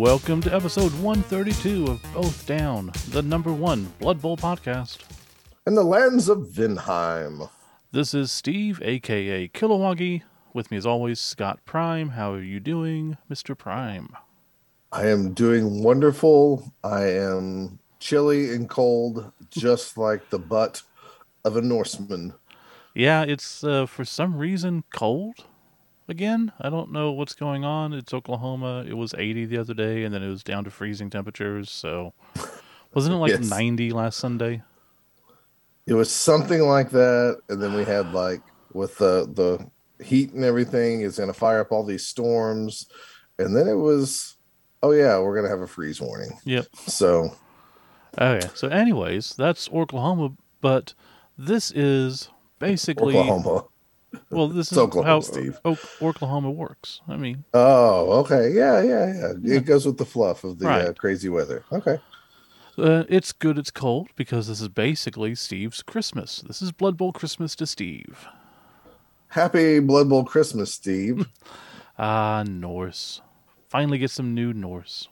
welcome to episode 132 of Both Down, the number one Blood Bowl podcast. In the lands of Vinheim. This is Steve, aka Kilowoggy. With me, as always, Scott Prime. How are you doing, Mr. Prime? I am doing wonderful. I am chilly and cold, just like the butt of a Norseman. Yeah, it's uh, for some reason cold again. I don't know what's going on. It's Oklahoma. It was 80 the other day, and then it was down to freezing temperatures. So, wasn't it like Yes. 90 last Sunday? It was something like that, and then we had like with the the heat and everything is going to fire up all these storms, and then it was, oh yeah, we're going to have a freeze warning. Yep. So oh, Okay. So, anyways, that's Oklahoma, but this is basically Oklahoma. Well, this is Oklahoma, how Steve. O- Oklahoma works. I mean, Oh, okay, yeah, yeah, yeah. It goes with the fluff of the uh, crazy weather. Okay. uh, it's good. It's cold because this is basically Steve's Christmas. This is Blood Bowl Christmas to Steve. Happy Blood Bowl Christmas, Steve. Ah, Norse. Finally get some new Norse.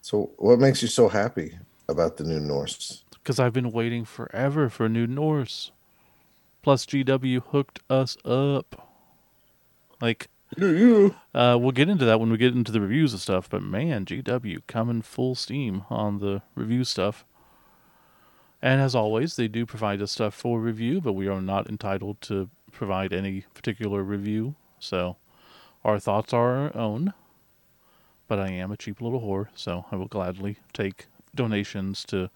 so, what makes you so happy about the new Norse? Because I've been waiting forever for new Norse. Plus, GW hooked us up. Like, uh, we'll get into that when we get into the reviews and stuff, but man, GW coming full steam on the review stuff. And as always, they do provide us stuff for review, but we are not entitled to provide any particular review. So, our thoughts are our own. But I am a cheap little whore, so I will gladly take donations to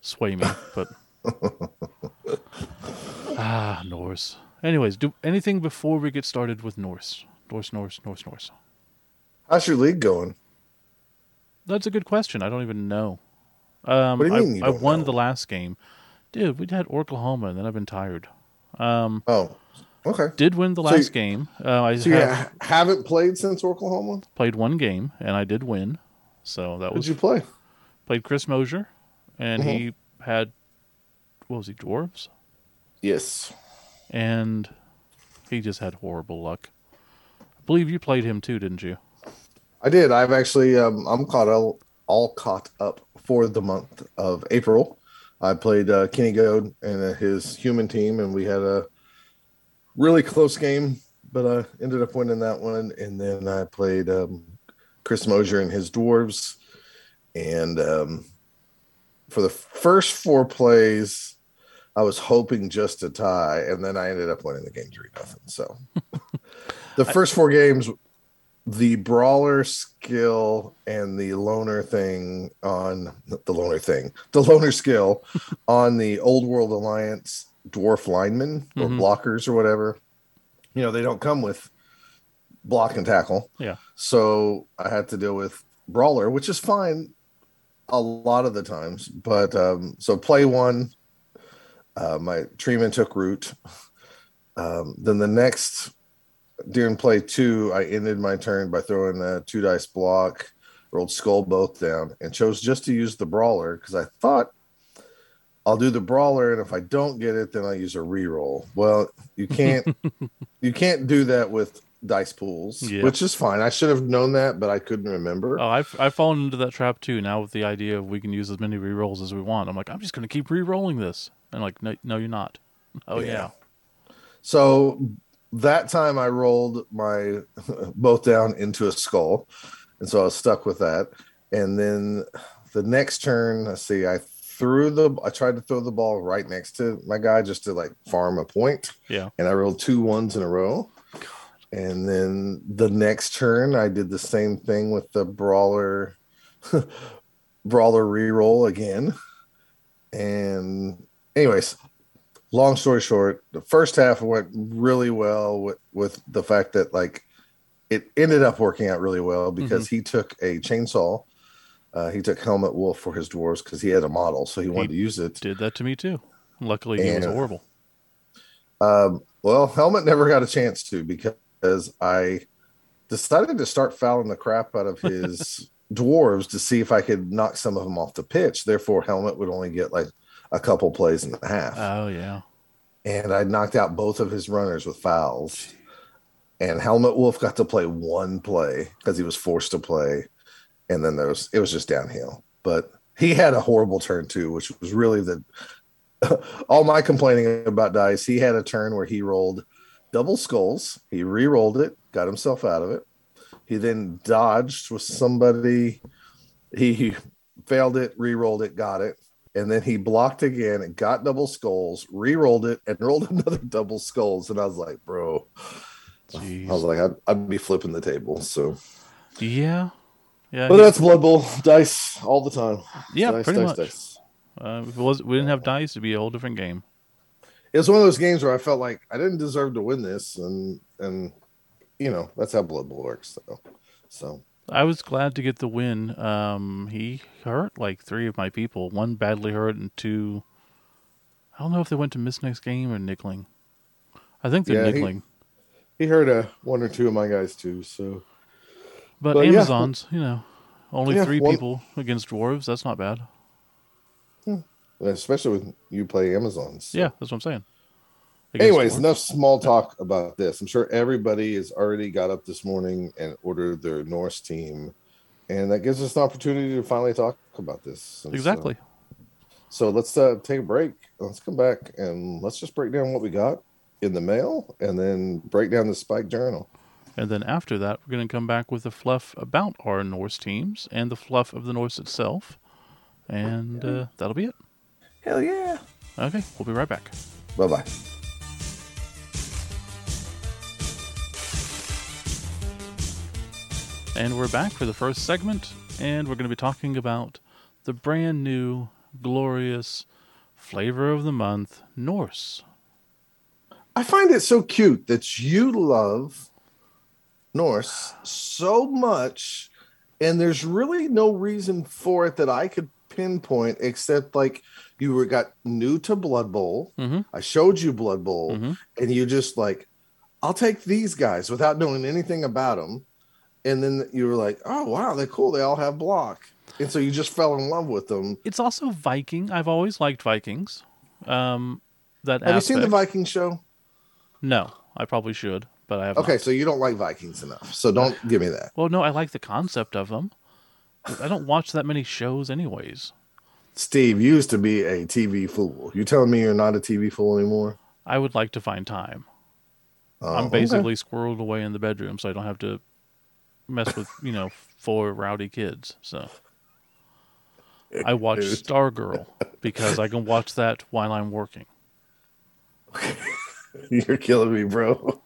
sway me. But ah, Norse. Anyways, do anything before we get started with Norse. Norse, Norse, Norse, Norse. How's your league going? That's a good question. I don't even know. Um, What do you I, mean you I won know? the last game, dude. We'd had Oklahoma, and then I've been tired. Um, Oh, okay. did win the So last you- game. Uh, I So you have ha- haven't played since Oklahoma? played one game, and I did win. So that What was did you play? played Chris Mosier, and Mhm. he had what was he dwarves, Yes. and he just had horrible luck. I believe you played him too, didn't you? I did. I've actually um, I'm caught all, all caught up for the month of April. I played uh, Kenny Goad and uh, his human team, and we had a really close game, but I ended up winning that one. And then I played um, Chris Mosier and his dwarves, and um, for the first four plays, I was hoping just to tie, and then I ended up winning the game three nothing. So the first four games the brawler skill and the loner thing on the loner thing, the loner skill on the old world alliance dwarf linemen or Mhm. blockers or whatever. You know, they don't come with block and tackle. Yeah. So I had to deal with brawler, which is fine a lot of the times. But um, so play one, uh, my treeman took root. Um, then the next during play two, I ended my turn by throwing a two dice block, rolled skull both down, and chose just to use the brawler because I thought I'll do the brawler, and if I don't get it, then I use a reroll. Well, you can't you can't do that with dice pools, Yeah. which is fine. I should have known that, but I couldn't remember. Oh, I've I've fallen into that trap too. Now with the idea of we can use as many rerolls as we want, I'm like, I'm just gonna keep re-rolling this. And like, no, no, you're not. Oh yeah. Yeah. So that time I rolled my both down into a skull. And so I was stuck with that. And then the next turn, let's see, I threw the I tried to throw the ball right next to my guy just to like farm a point. Yeah. And I rolled two ones in a row. And then the next turn I did the same thing with the brawler brawler reroll again. And anyways, long story short, the first half went really well with, with the fact that like it ended up working out really well because he took a chainsaw. Uh, he took Helmut Wulf for his dwarves because he had a model, so he wanted to use it. Did that to me too. Luckily, he was horrible. Um, well, Helmut never got a chance to because I decided to start fouling the crap out of his dwarves to see if I could knock some of them off the pitch. Therefore, Helmet would only get like a couple plays in a half. Oh yeah. and I knocked out both of his runners with fouls. And Helmut Wulf got to play one play because he was forced to play. and then there was it was just downhill. But he had a horrible turn too, which was really the all my complaining about dice. He had a turn where he rolled double skulls. He re-rolled it, got himself out of it. He then dodged with somebody. He, he failed it, re-rolled it, got it, and then he blocked again and got double skulls, re-rolled it, and rolled another double skulls. And I was like, bro, Jeez. I was like, I'd, I'd be flipping the table. So, yeah, yeah, but that's Blood Bowl dice all the time. yeah, dice, pretty dice, much. dice. Uh, if it was, we didn't have dice, it'd be a whole different game. It was one of those games where I felt like I didn't deserve to win this, and and you know that's how Blood Bowl works. So, so I was glad to get the win. Um, he hurt like three of my people. One badly hurt, and two. I don't know if they went to miss next game or niggling. I think they're Yeah, he- niggling. he hurt uh, one or two of my guys too. So but but yeah. Amazons, you know, only Yeah, three one- people against dwarves. That's not bad. especially when you play Amazons. so. Yeah, that's what I'm saying. Against Anyways, dwarves. enough small talk about this. I'm sure everybody has already got up this morning and ordered their Norse team, and that gives us an opportunity to finally talk about this. And so- Exactly. So, let's uh, take a break. Let's come back and let's just break down what we got in the mail, and then break down the Spike Journal. And then after that, we're going to come back with the fluff about our Norse teams and the fluff of the Norse itself. And uh, that'll be it. Hell yeah! Okay, we'll be right back. Bye bye. And we're back for the first segment, and we're going to be talking about the brand new, glorious flavor of the month, Norse. I find it so cute that you love Norse so much, and there's really no reason for it that I could pinpoint except like you were got new to Blood Bowl. Mhm. I showed you Blood Bowl, Mhm. and you just like, I'll take these guys without knowing anything about them. And then you were like, oh wow, they're cool. They all have block, and so you just fell in love with them. It's also Viking. I've always liked Vikings. Um, that Have you seen the Viking show? No, I probably should, but I have. Okay, not. so you don't like Vikings enough. So don't give me that. Well, no, I like the concept of them. I don't watch that many shows, anyways. Steve, you used to be a TV fool. You telling me you're not a TV fool anymore? I would like to find time. Oh, I'm okay. basically squirreled away in the bedroom, so I don't have to mess with you know four rowdy kids. So I watch Dude. Stargirl because I can watch that while I'm working. you're killing me, bro.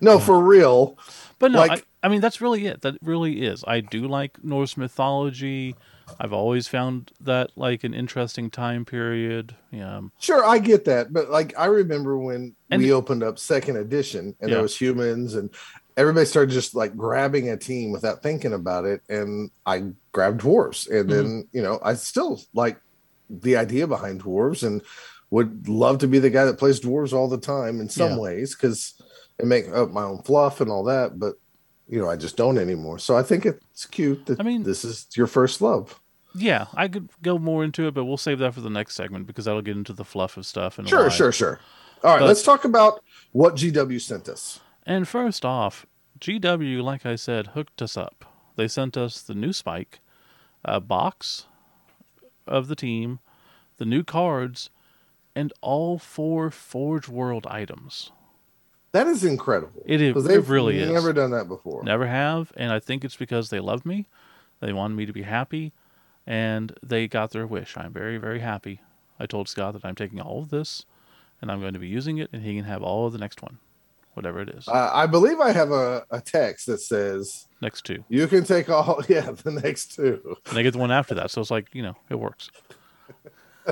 No, for real. But no, Like- I, I mean that's really it. That really is. I do like Norse mythology. I've always found that like an interesting time period. Yeah, Sure, I get that, but like I remember when And- we opened up second edition and Yeah. there was humans and everybody started just like grabbing a team without thinking about it, and I grabbed dwarves, and Mm-hmm. then you know I still like the idea behind dwarves and would love to be the guy that plays dwarves all the time in some Yeah. ways because and make up my own fluff and all that, but you know I just don't anymore. So I think it's cute that I mean- this is your first love. yeah. I could go more into it, but we'll save that for the next segment because that'll get into the fluff of stuff. And Sure, why. sure, sure. All right, But- let's talk about what GW sent us. And first off, GW, like I said, hooked us up. They sent us the new spike, a box of the team, the new cards, and all four Forge World items. That is incredible. It is- they've really is. Never done that before. Never have, and I think it's because they love me. They wanted me to be happy, and they got their wish. I'm very, very happy. I told Scott that I'm taking all of this, and I'm going to be using it, and he can have all of the next one, whatever it is. Uh, I believe I have a, a text that says next two. you can take all. Yeah, the next two. and they get the one after that. So it's like, you know, it works.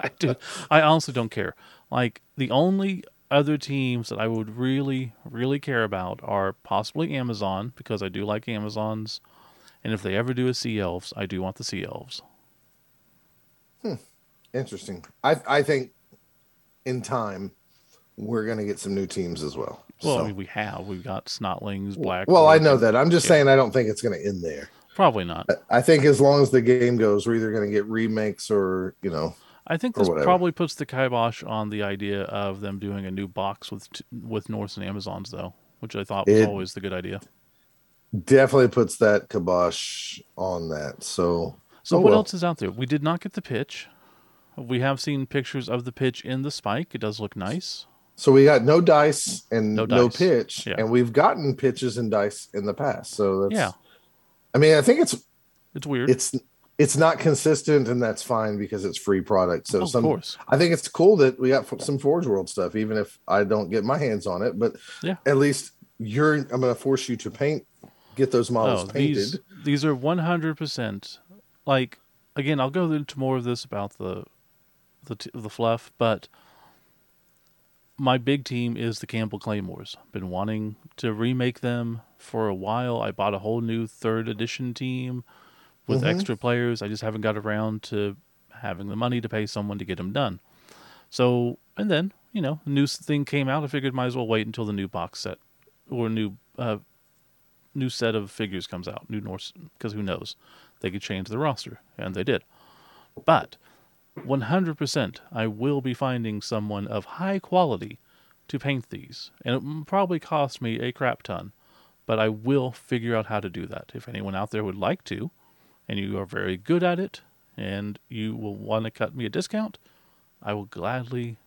I do. I honestly don't care. Like the only other teams that I would really, really care about are possibly Amazon because I do like Amazons, and if they ever do a Sea Elves, I do want the Sea Elves. Hmm. Interesting. I I think in time we're gonna get some new teams as well. Well, So- I mean, we have. We've got Snotlings, Black. well, I know that. I'm just Yeah. saying I don't think it's gonna end there. Probably not. I think as long as the game goes, we're either gonna get remakes or you know. I think this probably puts the kibosh on the idea of them doing a new box with with Norse and Amazons, though, which I thought was It- always the good idea. definitely puts that kibosh on that. So, So Oh, what well. else is out there? We did not get the pitch. We have seen pictures of the pitch in the spike. It does look nice. So we got no dice and No no, pitch, Yeah. and we've gotten pitches and dice in the past. So that's Yeah. I mean, I think it's It's weird. it's it's not consistent, and that's fine because it's free product. So Oh, some of course. I think it's cool that we got some Forge World stuff, even if I don't get my hands on it. But Yeah. at least you're. I'm going to force you to paint, get those oh, models Oh, painted. these these are one hundred percent. Like again, I'll go into more of this about the the t- the fluff, but my big team is the Campbell Claymores. Been wanting to remake them for a while. I bought a whole new third edition team with Mhm. extra players. I just haven't got around to having the money to pay someone to get them done. So, and then you know, a new thing came out. I figured might as well wait until the new box set or new uh, new set of figures comes out, new Norse, because who knows? They could change the roster, and they did. But 100%, I will be finding someone of high quality to paint these, and it will probably cost me a crap ton, but I will figure out how to do that. If anyone out there would like to, and you are very good at it, and you will want to cut me a discount, I will gladly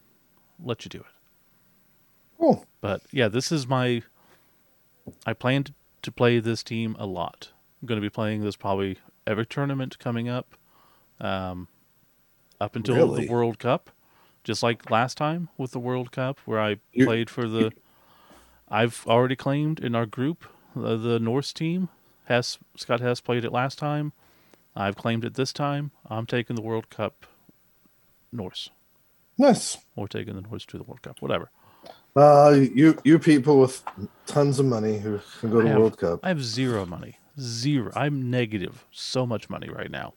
let you do it. Cool. But yeah, this is my. I plan to, to play this team a lot. I'm going to be playing this probably every tournament coming up, um, up until Really? the World Cup, just like last time with the World Cup, where I You- played for the. I've already claimed in our group uh, the Norse team. Hess Scott Hess played it last time. I've claimed it this time. I'm taking the World Cup Norse, Nice. or taking the Norse to the World Cup, whatever. Uh, you you people with tons of money who can go to have- World Cup. I have zero money. Zero. I'm negative so much money right now.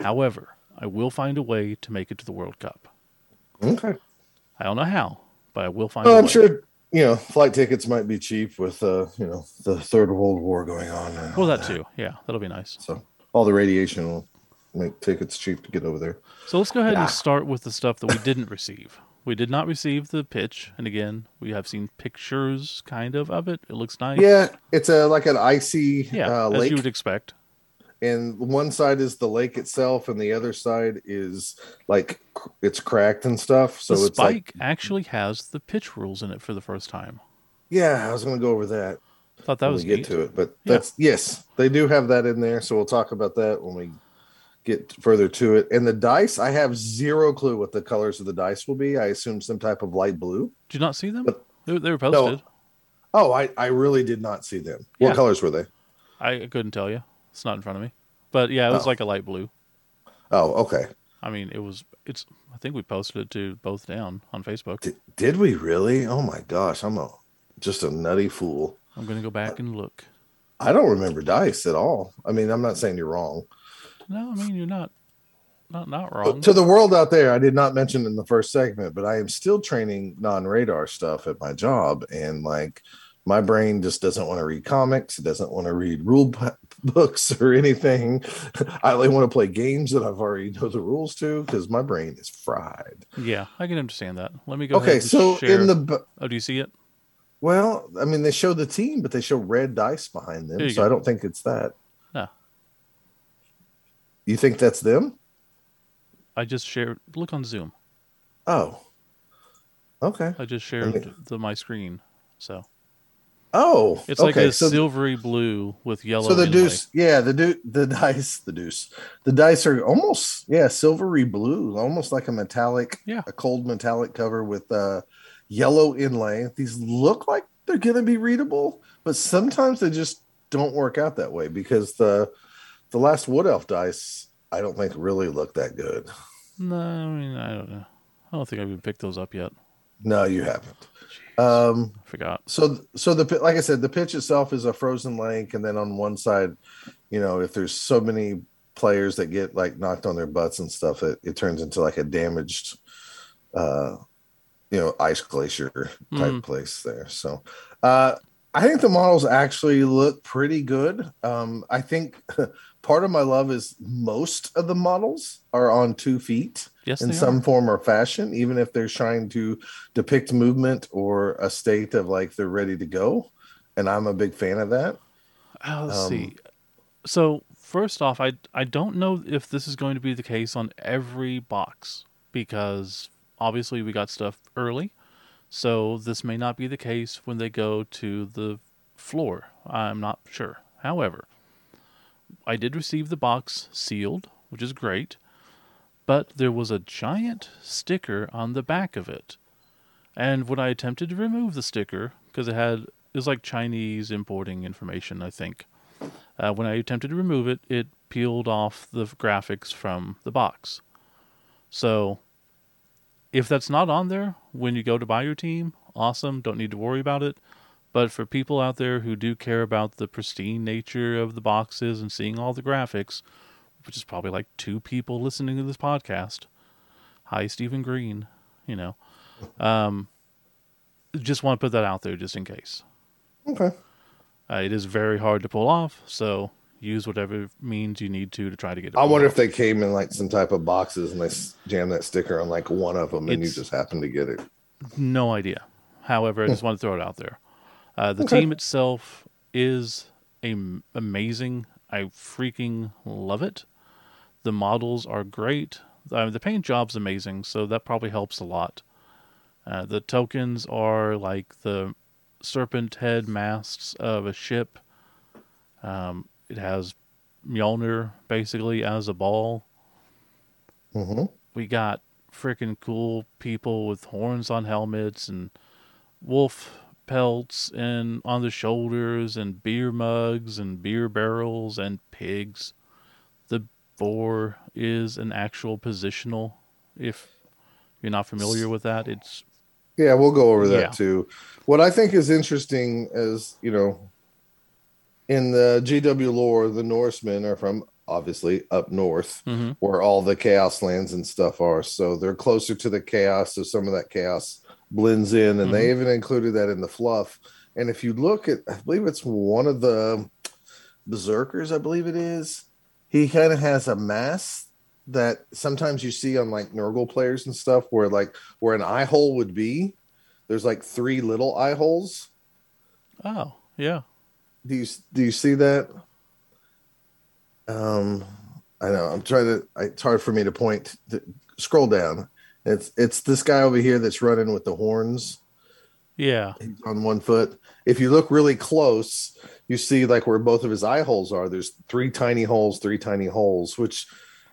However, I will find a way to make it to the World Cup. Okay. I don't know how, but I will find Well, a I'm way. sure you know flight tickets might be cheap with uh you know the Third World War going on. Well, all that too. Yeah, that'll be nice. So all the radiation will make tickets cheap to get over there. So let's go ahead Yeah. and start with the stuff that we didn't receive. We did not receive the pitch, and again, we have seen pictures kind of of it. It looks nice. Yeah, it's a like an icy Yeah, uh, as lake, you would expect. And one side is the lake itself, and the other side is like it's cracked and stuff. So the it's like Spike actually has the pitch rules in it for the first time. yeah, I was going to go over that. Thought that was we get neat. to it. But Yeah. that's yes, they do have that in there. So we'll talk about that when we get further to it. And the dice, I have zero clue what the colors of the dice will be. I assume some type of light blue. Did you not see them? But- They, they were posted. Oh, I, I really did not see them. What colors were they? I couldn't tell you. It's not in front of me. But yeah, it was Oh. like a light blue. Oh, okay. I mean, it was. It's. I think we posted it to both down on Facebook. Did, did we really? Oh my gosh, I'm a just a nutty fool. I'm gonna go back and look. I don't remember dice at all. I mean, I'm not saying you're wrong. No, I mean you're not. Not not wrong. To the world out there, I did not mention in the first segment, but I am still training non-radar stuff at my job, and like my brain just doesn't want to read comics. It doesn't want to read rule books or anything. I only want to play games that I've already know the rules to because my brain is fried. yeah, I can understand that. Let me go. Okay, so share. in the Oh, do you see it? well, I mean, they show the team, but they show red dice behind them, so go. I don't think it's that. No. You think that's them? I just shared. Look on Zoom. Oh, okay. I just shared Okay. the my screen. So Oh, it's like a so silvery blue with yellow. So the inlay. deuce, yeah, the du- the dice, the deuce, the dice are almost yeah silvery blue, almost like a metallic, Yeah. a cold metallic cover with uh, yellow inlay. These look like they're gonna be readable, but sometimes they just don't work out that way because the the last wood elf dice I don't think really look that good. No, I mean I don't know. I don't think I've even picked those up yet. No, you haven't. Um, I forgot. so so the like I said, the pitch itself is a frozen lake, and then on one side, you know, if there's so many players that get like knocked on their butts and stuff, it, it turns into like a damaged, uh, you know, ice glacier type Mhm. place there. So, uh, I think the models actually look pretty good. Um, I think part of my love is most of the models are on two feet Yes, in some are. form or fashion, even if they're trying to depict movement or a state of like they're ready to go. And I'm a big fan of that. Uh, let's Um, see. So first off, I I don't know if this is going to be the case on every box because obviously we got stuff early, so this may not be the case when they go to the floor. I'm not sure. However, I did receive the box sealed, which is great, but there was a giant sticker on the back of it. And when I attempted to remove the sticker, because it had it was like Chinese importing information, I think. Uh, when I attempted to remove it, it peeled off the graphics from the box. So, if that's not on there when you go to buy your team, awesome, don't need to worry about it. But for people out there who do care about the pristine nature of the boxes and seeing all the graphics, which is probably like two people listening to this podcast, hi, Stephen Green, you know, um, just want to put that out there just in case. Okay. Uh, it is very hard to pull off, so use whatever means you need to to try to get it. I wonder off. if they came in like some type of boxes and they s- jam that sticker on like one of them and you just happen to get it. No idea. However, I just want to throw it out there. Uh, the Okay. team itself is a- amazing. I freaking love it. The models are great. Uh, the paint job's amazing, so that probably helps a lot. Uh, the tokens are like the serpent head masts of a ship. Um, it has Mjolnir basically as a ball. hmm we got freaking cool people with horns on helmets and wolf pelts and on the shoulders and beer mugs and beer barrels and pigs. The boar is an actual positional. If you're not familiar with that, it's Yeah, we'll go over that Yeah. too. What I think is interesting is, you know, in the GW lore, the Norsemen are from obviously up north Mhm. where all the chaos lands and stuff are. So they're closer to the chaos, so some of that chaos blends in, and they even included that in the fluff. And if you look at, I believe it's one of the berserkers, I believe it is, he kind of has a mask that sometimes you see on like Nurgle players and stuff where like where an eye hole would be, there's like three little eye holes. oh yeah, Do you do you see that? Um, I know I'm trying to. I, it's hard for me to point. To, scroll down. It's it's this guy over here that's running with the horns. yeah, He's on one foot. If you look really close, you see like where both of his eye holes are. There's three tiny holes, three tiny holes, which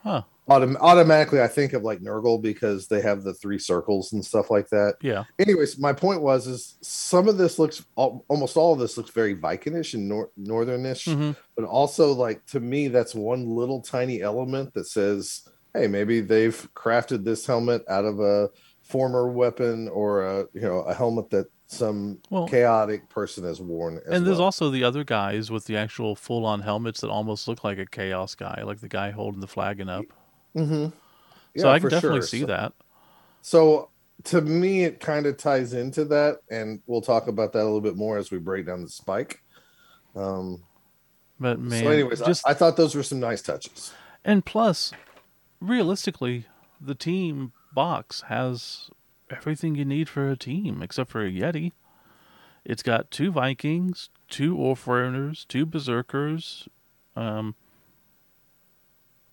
huh, autom- automatically I think of like Nurgle because they have the three circles and stuff like that. yeah, anyways my point was is some of this looks al- almost all of this looks very vikingish and nor- northernish Mhm. but also like to me that's one little tiny element that says hey maybe they've crafted this helmet out of a former weapon or a you know a helmet that some Well- chaotic person has worn as and there's also the other guys with the actual full-on helmets that almost look like a chaos guy, like the guy holding the flagon up. Mhm. so I can definitely sure. see So- that. So to me, it kind of ties into that, and we'll talk about that a little bit more as we break down the spike. Um, But man, so, anyways, I- just I, thought those were some nice touches. And plus, realistically, the team box has everything you need for a team except for a Yeti. It's got two Vikings, two Orfrunners, two Berserkers. Um,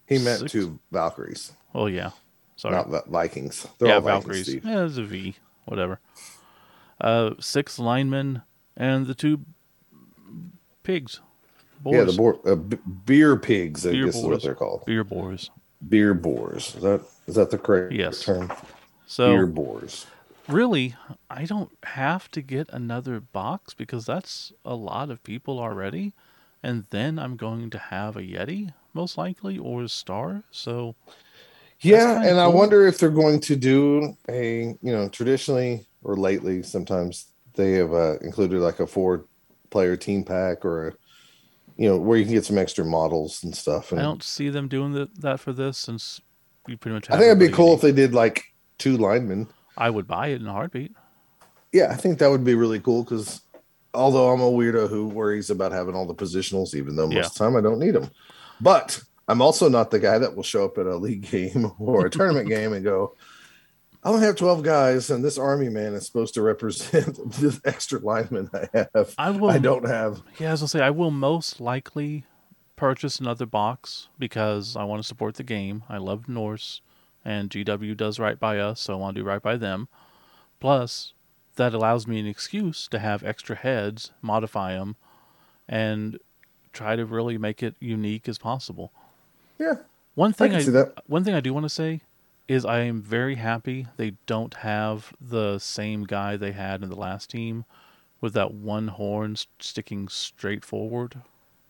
He meant Six. two Valkyries, oh yeah, sorry, not Vikings. They're yeah, all Vikings, Valkyries. Steve. Yeah, it's a V, whatever. Uh, six linemen and the two pigs. Boars. Yeah, the boar, uh, b- beer pigs. I Beer guess is what they're called. beer boars. Beer boars. Is that is that the correct Yes. term? So beer boars. really, I don't have to get another box because that's a lot of people already. And then I'm going to have a Yeti, most likely, or a Star. So, Yeah, and I wonder if they're going to do a you know traditionally or lately sometimes they have uh, included like a four player team pack or a, you know where you can get some extra models and stuff. And I don't see them doing the, that for this since we pretty much I think it'd be cool if they did like two linemen. I would buy it in a heartbeat. Yeah, I think that would be really cool because although I'm a weirdo who worries about having all the positionals, even though most Yeah. of the time I don't need them, but I'm also not the guy that will show up at a league game or a tournament game and go, I only have 12 guys, and this army man is supposed to represent this extra lineman I have. I will. I don't have. Yeah, as I'll say, I will most likely purchase another box because I want to support the game. I love Norse, and GW does right by us, so I want to do right by them. Plus, that allows me an excuse to have extra heads, modify them, and try to really make it unique as possible. Yeah. One thing I, see that. one thing I do want to say is I am very happy they don't have the same guy they had in the last team with that one horn sticking straight forward.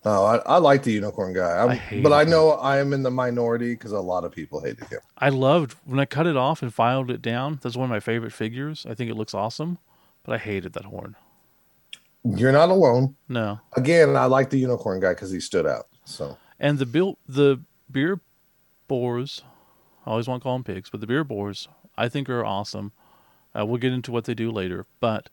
Oh, I, I like the unicorn guy, I'm, I but I know I am in the minority because a lot of people hated him. I loved when I cut it off and filed it down. That's one of my favorite figures. I think it looks awesome, but I hated that horn. You're not alone. No, Again, I like the unicorn guy because he stood out. So and the built the beer boars. I always want to call them pigs, but the beer boars I think are awesome. Uh, we'll get into what they do later, but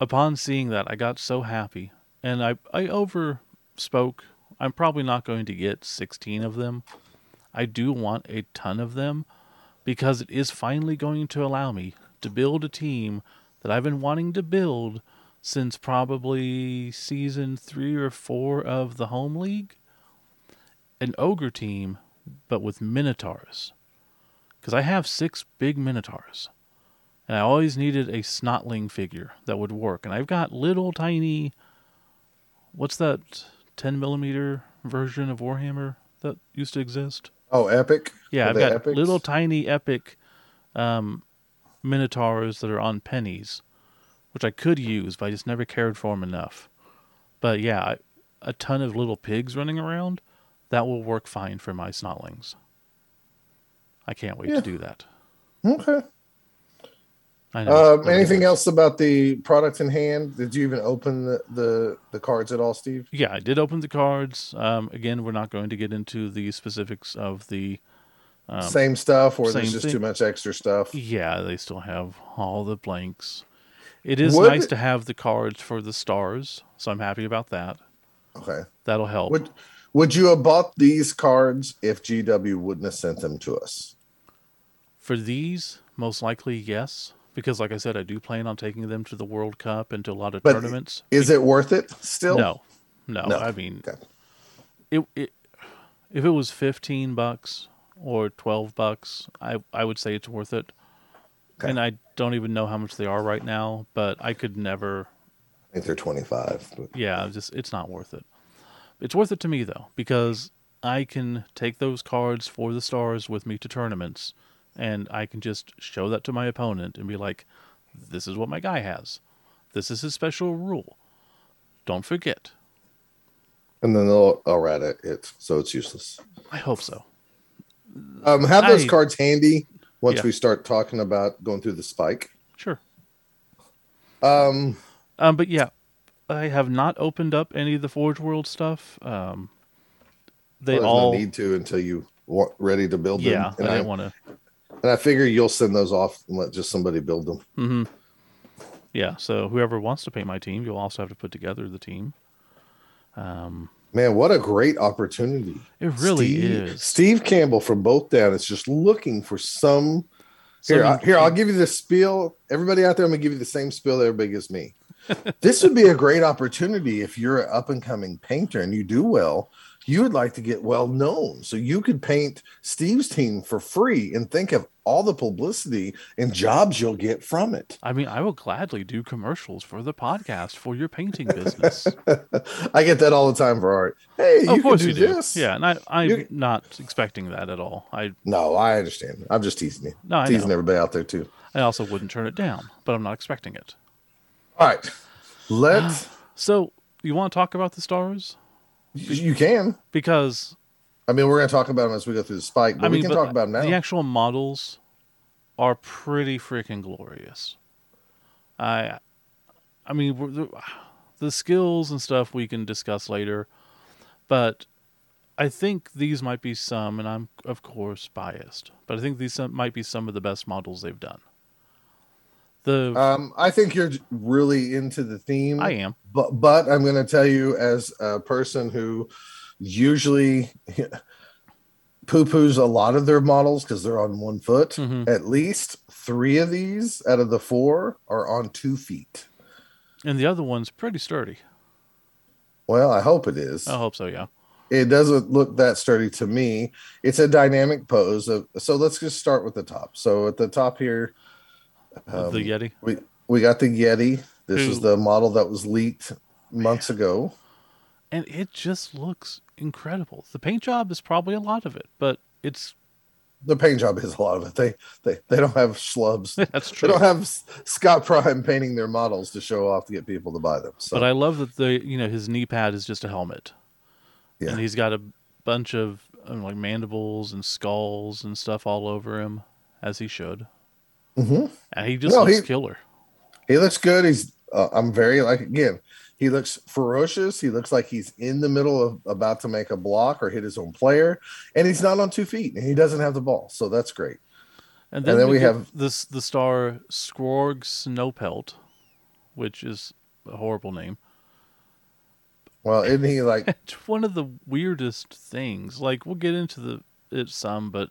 upon seeing that, I got so happy, and I I overspoke. I'm probably not going to get 16 of them. I do want a ton of them because it is finally going to allow me to build a team that I've been wanting to build since probably season three or four of the home league. An ogre team, but with minotaurs. Because I have six big minotaurs. And I always needed a snotling figure that would work. And I've got little tiny. What's that 10 millimeter version of Warhammer that used to exist? oh, epic. Yeah, Are I've got epics? little tiny epic um, minotaurs that are on pennies, which I could use, but I just never cared for them enough. But yeah, I, a ton of little pigs running around, that will work fine for my snotlings. I can't wait Yeah. to do that. Okay. I know. Um, anything else about the product in hand? Did you even open the, the, the cards at all, Steve? Yeah, I did open the cards. Um, again, we're not going to get into the specifics of the. Um, same stuff, or there's just thing. too much extra stuff? Yeah, they still have all the blanks. It is Would- nice to have the cards for the stars, so I'm happy about that. Okay. That'll help. Would Would you have bought these cards if GW wouldn't have sent them to us? For these, most likely yes, because like I said, I do plan on taking them to the World Cup and to a lot of But tournaments. Is it worth it still? No, no, No. I mean, Okay. it, it if it was fifteen bucks or twelve bucks, I I would say it's worth it. Okay. And I don't even know how much they are right now, but I could never. I think they're 25. but- Yeah, just it's not worth it. It's worth it to me though because I can take those cards for the stars with me to tournaments, and I can just show that to my opponent and be like, "This is what my guy has. This is his special rule. Don't forget." And then they'll, rat it, it, so it's useless. I hope so. Um, have those I- cards handy once Yeah. we start talking about going through the spike. Sure. Um, Um, but yeah, I have not opened up any of the Forge World stuff. Um, they well, all, no need to until you want ready to build them. yeah, and I I, didn't want to. and I figure you'll send those off and let just somebody build them. hmm Yeah, so whoever wants to paint my team, you'll also have to put together the team. Um, Man, what a great opportunity! it really Steve, is. Steve Campbell from Both Down is just looking for some. Here, I, here, I'll give you the spiel. Everybody out there, I'm gonna give you the same spiel that everybody gives me. This would be a great opportunity if you're an up and coming painter and you do well. You would like to get well known, so you could paint Steve's team for free and think of all the publicity and jobs you'll get from it. I mean, I will gladly do commercials for the podcast for your painting business. I get that all the time for art. Hey, you of can course do you do. this. Yeah, and I, I'm You- not expecting that at all. I, No, I understand. I'm just teasing you. No, I teasing know. everybody out there too. I also wouldn't turn it down, but I'm not expecting it. All right. Let's. Uh, so, you want to talk about the stars? you can. Because I mean, we're going to talk about them as we go through the spike, but I mean, we can talk about them now. the actual models are pretty freaking glorious. I, I mean, the, the skills and stuff we can discuss later, but I think these might be some, and I'm of course biased, but I think these might be some of the best models they've done. The um, I think you're really into the theme. I am. but but I'm going to tell you as a person who usually poo poos a lot of their models because they're on one foot. Mhm. At least three of these out of the four are on two feet. And the other one's pretty sturdy. Well, I hope it is. I hope so, yeah. It doesn't look that sturdy to me. It's a dynamic pose. Of, so let's just start with the top. So at the top here, Of the Um, Yeti. we we got the Yeti. This is the model that was leaked months ago. And it just looks incredible. The paint job is probably a lot of it, but it's The paint job is a lot of it. They they they don't have schlubs. that's true. They don't have Scott Prime painting their models to show off to get people to buy them. So But I love that the you know his knee pad is just a helmet, Yeah. and he's got a bunch of um, like mandibles and skulls and stuff all over him, as he should. Mhm. And he just No, looks he- killer. he looks good. He's uh, I'm very like again. He looks ferocious. He looks like he's in the middle of about to make a block or hit his own player, and he's not on two feet, and he doesn't have the ball. So that's great. And and then we get have- this the star Skrorg Snowpelt, which is a horrible name. Well, isn't he like It's one of the weirdest things. Like we'll get into the it some, but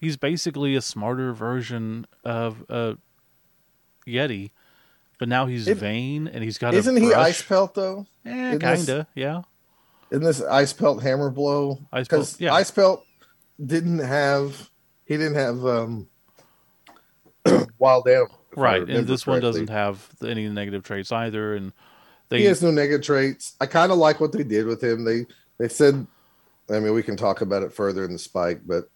he's basically a smarter version of a Yeti, but now he's It- vain and he's got. isn't a he ice pelt though? This- kinda, yeah. Isn't this Icepelt Hammerblow? Ice Pelt, Because yeah. ice pelt didn't have he didn't have um wild animal. Right, and this one doesn't have any negative traits either, and they he has no negative traits. I kind of like what they did with him. They they said, I mean, we can talk about it further in the spike, but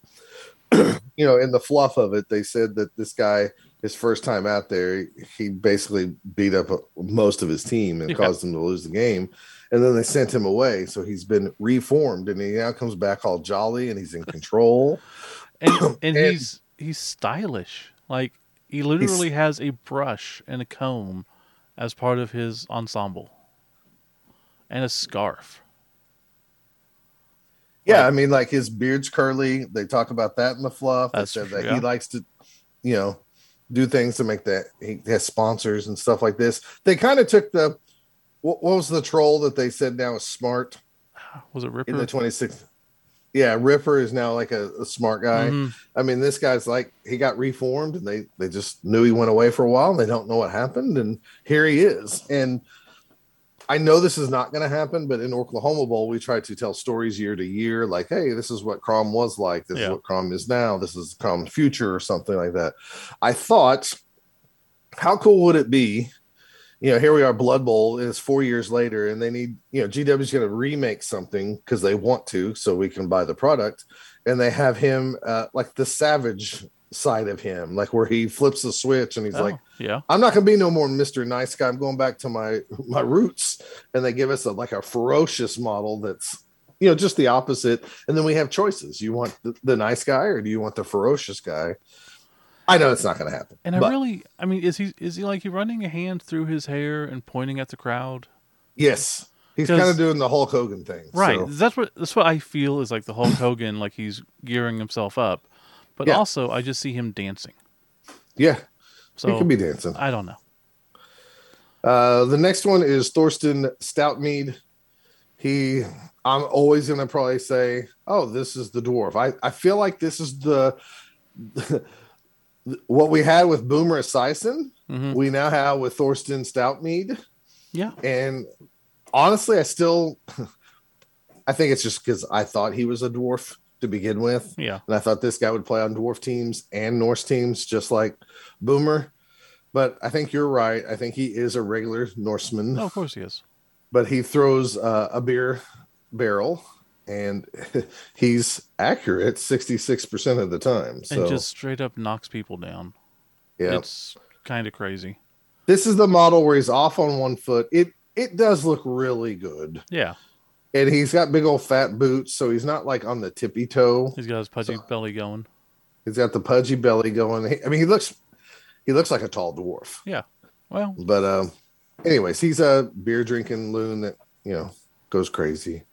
you know, in the fluff of it, they said that this guy, his first time out there, he basically beat up uh, most of his team and Yeah. caused them to lose the game. And then they sent him away, so he's been reformed, and he now comes back all jolly and he's in control. and and And- he's he's stylish. Like he literally has a brush and a comb as part of his ensemble, and a scarf. Yeah, Like- I mean, like his beard's curly. They talk about that in the fluff. They said that yeah. he likes to, you know, do things to make that he has sponsors and stuff like this. They kind of took the what, what was the troll that they said now is smart Was it Ripper? in the 26th. Yeah, Ripper is now like a, a smart guy. Mhm. I mean, this guy's like he got reformed, and they they just knew he went away for a while, and they don't know what happened, and here he is. And I know this is not going to happen, but in Oklahoma Bowl, we try to tell stories year to year, like, hey, this is what Crom was like, this Yeah. is what Crom is now, this is Crom's future, or something like that. I thought, how cool would it be? You know, here we are, Blood Bowl is four years later, and they need, you know, GW's going to remake something because they want to, so we can buy the product and they have him uh, like the savage side of him, like where he flips the switch and he's Oh, like, yeah, "I'm not gonna be no more Mister Nice Guy. I'm going back to my my roots." And they give us a like a ferocious model that's you know just the opposite. And then we have choices. You want the, the nice guy or do you want the ferocious guy? I know it's not gonna happen. and I really, I mean, is he is he like he running a hand through his hair and pointing at the crowd? yes, He's kind of doing the Hulk Hogan thing, Right. So, That's what that's what I feel is like the Hulk Hogan, like he's gearing himself up. But Yeah. also, I just see him dancing. yeah, So he could be dancing. I don't know. Uh, the next one is Thorsson Stoutmead. He, I'm always going to probably say, oh, this is the dwarf. I, I feel like this is the, what we had with Boomer Eziasson, hmm we now have with Thorsson Stoutmead. Yeah. And honestly, I still, I think it's just because I thought he was a dwarf to begin with. Yeah. And I thought this guy would play on dwarf teams and Norse teams, just like Boomer. But I think you're right. I think he is a regular Norseman, No, of course he is. but he throws uh, a beer barrel and he's accurate 66% of the time. So, and just straight up knocks people down. yeah. It's kind of crazy. This is the model where he's off on one foot. It it does look really good. Yeah. And he's got big old fat boots, so he's not like on the tippy toe. He's got his pudgy So- belly going. He's got the pudgy belly going. He- I mean, he looks he looks like a tall dwarf. Yeah. Well, But um, anyways, he's a beer drinking loon that you know goes crazy.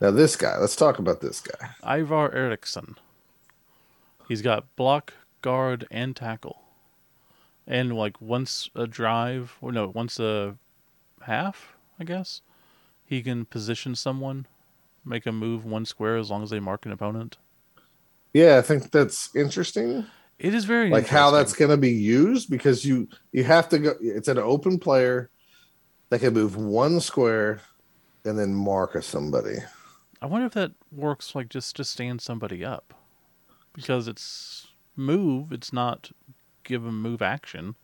Now this guy, let's talk about this guy. Ivar Eriksson. He's got block, guard, and tackle. And like once a drive, or no, once a half, I guess, he can position someone, make a move one square as long as they mark an opponent. Yeah, I think that's interesting. It is very Like how that's going to be used because you you have to go. It's an open player that can move one square and then mark a somebody. I wonder if that works like just to stand somebody up, because it's move. It's not give a move action.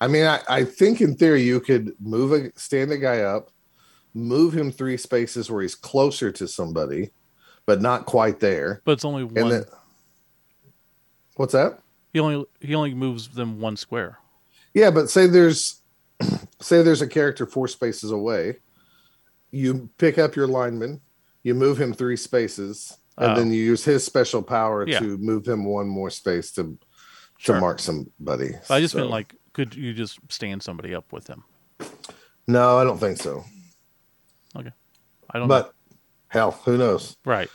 I mean, I, I think in theory you could move a stand a guy up, move him three spaces where he's closer to somebody, but not quite there. But it's only one. Then what's that? he only he only moves them one square. Yeah, but say there's say there's a character four spaces away. You pick up your lineman, you move him three spaces, and Oh. then you use his special power Yeah. to move him one more space to Sure. to mark somebody. I just So- meant like, could you just stand somebody up with him? no, I don't think so. I don't. know. But hell, who knows? Right.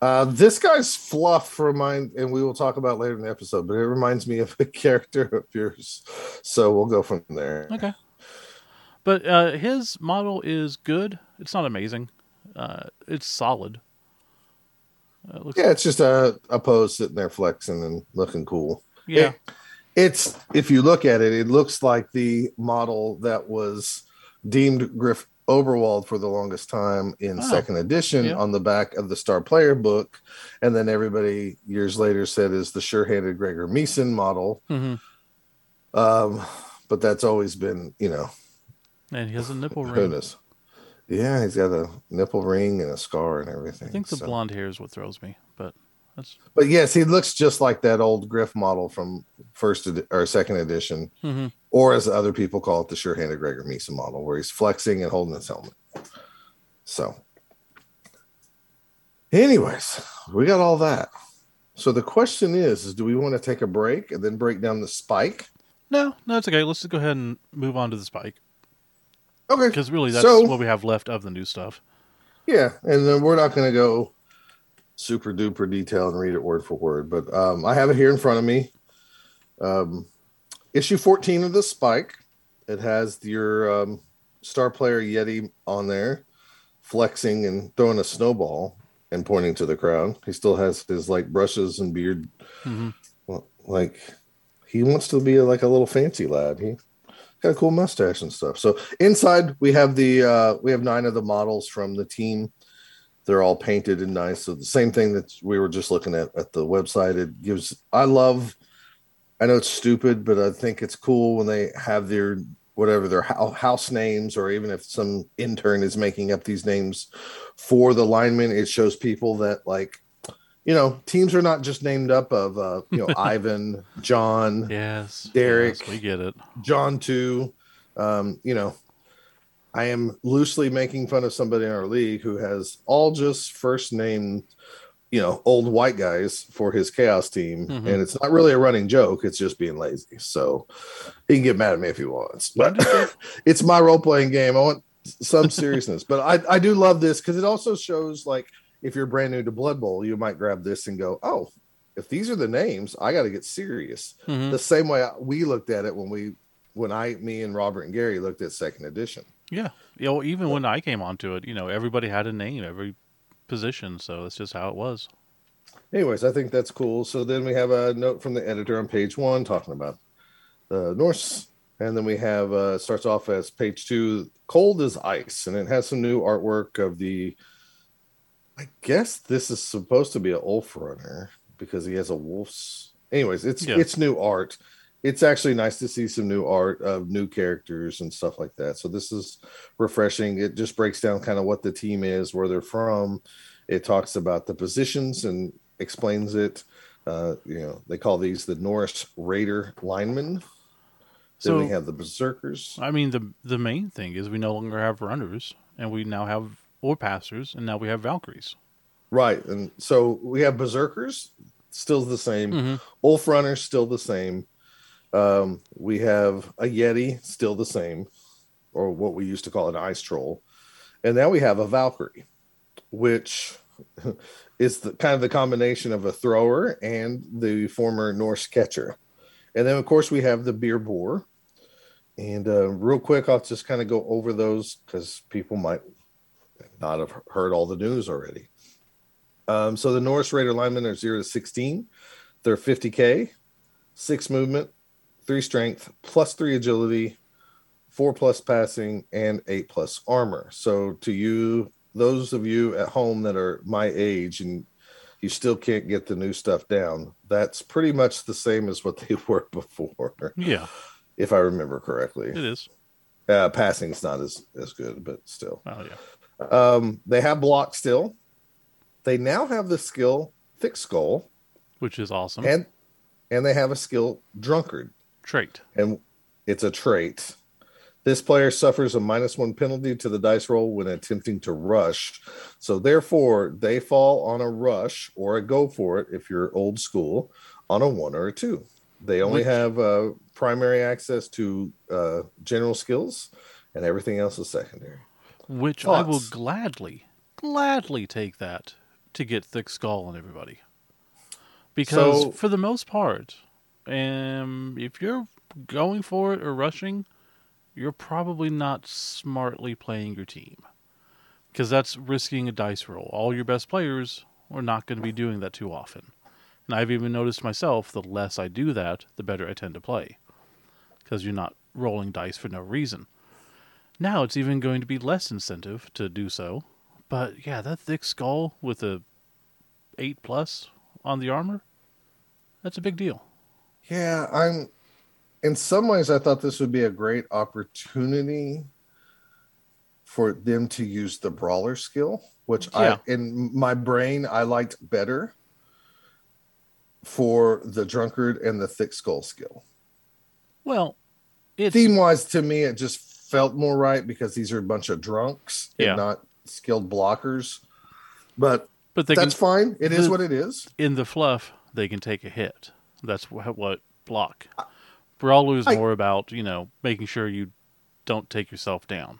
Uh, this guy's fluff remind, and we will talk about later in the episode, but it reminds me of a character of yours. So we'll go from there. Okay. But uh, his model is good. It's not amazing. Uh, it's solid. Uh, it looks, Yeah, it's just a, a pose sitting there flexing and looking cool. yeah. It- it's if you look at it, it looks like the model that was deemed Griff Oberwald for the longest time in Oh, second edition yeah. on the back of the Star Player book, and then everybody years later said is the sure-handed Gregor Meeson model. hmm Um, but that's always been, you know, And he has a nipple ring. Yeah, he's got a nipple ring and a scar and everything. I think the so. blonde hair is what throws me. But that's But yes, he looks just like that old Griff model from first edi- or second edition, hmm or as other people call it, the sure-handed Gregor Meeson model, where he's flexing and holding his helmet. So, anyways, we got all that. So the question is: Is do we want to take a break and then break down the spike? no, no, it's okay. Let's just go ahead and move on to the spike Okay, because really that's So- what we have left of the new stuff. Yeah, and then we're not going to go super duper detailed and read it word for word, but um, I have it here in front of me. Um, issue 14 of the Spike. It has your um, star player Yeti on there, flexing and throwing a snowball and pointing to the crowd. He still has his like brushes and beard. hmm Well, like he wants to be like a little fancy lad. He got a cool mustache and stuff. So inside we have the uh we have nine of the models from the team. They're all painted and nice. So the same thing that we were just looking at at the website. It gives I love I know it's stupid, but I think it's cool when they have their whatever their house names, or even if some intern is making up these names for the linemen, it shows people that like, you know, teams are not just named up of uh, you know Ivan, John, Yes, Derek. yes, we get it. John too. Um, you know, I am loosely making fun of somebody in our league who has all just first name, you know, old white guys for his chaos team. Mhm. And it's not really a running joke, it's just being lazy. So he can get mad at me if he wants. But it's my role playing game. I want some seriousness. but I, I do love this because it also shows like if you're brand new to Blood Bowl, you might grab this and go, Oh, if these are the names, I got to get serious Mhm. the same way we looked at it when we when I me and Robert and Gary looked at second edition. Yeah, you know, even when I came onto it, you know, everybody had a name, every position, so that's just how it was. Anyways, I think that's cool. So then we have a note from the editor on page one talking about the Norse, and then we have uh starts off as page two, cold as ice, and it has some new artwork of the. I guess this is supposed to be a wolf runner because he has a wolf's. Anyways, it's Yeah. it's new art. It's actually nice to see some new art of new characters and stuff like that. So this is refreshing. It just breaks down kind of what the team is, where they're from. It talks about the positions and explains it. Uh, you know, they call these the Norse Raider linemen. So then we have the Berserkers. I mean, the the main thing is we no longer have runners, and we now have or passers, and now we have Valkyries. Right. And so we have Berserkers, still the same. hmm Wolf Runners, still the same. Um, we have a Yeti, still the same, or what we used to call an ice troll. And now we have a Valkyrie, which is the kind of the combination of a thrower and the former Norse catcher. And then, of course, we have the beer boar. And uh, real quick, I'll just kind of go over those because people might not have heard all the news already. Um, so the Norse Raider linemen are zero to sixteen. They're 50k, six movement, three strength, plus three agility, four plus passing, and eight plus armor. So to you, those of you at home that are my age and you still can't get the new stuff down, that's pretty much the same as what they were before. Yeah, If I remember correctly. it is. Uh, passing's not as, as good, but still. Oh yeah. Um, they have block still. They now have the skill thick skull, Which is awesome. and and they have a skill drunkard, Trait. and it's a trait. This player suffers a minus one penalty to the dice roll when attempting to rush. So therefore, they fall on a rush or a go for it if you're old school on a one or a two. They only Which- have uh, primary access to uh, general skills, and everything else is secondary. Which I will gladly, gladly take that to get thick skull on everybody. Because So- for the most part, um, if you're going for it or rushing, you're probably not smartly playing your team. Because that's risking a dice roll. All your best players are not going to be doing that too often. And I've even noticed myself, the less I do that, the better I tend to play. Because you're not rolling dice for no reason. Now it's even going to be less incentive to do so. But yeah, that thick skull with a eight plus on the armor, that's a big deal. Yeah, I'm. In some ways, I thought this would be a great opportunity for them to use the brawler skill, which Yeah. I, in my brain, I liked better for the drunkard and the thick skull skill. Well, it's Theme wise, to me, it just felt more right because these are a bunch of drunks Yeah. and not skilled blockers. But but they that's can, fine. It is the- what it is. in the fluff they can take a hit. That's wh- what block. Brawler is I- more about you know making sure you don't take yourself down.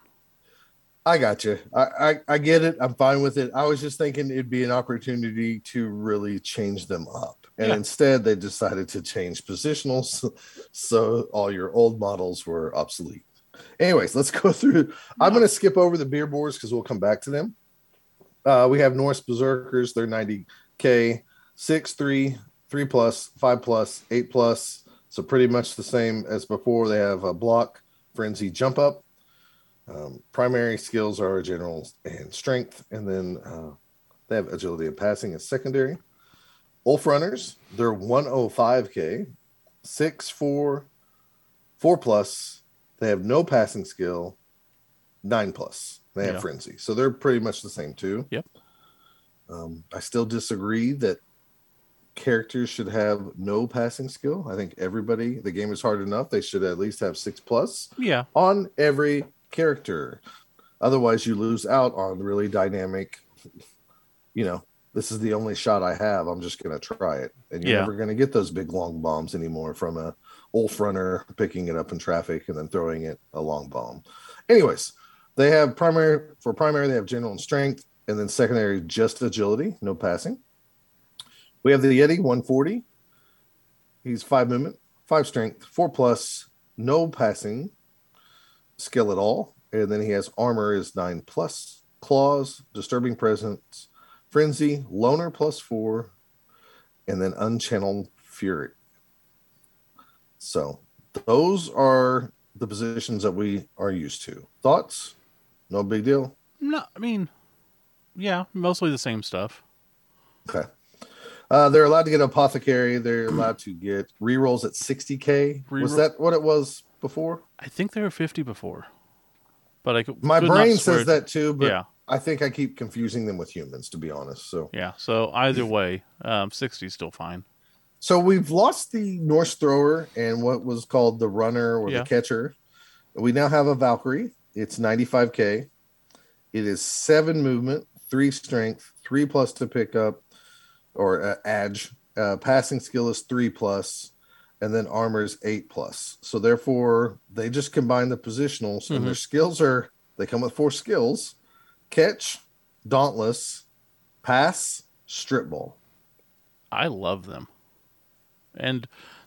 I got you. I, I I get it. I'm fine with it. I was just thinking it'd be an opportunity to really change them up, and Yeah. instead they decided to change positionals, so all your old models were obsolete. Anyways, let's go through. I'm going to skip over the beer boars because we'll come back to them. Uh, we have Norse Berserkers. They're 90k, six, three, three plus, five plus, eight plus. So pretty much the same as before. They have a block, frenzy, jump up. Um, primary skills are general and strength, and then uh, they have agility and passing as secondary. Wolf runners, they're 105k, six, four, four plus. They have no passing skill, nine plus. They have Yeah. frenzy, so they're pretty much the same too. Yep. Um, I still disagree that characters should have no passing skill. I think everybody, the game is hard enough. They should at least have six plus Yeah, on every character. Otherwise, you lose out on really dynamic. You know, this is the only shot I have. I'm just going to try it, and you're Yeah. never going to get those big long bombs anymore from a Wolf runner picking it up in traffic and then throwing it a long bomb. Anyways, they have primary for primary. They have general and strength, and then secondary just agility, no passing. We have the Yeti 140. He's five movement, five strength, four plus, no passing skill at all. And then he has armor is nine plus, claws, disturbing presence, frenzy, loner plus four, and then unchanneled fury. So those are the positions that we are used to. Thoughts? No big deal. no, I mean, yeah, mostly the same stuff. Okay. Uh, they're allowed to get apothecary. They're allowed to get rerolls at 60k. Was that what it was before? I think they were fifty before, but I could, My could brain says that too, but yeah, I think I keep confusing them with humans, to be honest. So, yeah. So either way, um, sixty is still fine. so we've lost the Norse thrower and what was called the runner or Yeah. the catcher. We now have a Valkyrie. It's 95k. It is seven movement, three strength, three plus to pick up, or uh, edge. Uh, passing skill is three plus, and then armor is eight plus. So therefore, they just combine the positionals, and their skills are they come with four skills: catch, dauntless, pass, strip ball. I love them, and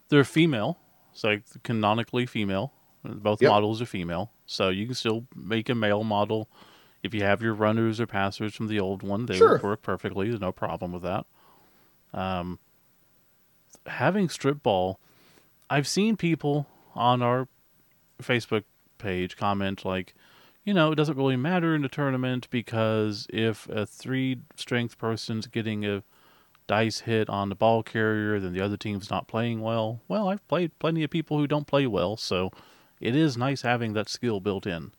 they're female. It's like canonically female. Both Yep. models are female, so you can still make a male model if you have your runners or passers from the old one, they Sure. work perfectly. There's no problem with that. Um, having strip ball, I've seen people on our Facebook page comment like, you know, it doesn't really matter in a tournament because if a three strength person's getting a dice hit on the ball carrier, then the other team's not playing well. Well, I've played plenty of people who don't play well, so it is nice having that skill built in.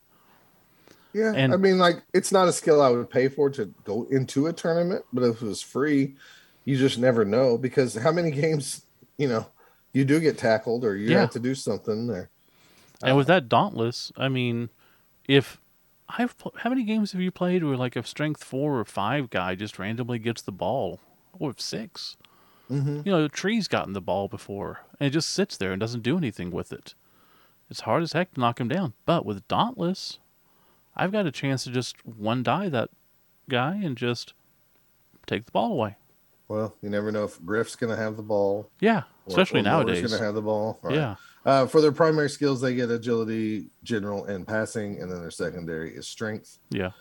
Yeah, And- I mean, like it's not a skill I would pay for to go into a tournament, but if it was free, you just never know because how many games, you know, you do get tackled or you Yeah. have to do something there. And with that Dauntless, I mean, if I've pl- how many games have you played where like a strength four or five guy just randomly gets the ball, or if 6 Mm-hmm. You know, the tree's gotten the ball before, and it just sits there and doesn't do anything with it. It's hard as heck to knock him down. But with Dauntless, I've got a chance to just one die that guy and just take the ball away. Well, you never know if Griff's going to have the ball. Yeah, or, especially or nowadays. Going to have the ball. Yeah. Uh, for their primary skills, they get agility, general, and passing, and then their secondary is strength. Yeah.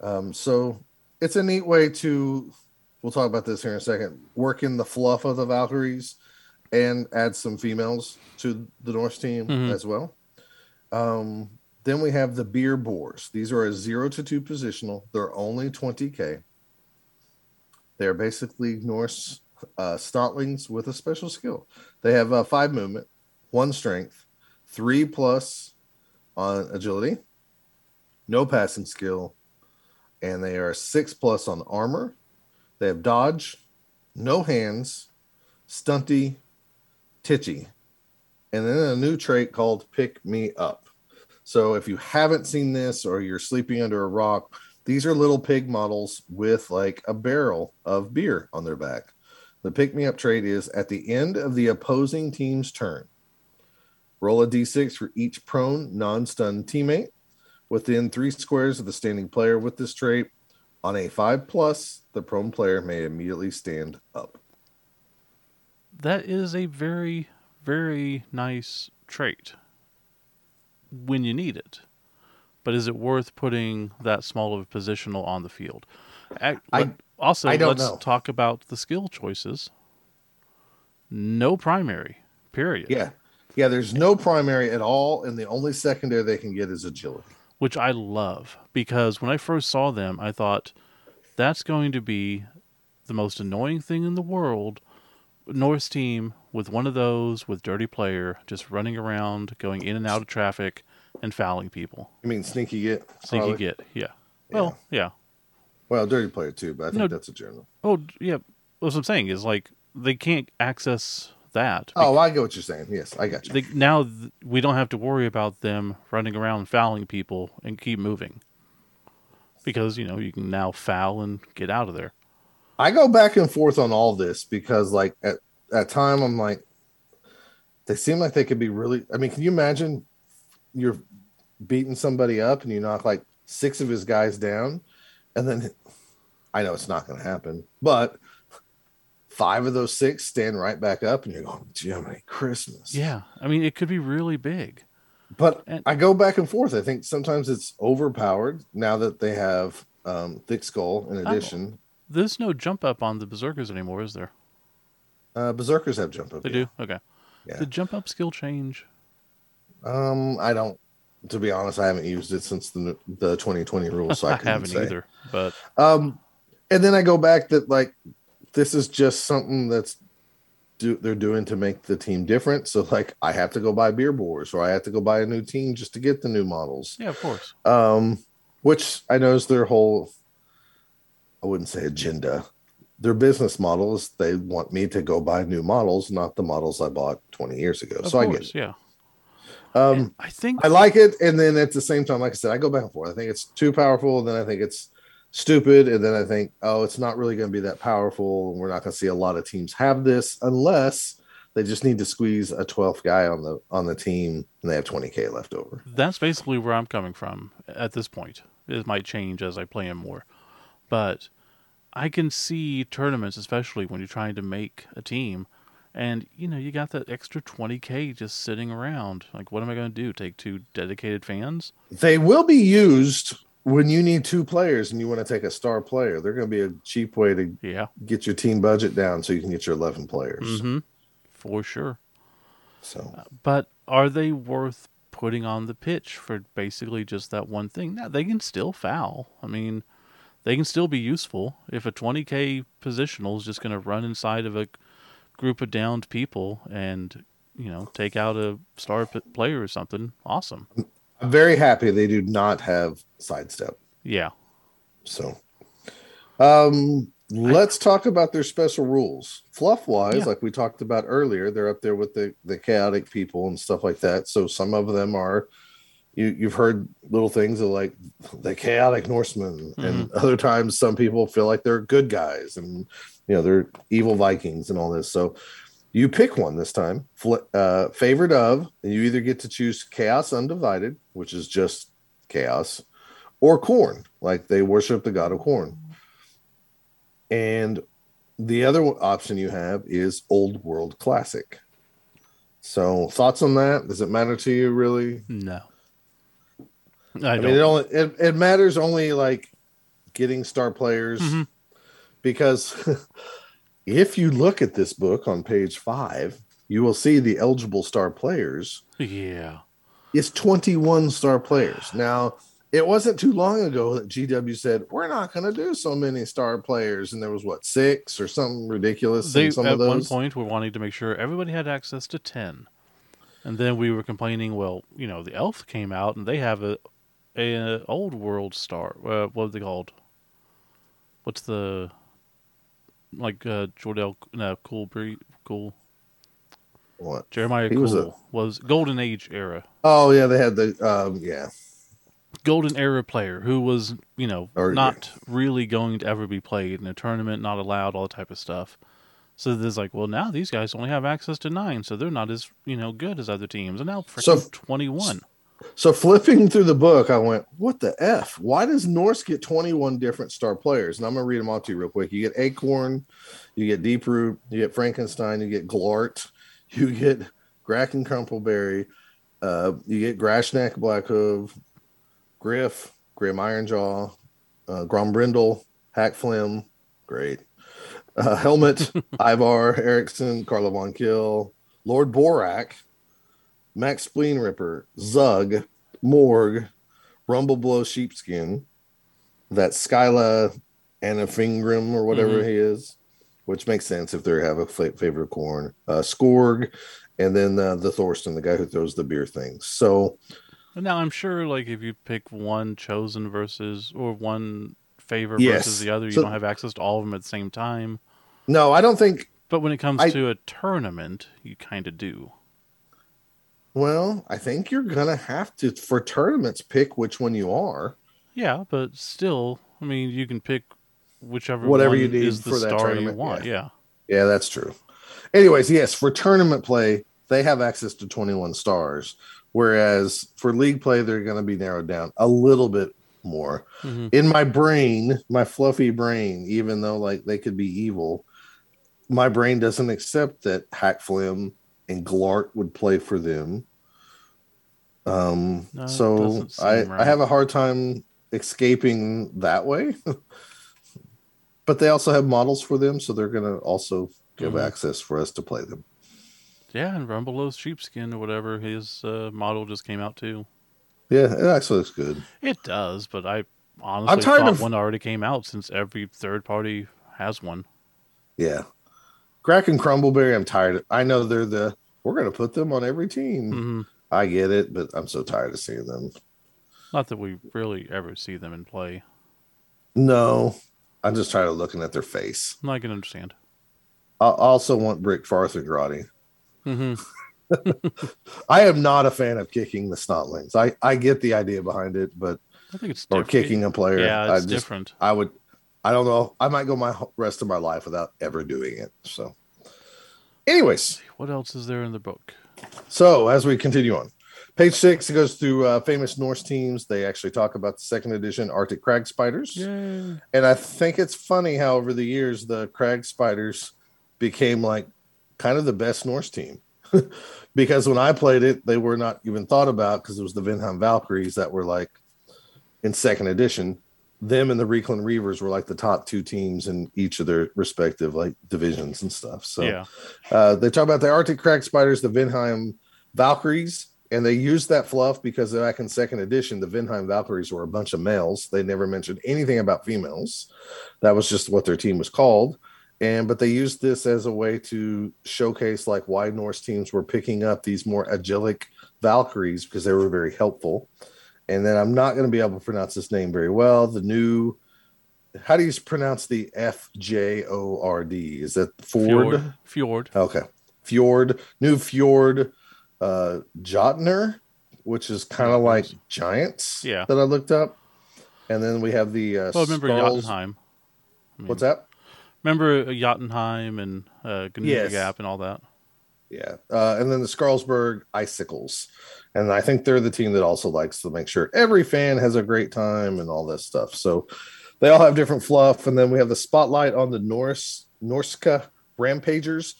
Um, so it's a neat way to. We'll talk about this here in a second. Work in the fluff of the Valkyries, and add some females to the Norse team mm-hmm. as well. Um, then we have the beer boars. These are a zero to two positional. They're only 20K. They are basically Norse uh, with a special skill. They have uh, five movement, one strength, three plus on agility, no passing skill, and they are six plus on armor. They have dodge, no hands, stunty, titchy, and then a new trait called pick me up. So if you haven't seen this or you're sleeping under a rock these are little pig models with like a barrel of beer on their back. The pick me up trait is at the end of the opposing team's turn. Roll a d6 for each prone, non stunned teammate within three squares of the standing player with this trait. On a five plus, the prone player may immediately stand up. that is a very, very nice trait when you need it. But is it worth putting that small of a positional on the field? I- also, I let's know. talk about the skill choices. No primary, period. Yeah. Yeah, there's no primary at all, and the only secondary they can get is agility. which I love because when I first saw them, I thought that's going to be the most annoying thing in the world. Norse team with one of those with dirty player just running around, going in and out of traffic, and fouling people. You mean sneaky get? Sneaky probably? get, yeah. Well, yeah. Well, dirty player too, but I think No. that's a general. Oh, yeah. What I'm saying is like they can't access that. Oh, I get what you're saying. Yes, I got you. They, now th- we don't have to worry about them running around fouling people and keep moving because you know you can now foul and get out of there. I go back and forth on all this because, like, at at time, I'm like, they seem like they could be really. I mean, can you imagine you're beating somebody up and you knock like six of his guys down, and then I know it's not going to happen, but five of those six stand right back up, and you're going, Jiminy Christmas. Yeah, I mean it could be really big. But And- I go back and forth. I think sometimes it's overpowered now that they have um, thick skull in Oh. addition. There's no jump up on the berserkers anymore, is there? Uh, berserkers have jump up. They yeah. do. Okay. Yeah. Did jump up skill change? Um, I don't. To be honest, I haven't used it since the the 2020 rules, so I, I haven't say. either. But Um, and then I go back that like this is just something that's do they're doing to make the team different. So like I have to go buy beer boars or I have to go buy a new team just to get the new models. yeah, of course. Um, which I know is their whole. I wouldn't say agenda. Their business model is they want me to go buy new models, not the models I bought 20 years ago. Of so I get it. yeah. Um, I think I like it, and then at the same time, like I said, I go back and forth. I think it's too powerful, and then I think it's stupid, and then I think, oh, it's not really going to be that powerful. and We're not going to see a lot of teams have this unless they just need to squeeze a 12th guy on the on the team, and they have 20k left over. that's basically where I'm coming from at this point. It might change as I play him more, but I can see tournaments, especially when you're trying to make a team, and you know you got that extra 20k just sitting around. Like, what am I going to do? Take two dedicated fans? They will be used when you need two players and you want to take a star player, they're going to be a cheap way to Yeah. get your team budget down so you can get your 11 players. hmm For sure. So, But are they worth putting on the pitch for basically just that one thing? Now they can still foul. I mean, they can still be useful. If a 20k positional is just going to run inside of a group of downed people and you know take out a star player or something, awesome. I'm very happy they do not have sidestep. Yeah. So, um, let's talk about their special rules. Fluff wise, Yeah. like we talked about earlier, they're up there with the the chaotic people and stuff like that. So some of them are. You, you've heard little things of like the chaotic Norsemen, and other times some people feel like they're good guys, and you know they're evil Vikings and all this. So you pick one this time, Fl- uh, favored of, and you either get to choose Chaos Undivided, which is just chaos, or Khorne, like they worship the god of Khorne. And the other option you have is Old World Classic. So, thoughts on that? Does it matter to you really? No. I, I, mean, it only it, it matters only like getting star players Mhm. because if you look at this book on page five, you will see the eligible star players yeah. it's 21 star players. Now, it wasn't too long ago that GW said, We're not going to do so many star players. And there was what, six or something ridiculous They in some at one point were wanting to make sure everybody had access to ten, and then we were complaining. Well, you know, the elf came out and they have a a, old world star. Uh, what are they called? What's the like uh, Jordell? No, cool, Bree, cool. What? Jeremiah He Kool was was, Golden Age era, Oh, yeah, they had the, um, yeah. Golden era player who was you know Or- not really going to ever be played in a tournament, not allowed, all that type of stuff. So there's like, well, now these guys only have access to nine, so they're not as you know good as other teams, and now for So- twenty one. So flipping through the book, I went, "What the f? Why does Norse get twenty-one different star players?" And I'm gonna read them all to you real quick. You get Akhorne, you get Deep Root, you get Frankenstein, you get Glart, you get Grak and Crumbleberry, uh, you get Grashnak Blackhoof, Griff, Grim Ironjaw, uh, Grombrindle, Hakflem, great, uh, Helmut, Ivar Eriksson, Karla Von Kill, Lord Borak, Max Spleen Ripper, Zug, Morg, Rumbleblow Sheepskin, that Skyla Anafingrim or whatever Mhm. he is, which makes sense if they have a favorite Khorne, uh, Skorg, and then uh, the Thorsson, the guy who throws the beer things. So, now I'm sure, like, if you pick one chosen versus or one favor Yes. versus the other, you So- don't have access to all of them at the same time. no, I don't think, But when it comes I- to a tournament, you kind of do. Well, I think you're to have to, for tournaments, pick which one you are. Yeah, but still, I mean, you can pick whichever Whatever one you need is the for that star you tournament, want. yeah. Yeah. Yeah, that's true. Anyways, yes, for tournament play, they have access to 21 stars, whereas for league play, they're going to be narrowed down a little bit more. Mhm. In my brain, my fluffy brain, even though like they could be evil, my brain doesn't accept that Hakflem and Glart would play for them. Um, No, so I, right. I have a hard time escaping that way. but they also have models for them, so they're going to also give Mhm. access for us to play them. Yeah, and Rumbelow's Sheepskin or whatever his uh, model just came out too. Yeah, it actually looks good. It does, but I honestly tired thought of- one already came out since every third party has one. Yeah. Grak and Crumbleberry, I'm tired. Of, I know they're the we're going to put them on every team. hmm I get it, but I'm so tired of seeing them. Not that we really ever see them in play. No, I'm just tired of looking at their face. I can understand. I also want Brick Farthergrotty. hmm I am not a fan of kicking the snotlings. I, I get the idea behind it, but I think it's or different. kicking a player. Yeah, I it's just different. I would I don't know. I might go my rest of my life without ever doing it. So anyways, What else is there in the book? so as we continue on. Page six, it goes through uh, famous Norse teams. They actually talk about the second edition Arctic Crag Spiders. Yay! And I think it's funny how over the years the Crag Spiders became like kind of the best Norse team. because when I played it, they were not even thought about because it was the Vinheim Valkyries that were like in second edition, them and the Reikland Reavers were like the top two teams in each of their respective like divisions and stuff. So yeah. uh, they talk about the Arctic Crag Spiders, the Vinheim Valkyries, and they used that fluff because back in second edition, the Vinheim Valkyries were a bunch of males. They never mentioned anything about females. That was just what their team was called. And but they used this as a way to showcase like why Norse teams were picking up these more agilic Valkyries because they were very helpful. And then I'm not going to be able to pronounce this name very well. The new, how do you pronounce the F J O R D? Is that Ford? Fjord. Fjord. Okay. Fjord, new Fjord uh Jotner, which is kind of like giants Yeah. that I looked up. And then we have the uh Well, remember Skulls- Jotunheim. I mean, What's that? Remember uh, Jotunheim and uh, Ganuga Yes. Gap and all that. Yeah. Uh, and then the Scarlsberg Icicles. And I think they're the team that also likes to make sure every fan has a great time and all this stuff. So they all have different fluff. And then we have the spotlight on the Norse Norsca Rampagers.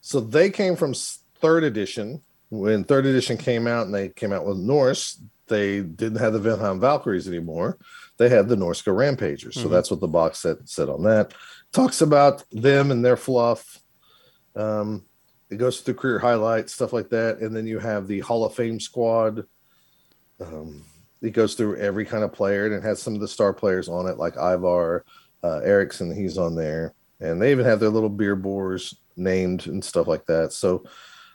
So they came from third edition. When third edition came out and they came out with Norse, they didn't have the Wilhelm Valkyries anymore. They had the Norsca Rampagers. So Mhm. that's what the box set said on that. Talks about them and their fluff. Um, it goes through career highlights, stuff like that, and then you have the Hall of Fame squad. Um, it goes through every kind of player, and it has some of the star players on it, like Ivar uh, Eriksson. He's on there, and they even have their little beer bores named and stuff like that. So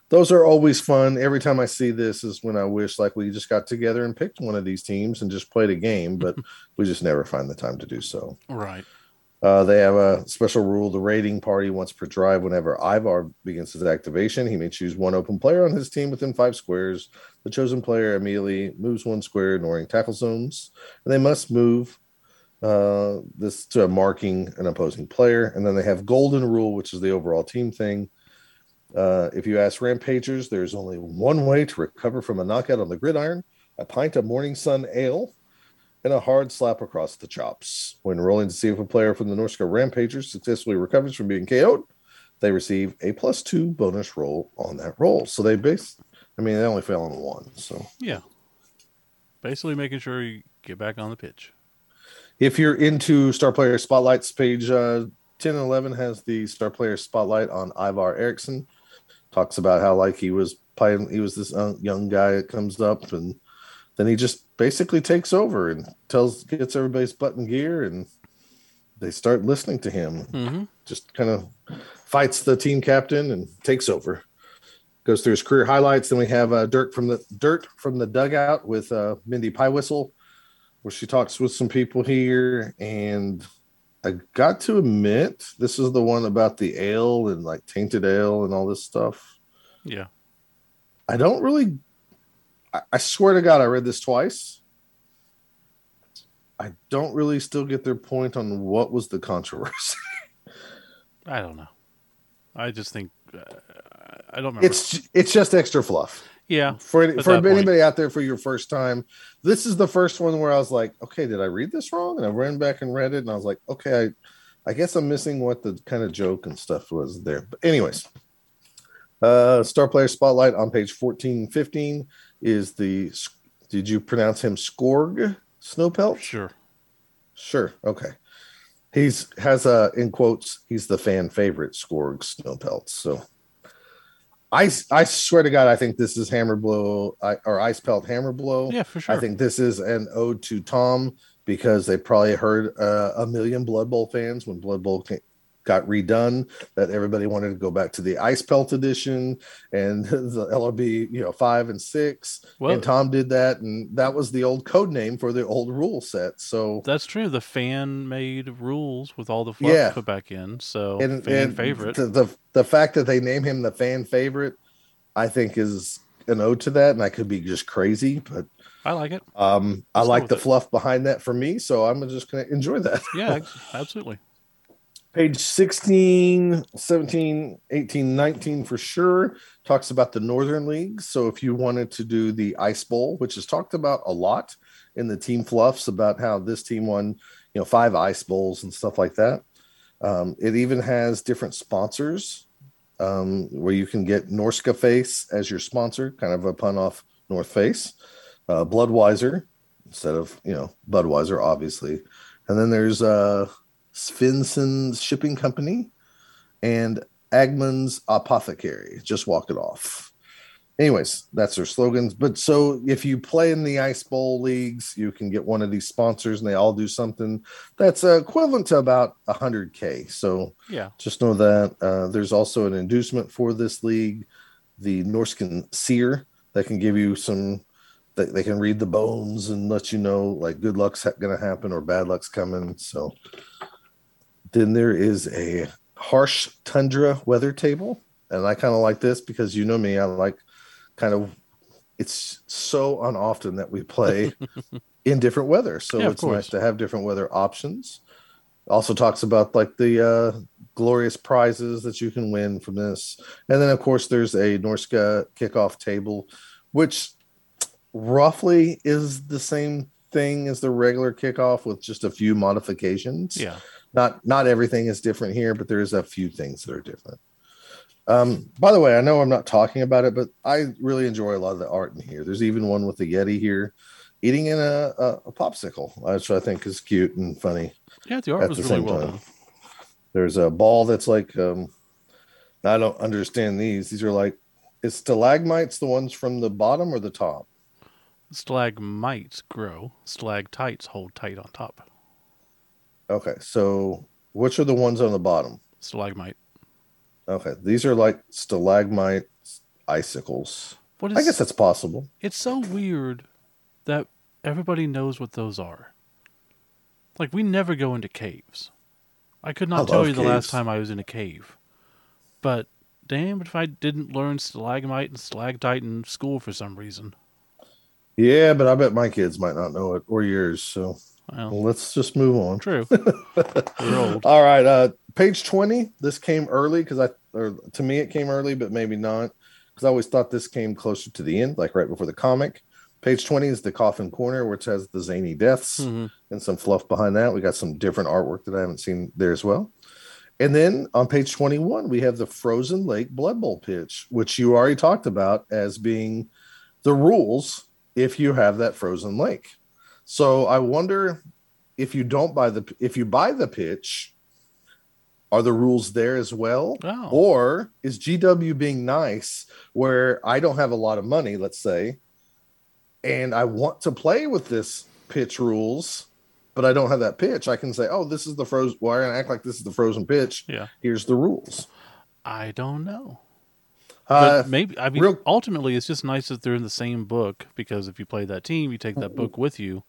those are always fun. Every time I see this is when I wish like we just got together and picked one of these teams and just played a game, but we just never find the time to do so. Right. Uh, they have a special rule: the raiding party once per drive. Whenever Ivar begins his activation, he may choose one open player on his team within five squares. The chosen player immediately moves one square, ignoring tackle zones, and they must move uh, this to marking an opposing player. And then they have golden rule, which is the overall team thing. Uh, if you ask Rampagers, there's only one way to recover from a knockout on the gridiron: a pint of Morning Sun ale and a hard slap across the chops. When rolling to see if a player from the Norsca Rampagers successfully recovers from being KO'd, they receive a plus two bonus roll on that roll. So they base, I mean, they only fail on one. So Yeah. Basically making sure you get back on the pitch. if you're into Star Player Spotlights, page uh, 10 and 11 has the Star Player Spotlight on Ivar Eriksson. Talks about how, like, he was playing, he was this uh, young guy that comes up and then he just basically takes over and tells, gets everybody's butt in gear and they start listening to him. Mm-hmm. just kind of fights the team captain and takes over. Goes through his career highlights. Then we have uh, Dirt from the Dirt from the dugout with uh, Mindy Piewhistle, where she talks with some people here. And I got to admit, this is the one about the ale and like tainted ale and all this stuff. Yeah. I don't really. I, swear to God, I read this twice. I don't really still get their point on what was the controversy. I don't know. I just think uh, I don't remember. it's it's just extra fluff. yeah. for for that point. anybody out there for your first time, this is the first one where I was like, okay, did I read this wrong? And I ran back and read it, and I was like, okay, I, I guess I'm missing what the kind of joke and stuff was there. But anyways, uh, star player spotlight on page 14 and 15 is the. Did you pronounce him Skorg Snowpelt? Sure. Sure. Okay. He's has a in quotes. He's the fan favorite Skorg Snowpelt. So, I I swear to God, I think this is Hammerblow I, or Icepelt Hammerblow. Yeah, for sure. I think this is an ode to Tom because they probably heard uh, a million Blood Bowl fans when Blood Bowl ca- got redone that everybody wanted to go back to the Icepelt edition and the LRB, you know, five and six. well, and Tom did that, and that was the old code name for the old rule set. So that's true. The fan made rules with all the fluff Yeah. put back in. So and, fan and favorite. The, the the fact that they name him the fan favorite, I think, is an ode to that. And I could be just crazy, but I like it. um, I like the it. fluff behind that for me. So I'm just to enjoy that. Yeah, absolutely. Page 16, 17, 18, 19 for sure talks about the Northern League. So if you wanted to do the Ice Bowl, which is talked about a lot in the team fluffs about how this team won, you know, five Ice Bowls and stuff like that. Um, it even has different sponsors um, where you can get Norska Face as your sponsor, kind of a pun off North Face, uh, Bloodweiser, instead of you know Budweiser, obviously. And then there's uh, Svensson's Shipping Company and Agman's Apothecary. Just walk it off. Anyways, that's their slogans. But so if you play in the Ice Bowl leagues, you can get one of these sponsors, and they all do something that's uh, equivalent to about 100K. So Yeah. just know that uh, there's also an inducement for this league, the Norskin Seer, that can give you some. They, they can read the bones and let you know like good luck's ha- going to happen or bad luck's coming. So then there is a harsh tundra weather table, and I kind of like this because you know me, I like kind of. It's so unoften that we play in different weather, so Yeah, it's nice to have different weather options. Also talks about like the uh, glorious prizes that you can win from this, and then of course there's a Norsca kickoff table, which roughly is the same thing as the regular kickoff with just a few modifications Yeah. Not not everything is different here, but there's a few things that are different. Um, by the way, I know I'm not talking about it, but I really enjoy a lot of the art in here. There's even one with the Yeti here eating in a, a, a popsicle, which I think is cute and funny. Yeah, the art At was the really same well time. done. There's a ball that's like um, I don't understand these. These are like is stalagmites the ones from the bottom or the top? Stalagmites grow, stalactites hold tight on top. Okay, so which are the ones on the bottom? Stalagmite. Okay, these are like stalagmite icicles. What is I guess that's possible. it's so weird that everybody knows what those are. Like we never go into caves. I could I not tell you the last time I was in a cave. But damn if I didn't learn stalagmite and stalactite in school for some reason. Yeah, but I bet my kids might not know it or yours. So Well, let's just move on. true. We're old. All right, uh, page twenty. This came early because I, or to me, it came early, but maybe not because I always thought this came closer to the end, like right before the comic. Page twenty is the coffin corner, which has the zany deaths Mhm. and some fluff behind that. We got some different artwork that I haven't seen there as well. And then on page 21, we have the Frozen Lake Blood Bowl pitch, which you already talked about as being the rules if you have that frozen lake. So I wonder if you don't buy the if you buy the pitch, are the rules there as well? Oh. Or is GW being nice where I don't have a lot of money, let's say, and I want to play with this pitch rules, but I don't have that pitch? I can say, oh, this is the frozen. Well, I'm going act like this is the frozen pitch. Yeah. Here's the rules. I don't know. Uh, But maybe I mean real- ultimately it's just nice that they're in the same book because if you play that team, you take that book with you.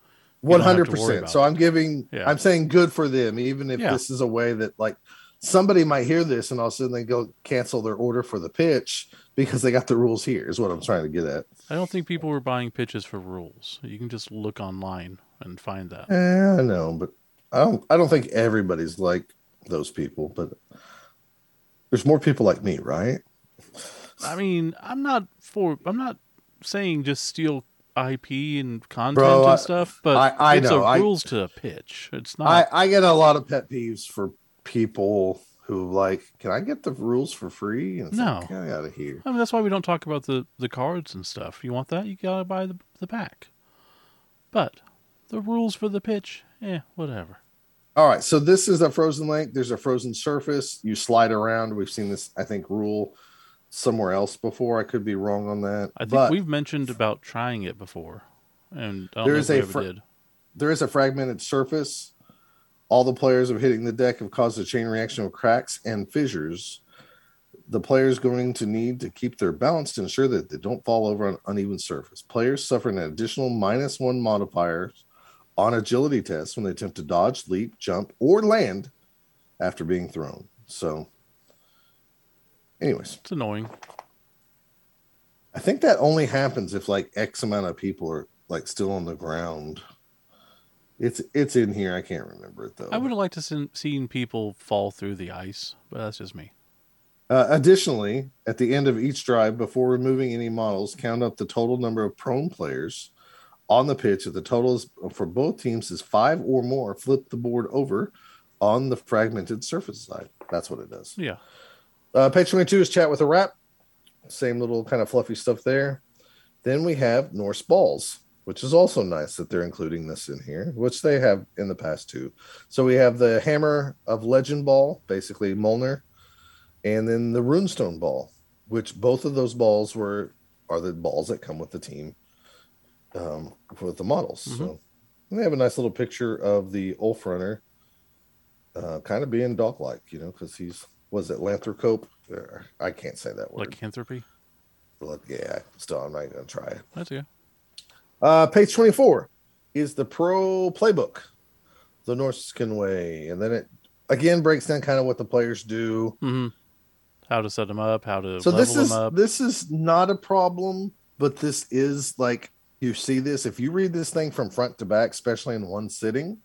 One hundred percent. So. I'm giving. Yeah. I'm saying good for them, even if Yeah. this is a way that like somebody might hear this and all of a sudden they go cancel their order for the pitch because they got the rules here. Is what I'm trying to get at. I don't think people were buying pitches for rules. You can just look online and find that. Eh, I know, but I don't. I don't think everybody's like those people, but there's more people like me, right? I mean, I'm not for I'm not saying just steal IP and content Bro, and stuff, but I- I it's know, a I- rules to a pitch. It's not I I get a lot of pet peeves for people who like, can I get the rules for free? And No. like, get out of here. I mean, that's why we don't talk about the, the cards and stuff. You want that? You gotta buy the the pack. But the rules for the pitch, eh, whatever. All right, so this is a frozen lake. There's a frozen surface. You slide around. We've seen this, I think, rule somewhere else before. I could be wrong on that. I think but we've mentioned about trying it before, and There is a ever fr- did. there is a fragmented surface. All the players of hitting the deck have caused a chain reaction of cracks and fissures. The players going to need to keep their balance to ensure that they don't fall over an uneven surface. Players suffer an additional minus one modifier on agility tests when they attempt to dodge, leap, jump, or land after being thrown. So, anyways, It's annoying. I think that only happens if like X amount of people are like still on the ground. It's it's in here. I can't remember it though. I would have liked to seen, seen people fall through the ice, but that's just me. Uh, additionally, at the end of each drive, before removing any models, count up the total number of prone players on the pitch. If the total is, for both teams is five or more, flip the board over on the fragmented surface side. That's what it does. Yeah. Uh, page 22 is chat with a wrap. Same little kind of fluffy stuff there. Then we have Norse balls. which is also nice that they're including this in here, which they have in the past too. So we have the Hammer of Legend ball, basically Mjolnir, and then the Runestone ball, which both of those balls were are the balls that come with the team um, with the models. Mhm. So they have a nice little picture of the Ulf Runner, uh, kind of being dog-like, you know, because he's was it Lanthrocope? Uh, I can't say that word. Lycanthropy. But yeah, still, I'm not gonna try it. That's good. Uh, page 24 is the pro playbook, the Norskin way. And then it again breaks down kind of what the players do. mm-hmm. How to set them up, how to So this them is up. this is not a problem, but this is like you see this if you read this thing from front to back, especially in one sitting,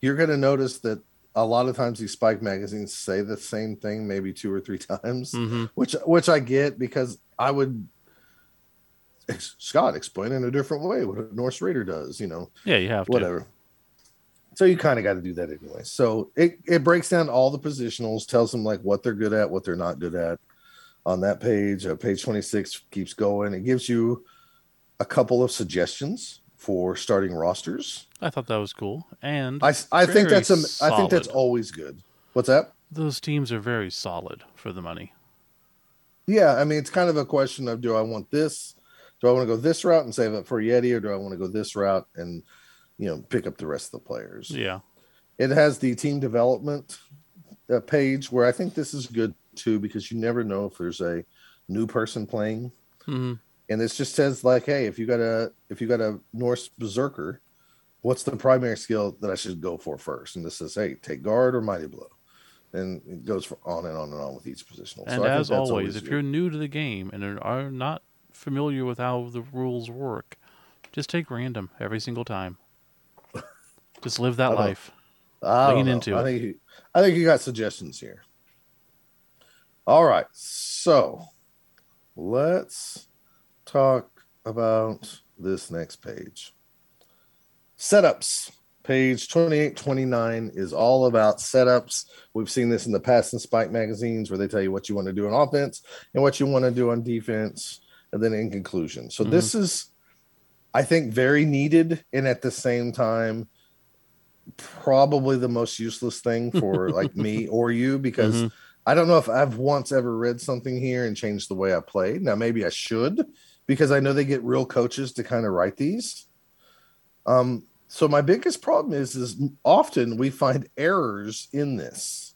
you're going to notice that a lot of times these Spike magazines say the same thing maybe two or three times, hmm which which I get because I would Scott explain in a different way what a Norse Raider does, you know. Yeah, you have to. whatever. So you kind of got to do that anyway. So it, it breaks down all the positionals, tells them like what they're good at, what they're not good at. On that page, uh, page 26 keeps going. It gives you a couple of suggestions for starting rosters. I thought that was cool. And I, I think that's a, I think that's always good. What's that? those teams are very solid for the money. Yeah, I mean it's kind of a question of do I want this? Do I want to go this route and save it for Yeti, or do I want to go this route and you know pick up the rest of the players? Yeah. It has the team development uh, page where I think this is good too because you never know if there's a new person playing, hmm and this just says like, hey, if you got a if you got a Norse berserker, what's the primary skill that I should go for first? And this says, hey, take guard or mighty blow, and it goes for on and on and on with each positional. And So I think as that's always, if good. you're new to the game and are not familiar with how the rules work, just take random every single time. just live that life. I Lean know. into I it. think you, I think you got suggestions here. All right, so let's talk about this next page. Setups. Page 28, 29 is all about setups. We've seen this in the past in Spike magazines where they tell you what you want to do on offense and what you want to do on defense, and then in conclusion. So, Mhm. this is, I think, very needed and at the same time, probably the most useless thing for like me or you because Mhm. I don't know if I've once ever read something here and changed the way I played. Now maybe I should because I know they get real coaches to kind of write these. Um so my biggest problem is is often we find errors in this.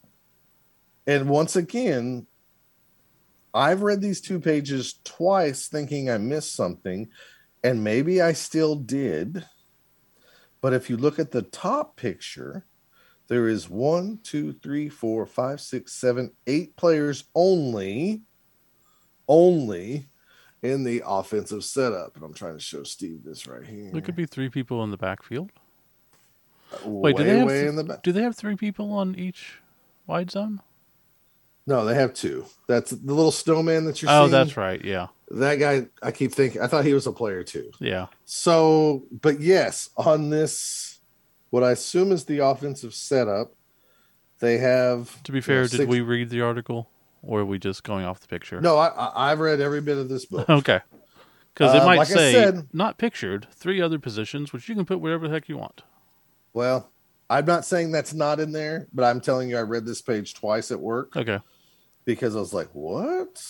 And once again, I've read these two pages twice thinking I missed something and maybe I still did. But if you look at the top picture, there is one, two, three, four, five, six, seven, eight players only, only in the offensive setup. And I'm trying to show Steve this right here. There could be three people in the backfield. Wait, do they have th- in the back. Do they have three people on each wide zone? No, they have two. That's the little snowman that you're Oh, seeing. that's right. Yeah. That guy, I keep thinking, I thought he was a player too. Yeah. So, but yes, on this, what I assume is the offensive setup, they have. To be know, fair, did six- we read the article or are we just going off the picture? No, I, I, I've read every bit of this book. Okay. Because it Uh, might like I say said- not pictured, three other positions, which you can put wherever the heck you want. Well, I'm not saying that's not in there, but I'm telling you, I read this page twice at work Okay. because I was like, what?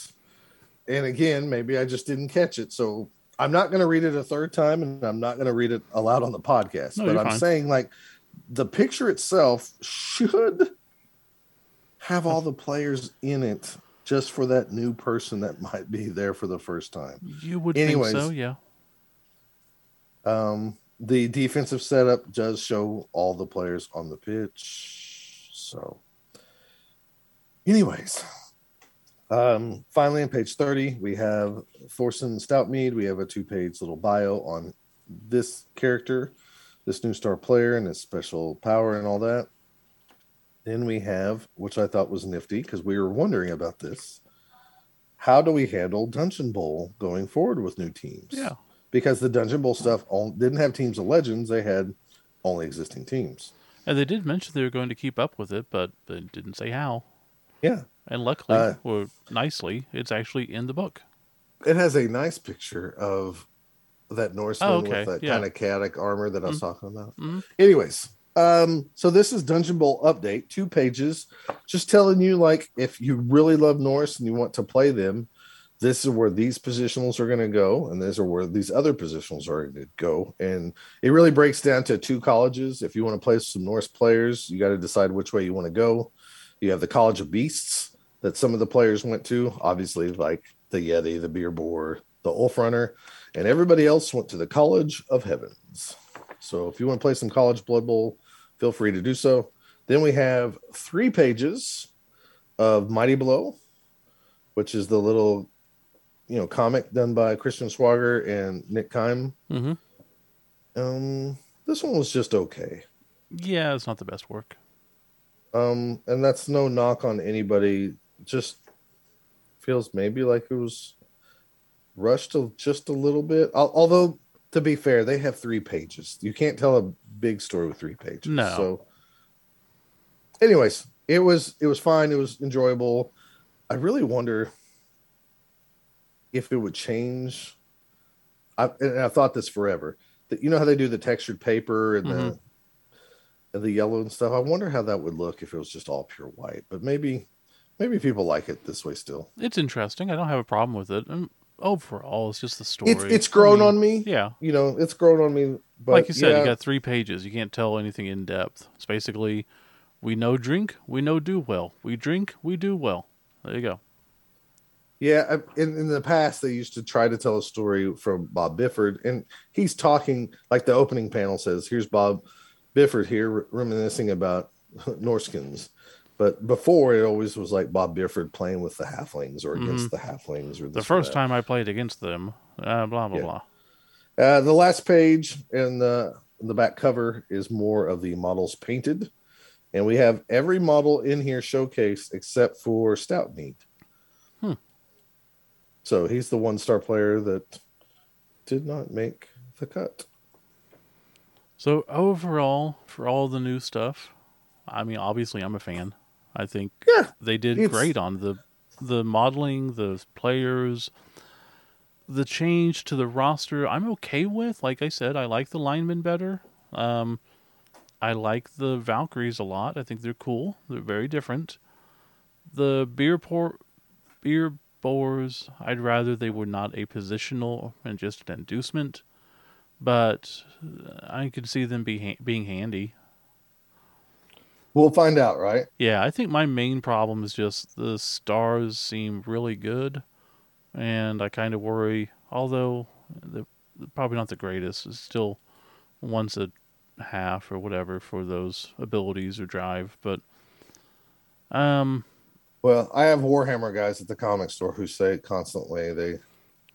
And again, maybe I just didn't catch it. So I'm not going to read it a third time and I'm not going to read it aloud on the podcast. No, but you're I'm fine. saying, like, the picture itself should have all the players in it just for that new person that might be there for the first time. You would Anyways. think so, yeah. Um, the defensive setup does show all the players on the pitch. So, anyways, um, finally on page 30, we have Thorsson Stoutmead. We have a two page little bio on this character, this new star player, and his special power and all that. Then we have, which I thought was nifty because we were wondering about this. How do we handle Dungeon Bowl going forward with new teams? Yeah. because the Dungeon Bowl stuff all, didn't have teams of legends; they had only existing teams. And they did mention they were going to keep up with it, but they didn't say how. Yeah, And luckily, Uh, or nicely, it's actually in the book. it has a nice picture of that Norseman Oh, okay. with that Yeah. kind of chaotic armor that I was Mhm. talking about. Mhm. Anyways, um, so this is Dungeon Bowl update, two pages, just telling you like if you really love Norse and you want to play them, this is where these positionals are going to go, and these are where these other positionals are going to go. And it really breaks down to two colleges. If you want to play some Norse players, you got to decide which way you want to go. You have the College of Beasts that some of the players went to, obviously, like the Yeti, the Beer Boar, the Ulfwerener, and everybody else went to the College of Heavens. So if you want to play some College Blood Bowl, feel free to do so. Then we have three pages of Mighty Blow, which is the little, you know, comic done by Christian Swager and Nick Kime. hmm Um, this one was just okay. Yeah, it's not the best work. Um, and that's no knock on anybody. Just feels maybe like it was rushed a, just a little bit. Although, to be fair, they have three pages. You can't tell a big story with three pages. No. So, anyways, it was it was fine. It was enjoyable. I really wonder if it would change. I and I thought this forever. That you know how they do the textured paper and the Mhm. and the yellow and stuff. I wonder how that would look if it was just all pure white. But maybe maybe people like it this way still. It's interesting. I don't have a problem with it. Overall, it's just the story. It's it's grown I mean, on me. Yeah, You know, it's grown on me. But like you said, yeah, you got three pages. You can't tell anything in depth. It's basically, we know drink, we know do well. We drink, we do well. There you go. Yeah, in, in the past they used to try to tell a story from Bob Bifford, and he's talking like the opening panel says. Here's Bob Bifford here reminiscing about Norskins, but before it always was like Bob Bifford playing with the halflings or against the halflings. Or The first time I played against them, uh, blah blah Yeah. blah. Uh, the last page in the the back cover is more of the models painted, and we have every model in here showcased except for Stoutmead. Hmm. So he's the one star player that did not make the cut. So overall, for all the new stuff, I mean, obviously, I'm a fan. I think Yeah, they did great on the the modeling, the players, the change to the roster. I'm okay with. Like I said, I like the linemen better. Um, I like the Valkyries a lot. I think they're cool. They're very different. The beer pour, beer boars. I'd rather they were not a positional and just an inducement, but I could see them be ha- being handy. We'll find out, right? Yeah, I think my main problem is just the stars seem really good, and I kind of worry. Although they're probably not the greatest, it's still once a half or whatever for those abilities or drive. But um, Well, I have Warhammer guys at the comic store who say constantly they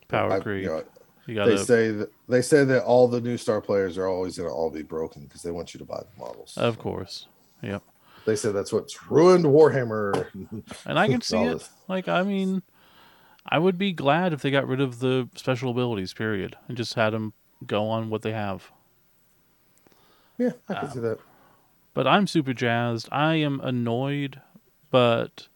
power I- creep. you know, you they gotta say that they say that all the new star players are always going to all be broken because they want you to buy the models. of course. Yep. They said that's what's ruined Warhammer. And I can see it. this. Like, I mean, I would be glad if they got rid of the special abilities, period, and just had them go on what they have. Yeah, I can Um, see that. But I'm super jazzed. I am annoyed, but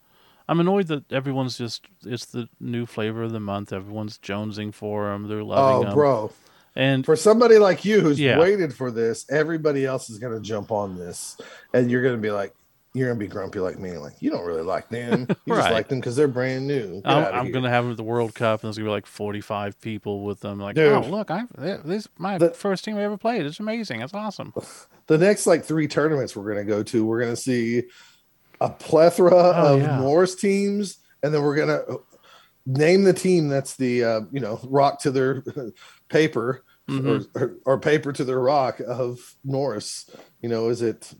I'm annoyed that everyone's just, it's the new flavor of the month. Everyone's jonesing for them. They're loving Oh, them. Oh, bro. And For somebody like you who's Yeah. waited for this, everybody else is going to jump on this. And you're going to be like, you're going to be grumpy like me. Like, you don't really like them. You just like them because they're brand new. Get I'm, I'm going to have them at the World Cup, and there's going to be like 45 people with them. Like, Dude. oh, look, I this is my The- first team I ever played. It's amazing. It's awesome. The next like three tournaments we're going to go to, we're going to see a plethora Oh, of yeah. Norse teams. And then we're going to name the team that's the, uh, you know, rock to their paper. Mhm. or, or, or paper to the rock of Norse. You know, is it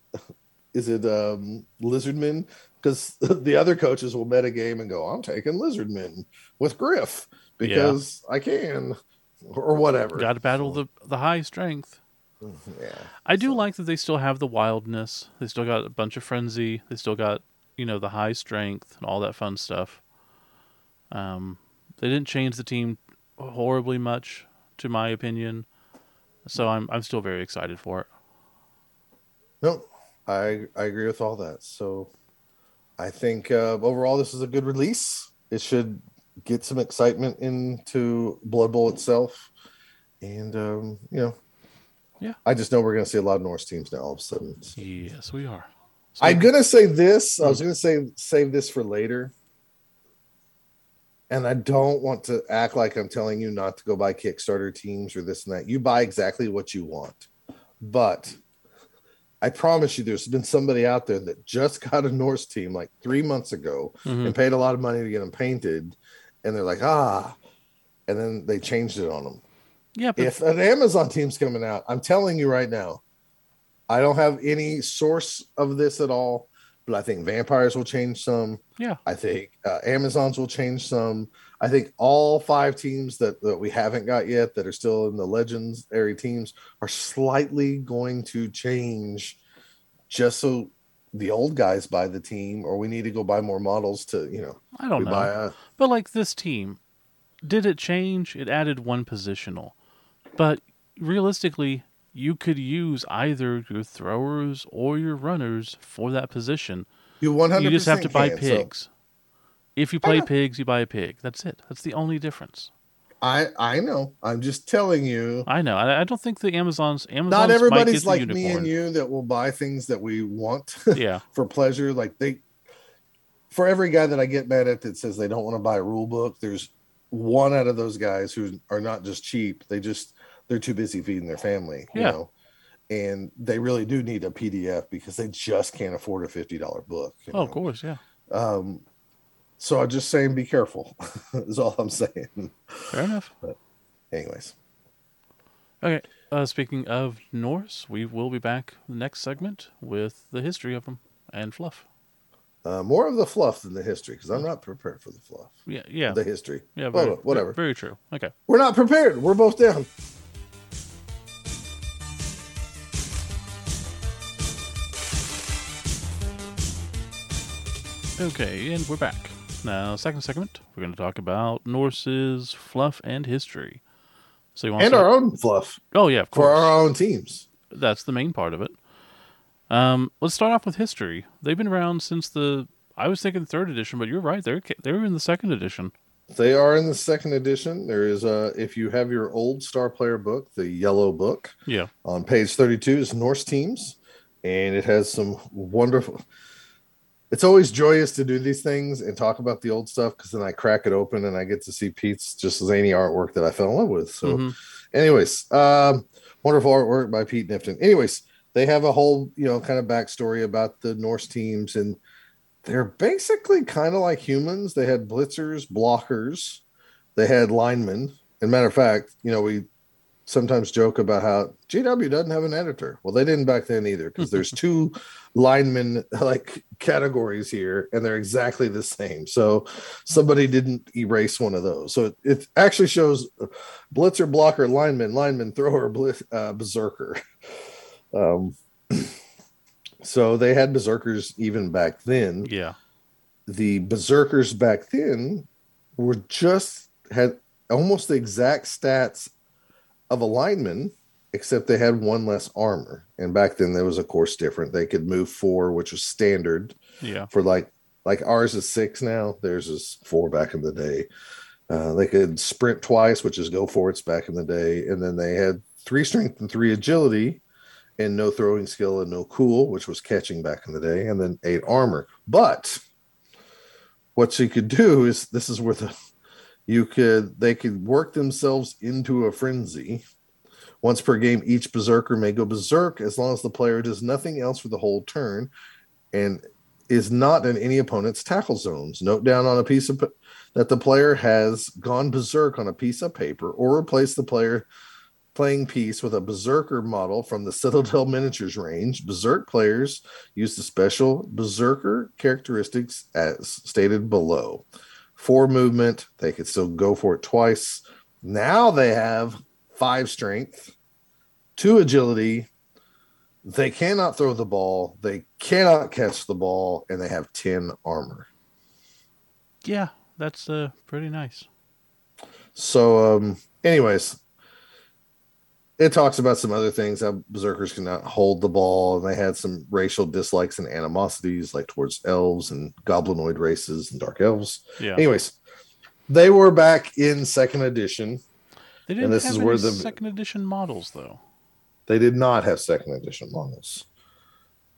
is it um Lizardman? Because the other coaches will bet a game and go, I'm taking Lizardman with Griff because I can, or whatever. Got to battle the the high strength. Yeah. I do like that they still have the wildness. They still got a bunch of frenzy. They still got you know the high strength and all that fun stuff. Um, they didn't change the team horribly much, to my opinion. So I'm I'm still very excited for it. No, I I agree with all that. So I think uh, overall this is a good release. It should get some excitement into Blood Bowl itself. And um, you know, Yeah. I just know we're going to see a lot of Norse teams now all of a sudden. Yes, we are. So- I'm gonna say this. I was gonna say save this for later. And I don't want to act like I'm telling you not to go buy Kickstarter teams or this and that. You buy exactly what you want. But I promise you, there's been somebody out there that just got a Norse team like three months ago Mhm. and paid a lot of money to get them painted. And they're like, ah. And then they changed it on them Yeah, but if an Amazon team's coming out, I'm telling you right now, I don't have any source of this at all, but I think vampires will change some. Yeah. I think uh, Amazons will change some. I think all five teams that, that we haven't got yet that are still in the Legends area teams are slightly going to change just so the old guys buy the team, or we need to go buy more models to, you know, I don't know. buy a But like this team, did it change? It added one positional. But realistically, you could use either your throwers or your runners for that position. you 100 You just have to buy can, so- pigs. If you play pigs, you buy a pig. That's it. That's the only difference. I I know. I'm just telling you. I know. I, I don't think the Amazons Amazons Not might everybody's like unicorn. me and you that will buy things that we want Yeah. for pleasure. Like they, for every guy that I get mad at that says they don't want to buy a rule book, there's one out of those guys who are not just cheap. They just they're too busy feeding their family. You know? And they really do need a PDF because they just can't afford a fifty dollar book. Oh, of course. Yeah. Um, so I'm just saying, be careful. is all I'm saying. Fair enough. Anyways, Okay. Uh, speaking of Norse, we will be back the next segment with the history of them and fluff. uh, more of the fluff than the history because I'm not prepared for the fluff. Yeah. Yeah. The history. yeah. Very, whatever. Very true. Okay. We're not prepared. We're both down. Okay, and we're back. Now, second segment, we're going to talk about Norse's fluff and history. So you want And to our own fluff Oh yeah, of for course. our own teams. That's the main part of it. Um, let's start off with history. They've been around since the I was thinking third edition, but you're right. They're they're in the second edition. They are in the second edition. There is a if you have your old Star Player book, the yellow book, Yeah. on page 32 is Norse teams, and it has some wonderful. It's always joyous to do these things and talk about the old stuff because then I crack it open and I get to see Pete's just zany artwork that I fell in love with. So, Mhm. anyways, um, wonderful artwork by Pete Knifton. Anyways, they have a whole you know kind of backstory about the Norse teams and they're basically kind of like humans. They had blitzers, blockers, they had linemen. And matter of fact, you know, we sometimes joke about how GW doesn't have an editor. Well, they didn't back then either because there's two lineman like categories here and they're exactly the same. So somebody didn't erase one of those. So it, it actually shows blitzer, blocker, lineman, lineman, thrower, blitz, uh, berserker. Um, so they had berserkers even back then Yeah. the berserkers back then were just had almost the exact stats of a lineman except they had one less armor. And back then there was of course different. They could move four which was standard Yeah. for like like ours is six now. Theirs is four back in the day. Uh, they could sprint twice which is go forwards back in the day. And then they had three strength and three agility and no throwing skill and no cool which was catching back in the day and then eight armor. But what you could do is this is where the you could they could work themselves into a frenzy. Once per game each berserker may go berserk as long as the player does nothing else for the whole turn and is not in any opponent's tackle zones. Note down on a piece of that the player has gone berserk on a piece of paper or replace the player playing piece with a berserker model from the citadel miniatures range. Berserk players use the special berserker characteristics as stated below four movement they could still go for it twice now they have five strength two agility they cannot throw the ball they cannot catch the ball and they have 10 armor Yeah. That's uh pretty nice. So, um, anyways, it talks about some other things how berserkers cannot hold the ball, and they had some racial dislikes and animosities, like towards elves and goblinoid races and dark elves. Yeah. Anyways, they were back in second edition. They didn't and this have is where the second edition models though, they did not have second edition models.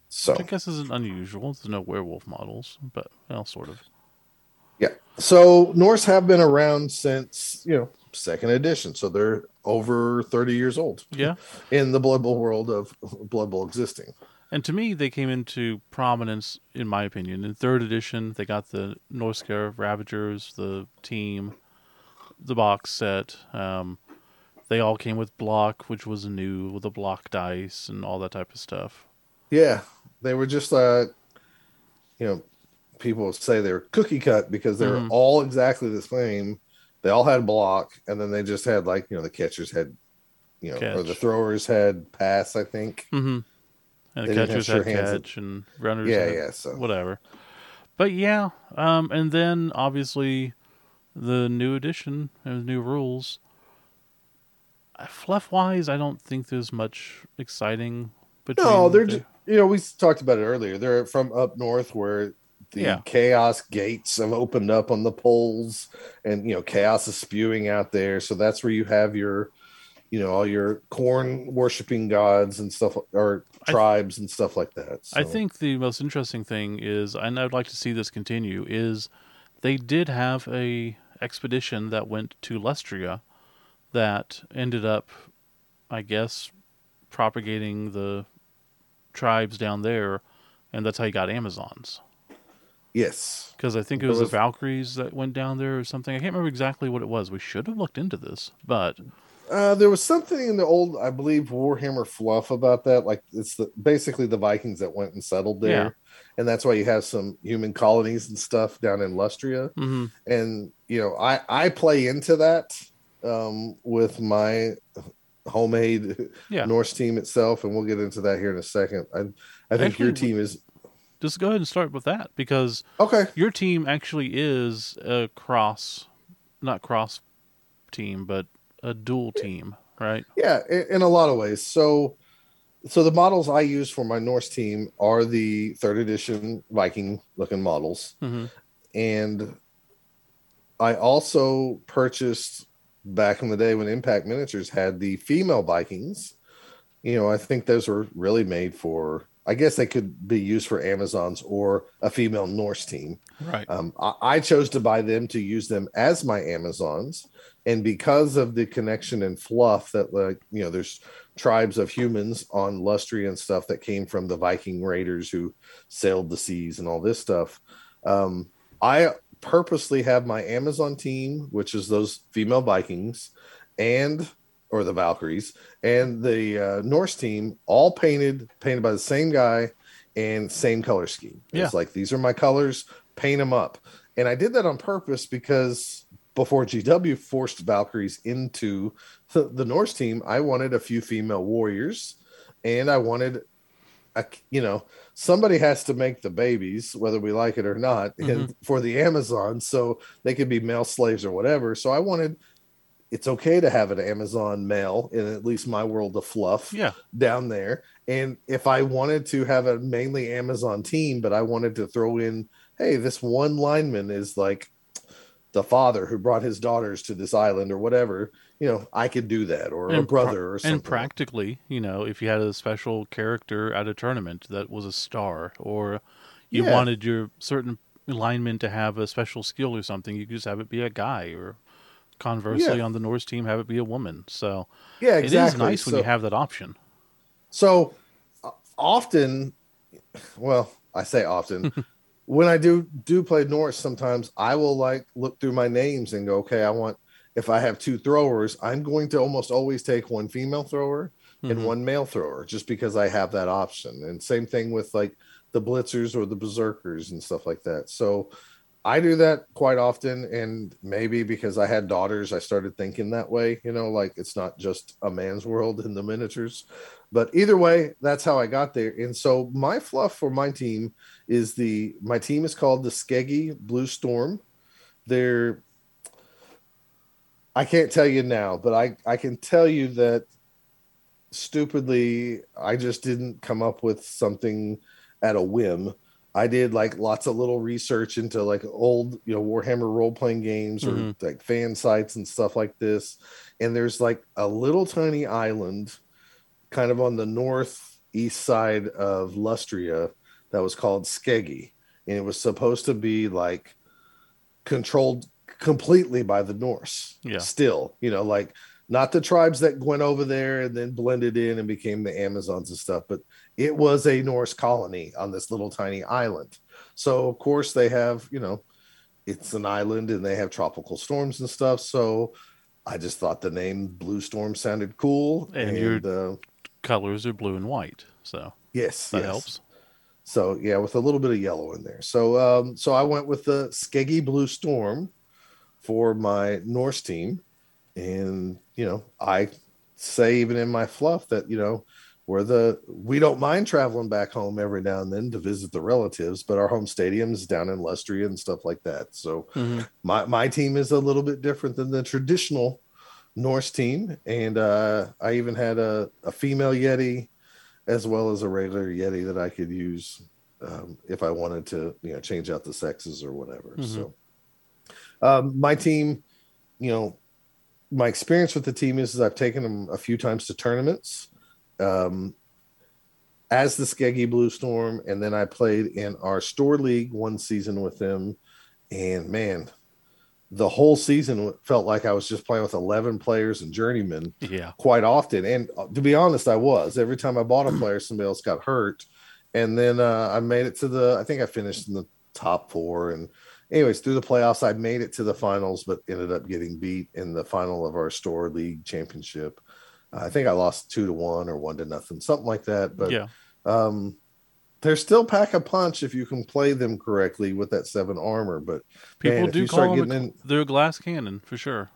So which I guess isn't unusual. There's no werewolf models, but well, sort of. yeah, so Norse have been around since you know second edition, so they're over thirty years old Yeah, in the Blood Bowl world of Blood Bowl existing. and to me, they came into prominence, in my opinion, in third edition. They got the Norsca Rampagers, the team, the box set. Um, they all came with block, which was new with the block dice and all that type of stuff. Yeah, they were just uh, you know, people say they're cookie cut because they're Mhm. all exactly the same. They all had block, and then they just had like you know the catchers had, you know, or the throwers had pass. I think. Mm-hmm. And the catchers had sure hands and- catch, and runners Yeah, had yeah. So whatever. But yeah, um, and then obviously the new edition and new rules. Fluff wise, I don't think there's much exciting between. no, they're the- just you know we talked about it earlier. They're from up north where the Yeah. chaos gates have opened up on the poles, and you know chaos is spewing out there. So that's where you have your, you know, all your Khorne worshiping gods and stuff, or tribes and stuff like that. I think the most interesting thing is, and I'd like to see this continue, is they did have a expedition that went to Lustria that ended up, I guess, propagating the tribes down there, and that's how you got Amazons. Yes, Because I think it was, was- the Valkyries that went down there or something. I can't remember exactly what it was. We should have looked into this, but uh, there was something in the old, I believe, Warhammer fluff about that. Like it's the basically the Vikings that went and settled there, Yeah. and that's why you have some human colonies and stuff down in Lustria. mhm. and you know i i play into that um with my homemade yeah. norse team itself and we'll get into that here in a second i i think Actually, your team is Just go ahead and start with that because okay your team actually is a cross, not cross team, but a dual team, right? yeah in, a lot of ways so so the models i use for my norse team are the third edition viking looking models hmm and I also purchased back in the day when Impact Miniatures had the female Vikings. You know, I think those were really made for. I guess they could be used for Amazons or a female Norse team. Right. Um, I, I chose to buy them to use them as my Amazons, and because of the connection and fluff that, like you know, there's tribes of humans on Lustria and stuff that came from the Viking raiders who sailed the seas and all this stuff. Um, I purposely have my Amazon team, which is those female Vikings, and or the Valkyries, and the uh, Norse team, all painted painted by the same guy and same color scheme. Yeah. It's like these are my colors, paint them up, and I did that on purpose because before GW forced Valkyries into the, the Norse team, I wanted a few female warriors, and I wanted. A, you know, somebody has to make the babies, whether we like it or not, and for the Amazon, so they could be male slaves or whatever. So I wanted it's okay to have an Amazon male in at least my world of fluff Yeah. down there. And if I wanted to have a mainly Amazon team, but I wanted to throw in, hey, this one lineman is like the father who brought his daughters to this island or whatever, you know, I could do that or a brother pra- or something. And practically, you know, if you had a special character at a tournament that was a star, or you Yeah. wanted your certain lineman to have a special skill or something, you could just have it be a guy, or conversely, Yeah. on the Norse team, have it be a woman. So yeah, exactly. it is nice when you have that option. So uh, often, well, I say often, when I do do play Norse, sometimes I will like look through my names and go, okay, I want if I have two throwers, I'm going to almost always take one female thrower and Mhm. one male thrower just because I have that option. And same thing with like the blitzers or the berserkers and stuff like that. So I do that quite often. And maybe because I had daughters, I started thinking that way, you know, like it's not just a man's world in the miniatures. But either way, that's how I got there. And so my fluff for my team is the my team is called the Skeggi Blue Storm. They're I can't tell you now, but I I can tell you that stupidly I just didn't come up with something at a whim. I did like lots of little research into like old, you know, Warhammer role playing games or Mhm. like fan sites and stuff like this. And there's like a little tiny island kind of on the northeast side of Lustria that was called Skeggi. And it was supposed to be like controlled completely by the Norse. Yeah. Still, you know, like not the tribes that went over there and then blended in and became the Amazons and stuff, but it was a Norse colony on this little tiny island. So of course they have, you know, it's an island and they have tropical storms and stuff. So I just thought the name Blue Storm sounded cool. And And, you're- uh, Colors are blue and white, so yes, that yes. helps. So yeah, with a little bit of yellow in there. So um, so I went with the Skeggi Blue Storm for my Norse team, and you know I say even in my fluff that you know we're the we don't mind traveling back home every now and then to visit the relatives, but our home stadium is down in Lustria and stuff like that. So Mhm. my my team is a little bit different than the traditional Norse team, and uh, I even had a, a female Yeti as well as a regular Yeti that I could use um, if I wanted to, you know, change out the sexes or whatever. Mhm. So, um, my team, you know, my experience with the team is, is I've taken them a few times to tournaments um, as the Skeggi Blue Storm, and then I played in our store league one season with them, and man. The whole season felt like I was just playing with 11 players and journeymen Yeah. quite often. And uh, to be honest, I was. Every time I bought a player, somebody else got hurt. And then uh, I made it to the, I think I finished in the top four. And, anyways, through the playoffs, I made it to the finals, but ended up getting beat in the final of our store league championship. I think I lost two to one or one to nothing, something like that. But yeah. um, they're still pack a punch if you can play them correctly with that seven armor. But People man, do call them getting a, in, they're a glass cannon for sure.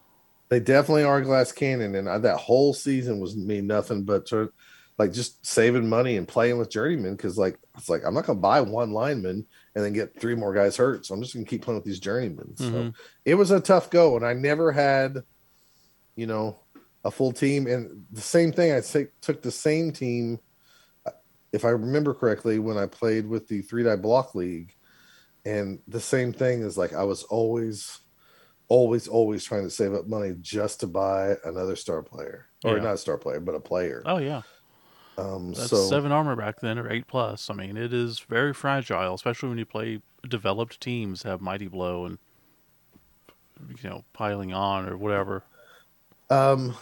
they definitely are glass cannon, and I, that whole season was me nothing but to like just saving money and playing with journeymen because like it's like I'm not gonna buy one lineman and then get three more guys hurt, so I'm just gonna keep playing with these journeymen. So Mhm. it was a tough go, and I never had, you know, a full team. And the same thing, I say, took the same team, uh, if I remember correctly, when I played with the three die block league, and the same thing is like I was always always always trying to save up money just to buy another star player or Yeah. not a star player but a player Oh yeah. um That's so seven armor back then or eight plus. I mean, it is very fragile, especially when you play developed teams have mighty blow and you know piling on or whatever. um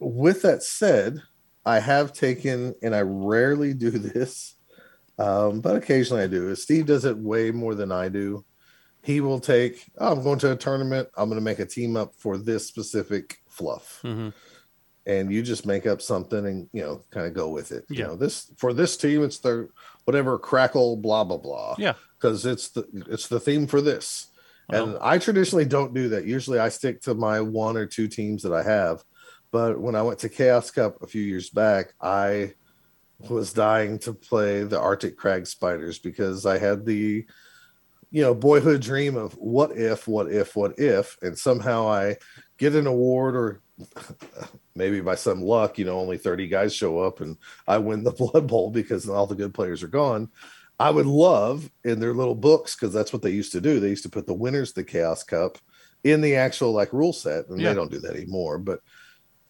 with that said i have taken and i rarely do this um but occasionally i do steve does it way more than i do he will take oh, i'm going to a tournament i'm going to make a team up for this specific fluff hmm and you just make up something and you know kind of go with it. You know, this for this team, it's their whatever crackle blah blah blah. Yeah. because it's the it's the theme for this. and I traditionally don't do that. Usually, I stick to my one or two teams that I have. But when I went to Chaos Cup a few years back, I was dying to play the Arctic Crag Spiders because I had the you know boyhood dream of what if, what if, what if, and somehow I get an award or maybe by some luck, you know, only 30 guys show up and I win the Blood Bowl because all the good players are gone. I would love in their little books because that's what they used to do. They used to put the winners of the Chaos Cup in the actual like rule set, and Yeah. they don't do that anymore. But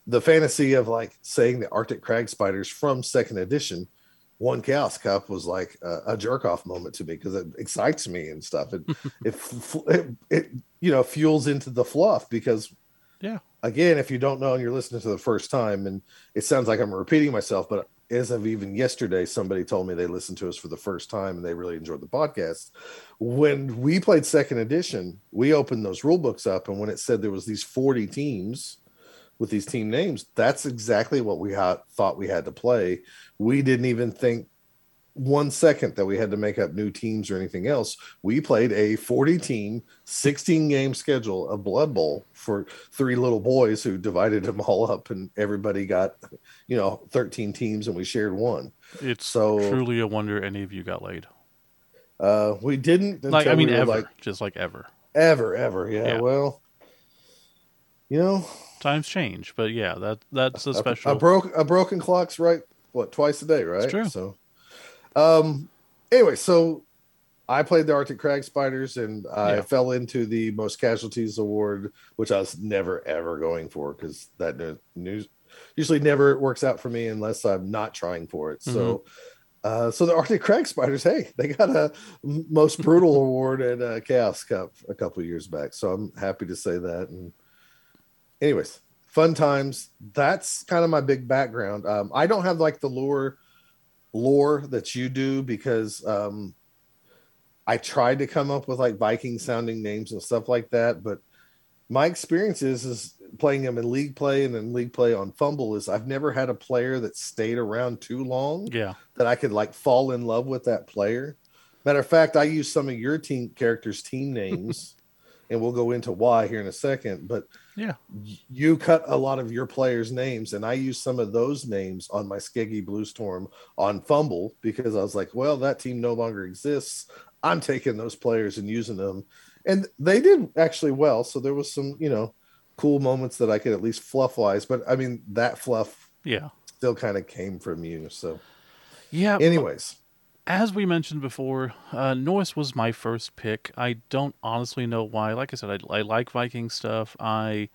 the fantasy of like saying the Arctic Crag Spiders from second edition one Chaos Cup was like a, a jerk off moment to me because it excites me and stuff. It, it, it, it, you know, fuels into the fluff because Yeah. again, if you don't know and you're listening to the first time, and it sounds like I'm repeating myself, but as of even yesterday, somebody told me they listened to us for the first time and they really enjoyed the podcast. When we played second edition, we opened those rule books up, and when it said there was these 40 teams with these team names, that's exactly what we had thought we had to play. We didn't even think one second that we had to make up new teams or anything else. We played a 40 team, 16 game schedule of Blood Bowl for three little boys who divided them all up, and everybody got, you know, 13 teams, and we shared one. it's So- truly a wonder any of you got laid. Uh, we didn't Like I mean, we ever, like just like ever. ever, ever. Yeah, Yeah. Well, you know, Times change, but yeah, that that's a a- special. A, broke a broken clock's right. What twice a day, right? true. So, um, anyway, so I played the Arctic Crag Spiders, and I Yeah. fell into the Most Casualties Award, which I was never ever going for because that news usually never works out for me unless I'm not trying for it. So, uh, so the Arctic Crag Spiders, hey, they got a Most Brutal Award at uh, Chaos Cup a couple years back. So I'm happy to say that. And, anyways, fun times. That's kind of my big background. Um, I don't have like the lore lore that you do because um, I tried to come up with like Viking sounding names and stuff like that, but my experience is is playing them in league play and then league play on FUMBBL is I've never had a player that stayed around too long Yeah. that I could like fall in love with that player. Matter of fact, I use some of your team characters' team names, and we'll go into why here in a second. But Yeah. you cut a lot of your players' names, and I used some of those names on my Skeggi Blue Storm on FUMBBL because I was like, well, that team no longer exists. I'm taking those players and using them, and they did actually well. So there was some, you know, cool moments that I could at least fluff wise. But I mean, that fluff Yeah. still kind of came from you. So, Yeah. anyways. As we mentioned before, uh, Norse was my first pick. I don't honestly know why. Like I said, I, I like Viking stuff. I,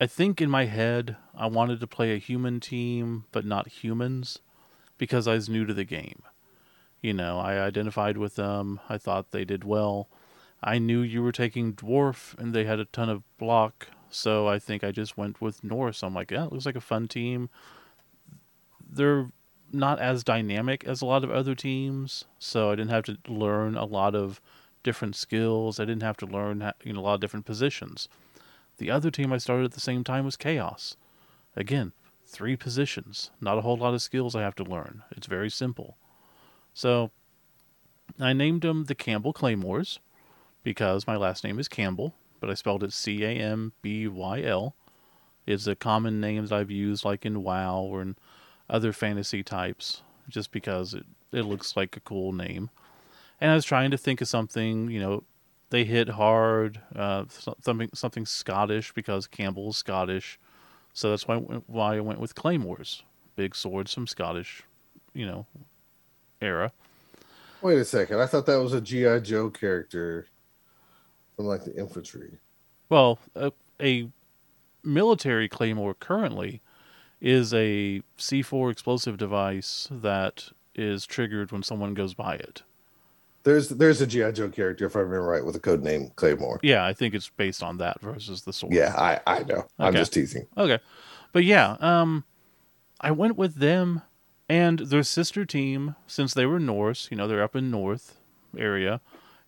I think in my head I wanted to play a human team, but not humans, because I was new to the game. You know, I identified with them. I thought they did well. I knew you were taking dwarf, and they had a ton of block. So I think I just went with Norse. I'm like, yeah, it looks like a fun team. They're not as dynamic as a lot of other teams, so I didn't have to learn a lot of different skills. I didn't have to learn you know a lot of different positions. The other team I started at the same time was Chaos. Again, three positions, not a whole lot of skills I have to learn. It's very simple. So I named them the Campbell Claymores because my last name is Campbell, but I spelled it C A M B Y L. It's a common name that I've used like in WoW or in other fantasy types just because it, it looks like a cool name. And I was trying to think of something, you know, they hit hard, uh, something something Scottish because Campbell's Scottish. So that's why I went, why I went with Claymores, big swords from Scottish, you know, era. Wait a second. I thought that was a GI Joe character from like the infantry. Well, a, a military claymore currently is a C4 explosive device that is triggered when someone goes by it. There's there's a GI Joe character if I remember right with a code name Claymore. Yeah, I think it's based on that versus the sword. Yeah, I I know. I'm just teasing. Okay. But yeah, um I went with them and their sister team since they were Norse, you know, they're up in North area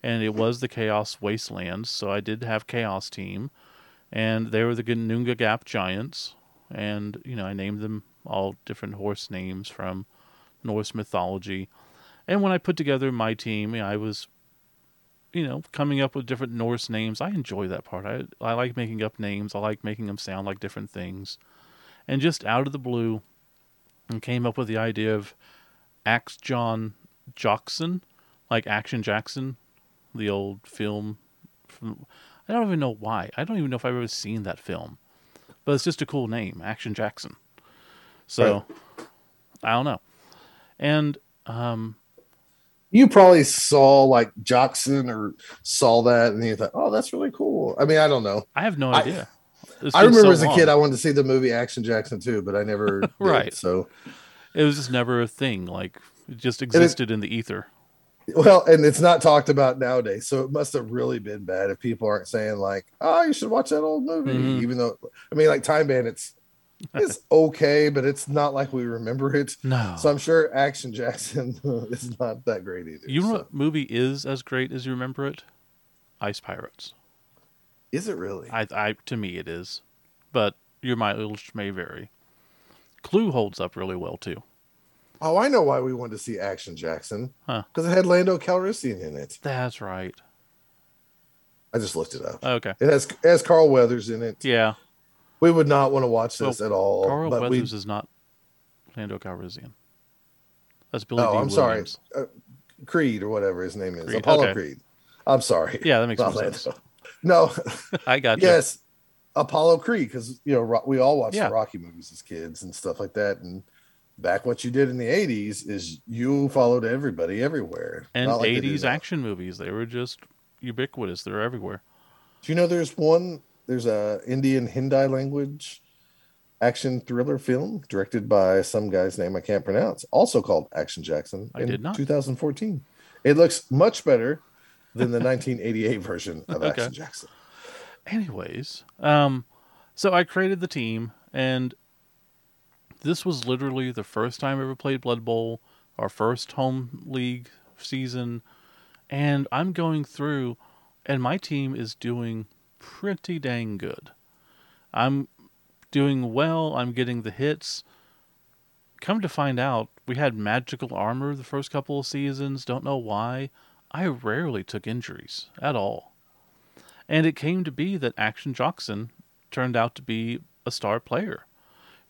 and it was the Chaos Wastelands, so I did have Chaos team and they were the Ginnungagap Giants and you know, I named them all different horse names from Norse mythology. And when I put together my team, I was you know, coming up with different Norse names. I enjoy that part. I I like making up names. I like making them sound like different things. And just out of the blue, and came up with the idea of Axe John Jackson, like Action Jackson, the old film. From, I don't even know why. I don't even know if I've ever seen that film, but it's just a cool name, Action Jackson. So I don't know. And um, You probably saw like Jackson or saw that and you thought, oh, that's really cool. I mean, I don't know. I have no idea. It's I remember so as a kid, I long. wanted to see the movie Action Jackson too, but I never did. Right. So it was just never a thing. Like it just existed in the ether. Well, and it's not talked about nowadays. So it must have really been bad if people aren't saying like, oh, you should watch that old movie, Mhm. even though I mean, like Time Bandits is okay, but it's not like we remember it. No. So I'm sure Action Jackson is not that great either. You know So- what movie is as great as you remember it? Ice Pirates. Is it really? I, I to me it is, but your mileage may vary. Clue holds up really well too. Oh, I know why we wanted to see Action Jackson. Huh. Because it had Lando Calrissian in it. That's right. I just looked it up. Okay. It has it has Carl Weathers in it. Yeah. We would not want to watch this at all. Carl but we, Weathers is not Lando Calrissian. That's Billy oh, D. I'm sorry, uh, Creed or whatever his name is, Creed, Apollo okay. Creed. I'm sorry. Yeah, that makes Not more Lando. sense. No, I got you. yes, Apollo Creed because you know we all watched Yeah. the Rocky movies as kids and stuff like that, and back what you did in the 80s is you followed everybody everywhere. And like 80s action movies, they were just ubiquitous. They're everywhere. Do you know there's one there's a Indian Hindi language action thriller film directed by some guy's name I can't pronounce, also called Action Jackson I in did not. 2014. It looks much better than the 1988 version of Okay. Action Jackson. Anyways, um, so I created the team, and this was literally the first time I ever played Blood Bowl, our first home league season, and I'm going through, and my team is doing pretty dang good. I'm doing well. I'm getting the hits. Come to find out, we had magical armor the first couple of seasons. Don't know why. I rarely took injuries at all. And it came to be that Action Jackson turned out to be a star player.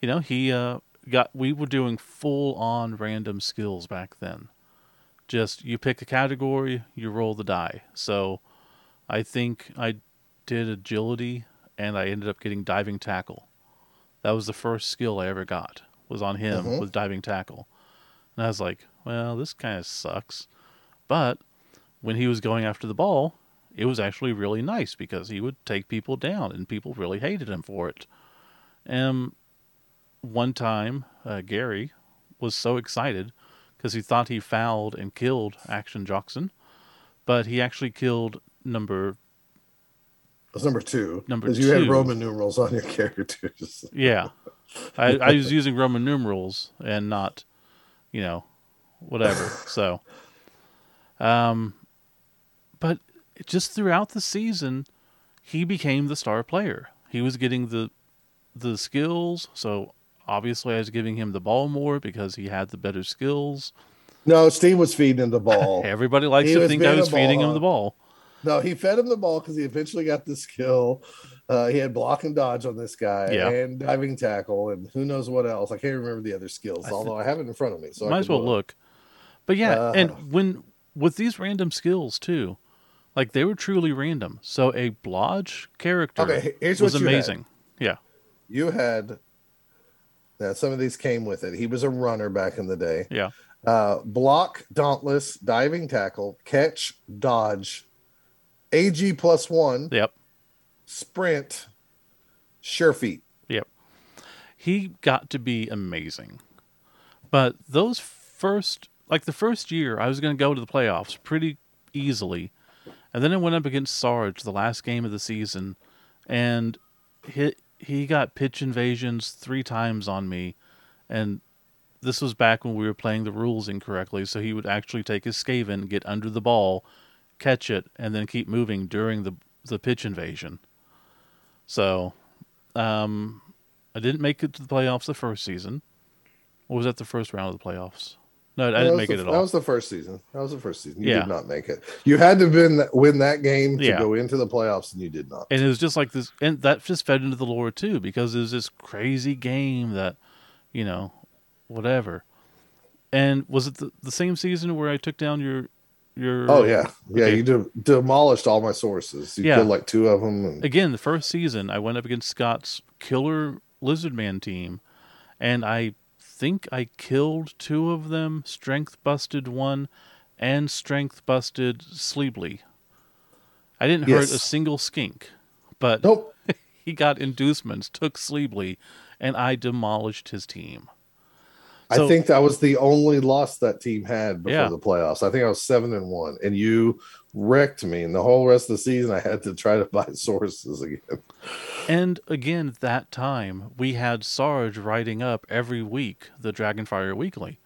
You know, he uh, got. We were doing full on random skills back then. Just you pick a category, you roll the die. So, I think I did agility, and I ended up getting diving tackle. That was the first skill I ever got. Was on him Mhm. was diving tackle, and I was like, well, this kind of sucks. But when he was going after the ball, it was actually really nice because he would take people down, and people really hated him for it. Um, one time, uh, Gary was so excited because he thought he fouled and killed Action Jackson, but he actually killed number That's number two. Number Because you had. Roman numerals on your characters. yeah. I, I was using Roman numerals and not, you know, whatever. So, um, but just throughout the season, he became the star player. He was getting the the skills. So obviously, I was giving him the ball more because he had the better skills. No, Steve was feeding him the ball. Everybody likes He to think I was feeding him the ball. No, he fed him the ball because he eventually got the skill. Uh, he had block and dodge on this guy Yeah. and diving tackle and who knows what else. I can't remember the other skills, I thi- although I have it in front of me. So I Might as well look. But yeah, Uh, and when with these random skills too, like they were truly random. So a Blodge character Okay, was you had. amazing. Yeah, You had now some of these came with it. He was a runner back in the day. yeah, Uh, block, dauntless, diving tackle, catch, dodge, AG plus one, yep, sprint, sure feet. yep. He got to be amazing. But those first, like the first year, I was going to go to the playoffs pretty easily. And then I went up against Sarge the last game of the season, and he, he got pitch invasions three times on me. And this was back when we were playing the rules incorrectly, so he would actually take his Skaven, get under the ball, catch it, and then keep moving during the the pitch invasion. So, um, I didn't make it to the playoffs the first season. Or was that the first round of the playoffs? No, I didn't make the- it at all. That was the first season. That was the first season. You Yeah. did not make it. You had to win win that game to Yeah. go into the playoffs, and you did not. and it was just like this and that just fed into the lore too because it was this crazy game that you know whatever and was it the, the same season where i took down your your Oh yeah, yeah. Okay. You de- demolished all my saurus. You Yeah. killed like two of them. And, again the first season i went up against scott's killer lizard man team and i think i killed two of them strength busted one and strength busted Slibli i didn't hurt a single skink but nope. he got inducements, took Slibli, and I demolished his team. I So- think that was the only loss that team had before Yeah. the playoffs. I think I was seven and one, and you wrecked me. And the whole rest of the season, I had to try to buy saurus again. And again, at that time, we had Sarge writing up every week the Dragonfire Weekly.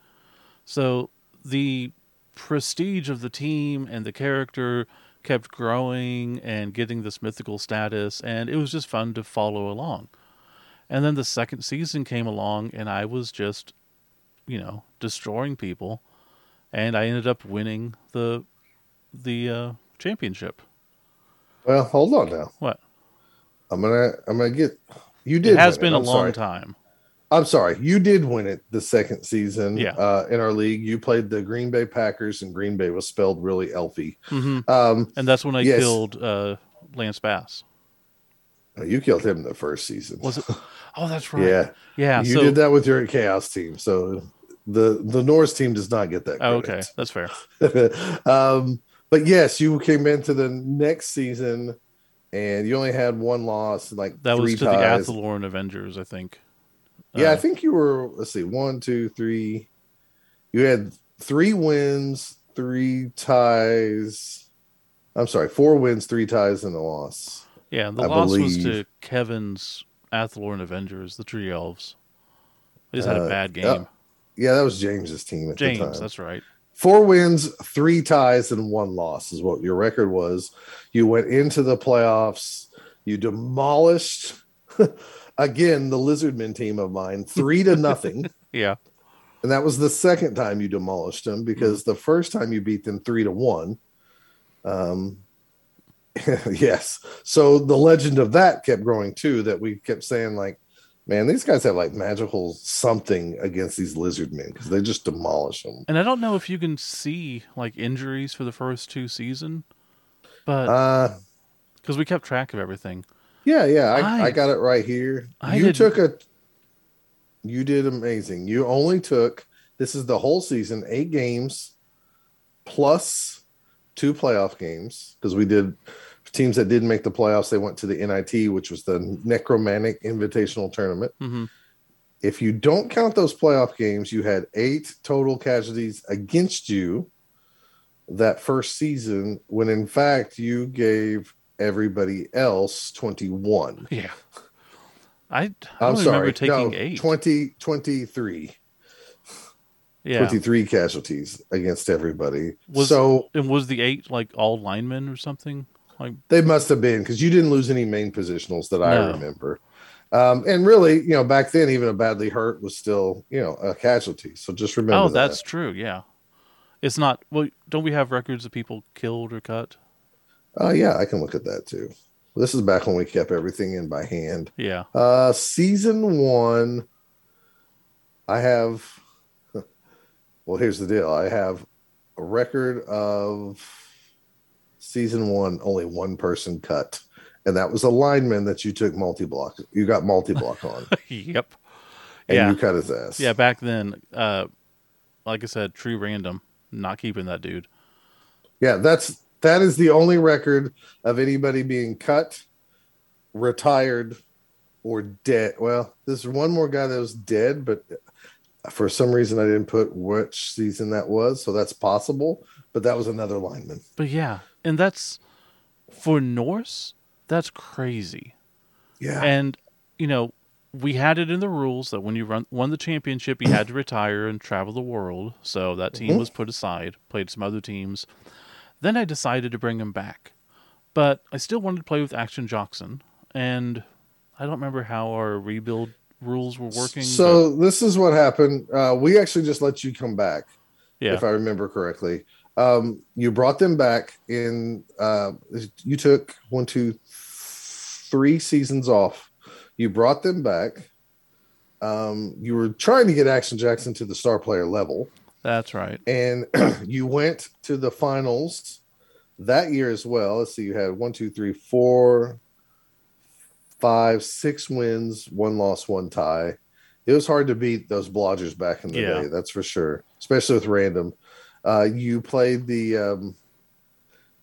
So the prestige of the team and the character kept growing and getting this mythical status, and it was just fun to follow along. And then the second season came along, and I was just, you know, destroying people, and I ended up winning the the uh, championship. Well, hold on now. What? I'm gonna I'm gonna get. You did. It has been a I'm long sorry. time. I'm sorry. You did win it the second season. Yeah. Uh, in our league, you played the Green Bay Packers, and Green Bay was spelled really elfy. hmm Um, And that's when I Yes. killed uh, Lance Bass. Oh, You killed him the first season. Was it? Oh, that's right. Yeah, Yeah. you so, did that with your chaos team. So the the Norse team does not get that. Oh, okay, that's fair. um, but yes, you came into the next season and you only had one loss, like That was to ties. the Athalorn Avengers, I think. Yeah, I Uh, think you were. Let's see, one, two, three. You had three wins, three ties. I'm sorry, four wins, three ties, and a loss. Yeah, the I loss was to. Kevin's Athalorn Avengers, the Tree Elves. They just had Uh, a bad game. yeah, Yeah, that was James's team at the time. that's right. Four wins, three ties, and one loss is what your record was. You went into the playoffs. You demolished again the Lizardman team of mine, three to nothing. Yeah. And that was the second time you demolished them because the first time you beat them three to one. Um, yes. So the legend of that kept growing too. That we kept saying like, man, these guys have like magical something against these lizard men because they just demolish them. And I don't know if you can see like injuries for the first two season, but Uh, because we kept track of everything. yeah, yeah. I, I- I got it right here. I you did- took a. You did amazing. You only took this is the whole season, eight games, plus two playoff games because we did teams that didn't make the playoffs. They went to the NIT, which was the Necromantic Invitational Tournament. hmm If you don't count those playoff games, you had eight total casualties against you that first season, when in fact you gave everybody else 21. Yeah. I, I I'm sorry, remember taking no, eight. 20, 23, yeah. 23 casualties against everybody. Was- so And was the eight like all linemen or something? Like, they must have been because you didn't lose any main positionals that I No. remember. Um, and really, you know, back then, even a badly hurt was still, you know, a casualty. So just remember oh, that. that's true. Yeah. It's not, well, don't we have records of people killed or cut? Uh, yeah, I can look at that too. This is back when we kept everything in by hand. Yeah. Uh, season one, I have. Well, here's the deal. I have a record of season one. Only one person cut, and that was a lineman that you took multi block. You got multi block on, yep. and Yeah. you cut his ass. Yeah. Back then, uh, like I said, true random, not keeping that dude. yeah. That's that is the only record of anybody being cut, retired, or dead. Well, there's one more guy that was dead, but for some reason I didn't put which season that was, so that's possible. But that was another lineman. But yeah. And that's, for Norse, that's crazy. Yeah, And you know, we had it in the rules that when you run won the championship, you had to retire and travel the world. So that team Mhm. was put aside. Played some other teams. Then I decided to bring him back, but I still wanted to play with Action Jackson, and I don't remember how our rebuild rules were working. So this is what happened. Uh, we actually just let you come back, yeah, if I remember correctly. Um, you brought them back in. Uh, you took one, two, three seasons off. You brought them back. Um, you were trying to get Action Jackson to the star player level, that's right. and you went to the finals that year as well. Let's see, you had one, two, three, four, five, six wins, one loss, one tie. It was hard to beat those Blodgers back in the Yeah. day, that's for sure, especially with random. Uh, you played the. Um,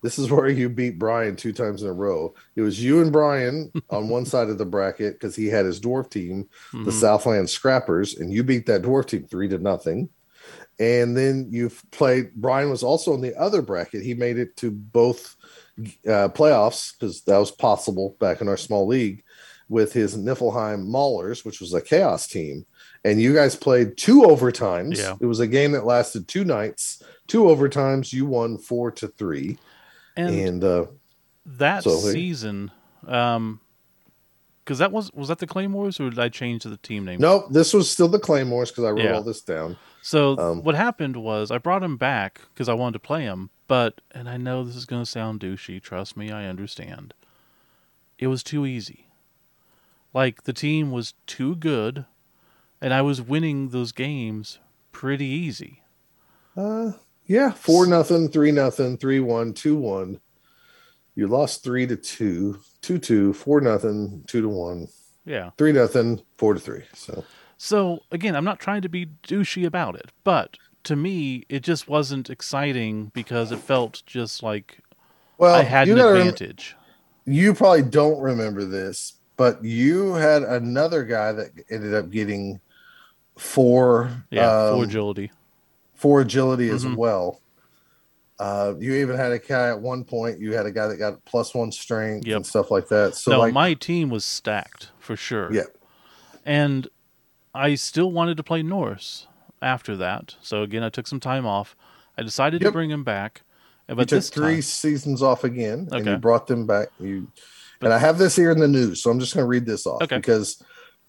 this is where you beat Brian two times in a row. It was you and Brian on one side of the bracket because he had his dwarf team, the Mhm. Southland Scrappers, and you beat that dwarf team three to nothing. And then you played. Brian was also in the other bracket. He made it to both uh, playoffs because that was possible back in our small league with his Niflheim Maulers, which was a chaos team. And you guys played two overtimes. Yeah. It was a game that lasted two nights, two overtimes. You won four to three. and, And, uh, that so season, um, because that was was that the Claymores or did I change the team name? nope, this was still the Claymores because I wrote Yeah. all this down. So Um, what happened was I brought him back because I wanted to play him, but and I know this is going to sound douchey. Trust me, I understand. It was too easy. Like the team was too good, and I was winning those games pretty easy. Uh, yeah, four nothing, three nothing, three one, two one. You lost three to two, two two, four nothing, two to one, Yeah. three nothing, four to three. So So again, I'm not trying to be douchey about it, but to me, it just wasn't exciting because it felt just like well, I had an gotta rem- advantage. you probably don't remember this, but you had another guy that ended up getting four, Yeah, um, for agility. for agility as Mhm. well. Uh, you even had a guy at one point. You had a guy that got plus one strength Yep. and stuff like that. So no, like, my team was stacked for sure. yeah, And I still wanted to play Norse after that. So again, I took some time off. I decided to bring him back. you took this three time, seasons off again, and you brought them back. You and I have this here in the news, so I'm just going to read this off Okay. because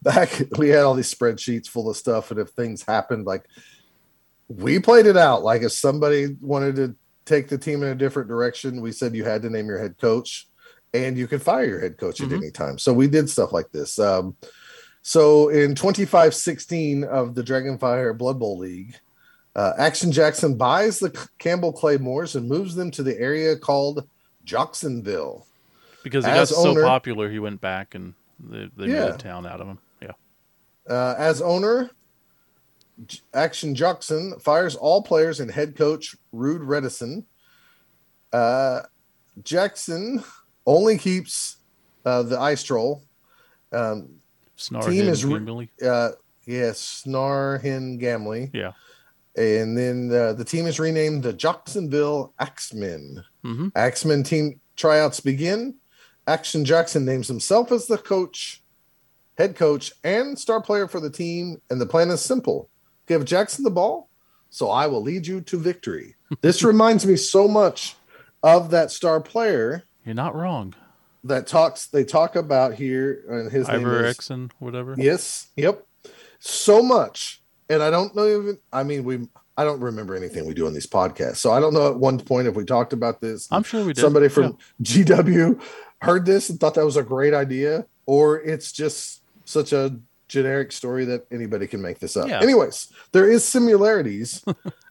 back we had all these spreadsheets full of stuff, and if things happened, like we played it out. Like if somebody wanted to take the team in a different direction, we said you had to name your head coach, and you could fire your head coach Mhm. at any time. So we did stuff like this. Um, so in 25-16 of the Dragonfire Blood Bowl League, uh, Action Jackson buys the Campbell Claymores and moves them to the area called Jacksonville. because he as got so popular, he went back and they, they Yeah. made a town out of him. Yeah. Uh, as owner, J- Action Jackson fires all players and head coach Rude Redison. Uh, Jackson only keeps uh, the ice troll. Um, Snar Team is uh, yes, Snarhin Gamley. Yeah. And then uh, the team is renamed the Jacksonville Axemen. hmm Axemen team tryouts begin. Action Jackson names himself as the coach, head coach, and star player for the team. And the plan is simple give Jackson the ball, so I will lead you to victory. this reminds me so much of that star player You're not wrong. that talks they talk about here and his name is Exon, whatever. Yes. Yep. So much. And I don't know even I mean we I don't remember anything we do on these podcasts. So I don't know at one point if we talked about this. I'm sure we did. somebody Yeah. from GW heard this and thought that was a great idea, or it's just such a generic story that anybody can make this up. Yeah. Anyways, there is similarities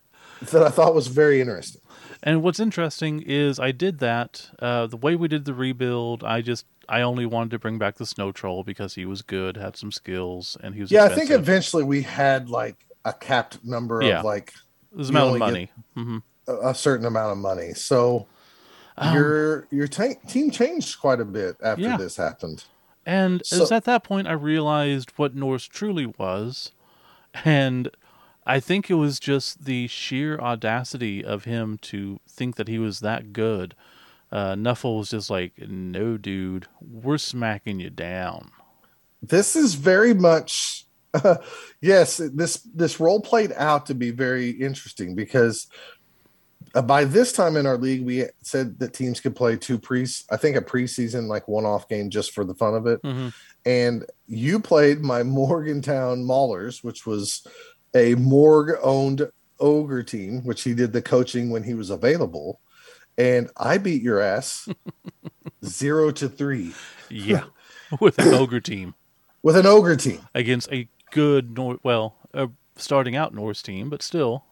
that I thought was very interesting. And what's interesting is I did that. Uh, the way we did the rebuild, I just I only wanted to bring back the snow troll because he was good, had some skills, and he was Yeah, I think eventually we had like a capped number Yeah. of like you amount of money. hmm a, a certain amount of money. So Um, your your ta- team changed quite a bit after Yeah. this happened. And it was at that point I realized what Norse truly was. And I think it was just the sheer audacity of him to think that he was that good. Uh, Nuffle was just like, no, dude, we're smacking you down. This is very much yes, this this role played out to be very interesting because uh, by this time in our league we said that teams could play two pre I think a preseason like one off game just for the fun of it. hmm and you played my Morgantown Maulers, which was a Morg owned ogre team, which he did the coaching when he was available. And I beat your ass zero to three Yeah, with an ogre team with an ogre team. against a good Nor well, starting out Norse team, but still,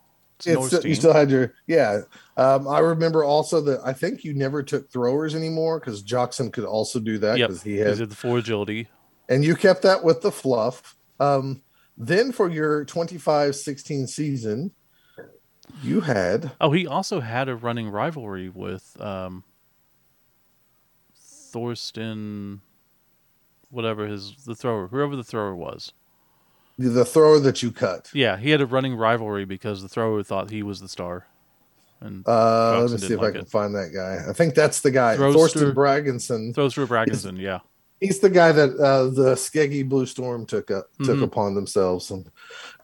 it's a It's Norse still, you still had your yeah. Um, I remember also that I think you never took throwers anymore because Jackson could also do that yep, because he because had the four agility. and you kept that with the fluff. Um, then for your 25-16 season, you had Oh, he also had a running rivalry with um, Thorsten, whatever his the thrower, whoever the thrower was. The thrower that you cut. Yeah, he had a running rivalry because the thrower thought he was the star. And Uh, let me see if I can it. find that guy. I think that's the guy, Throws Thorsten through- Bragginson. throws through Bragginson. Yeah, He's the guy that uh, the Skeggi Blue Storm took up, took Mhm. upon themselves. And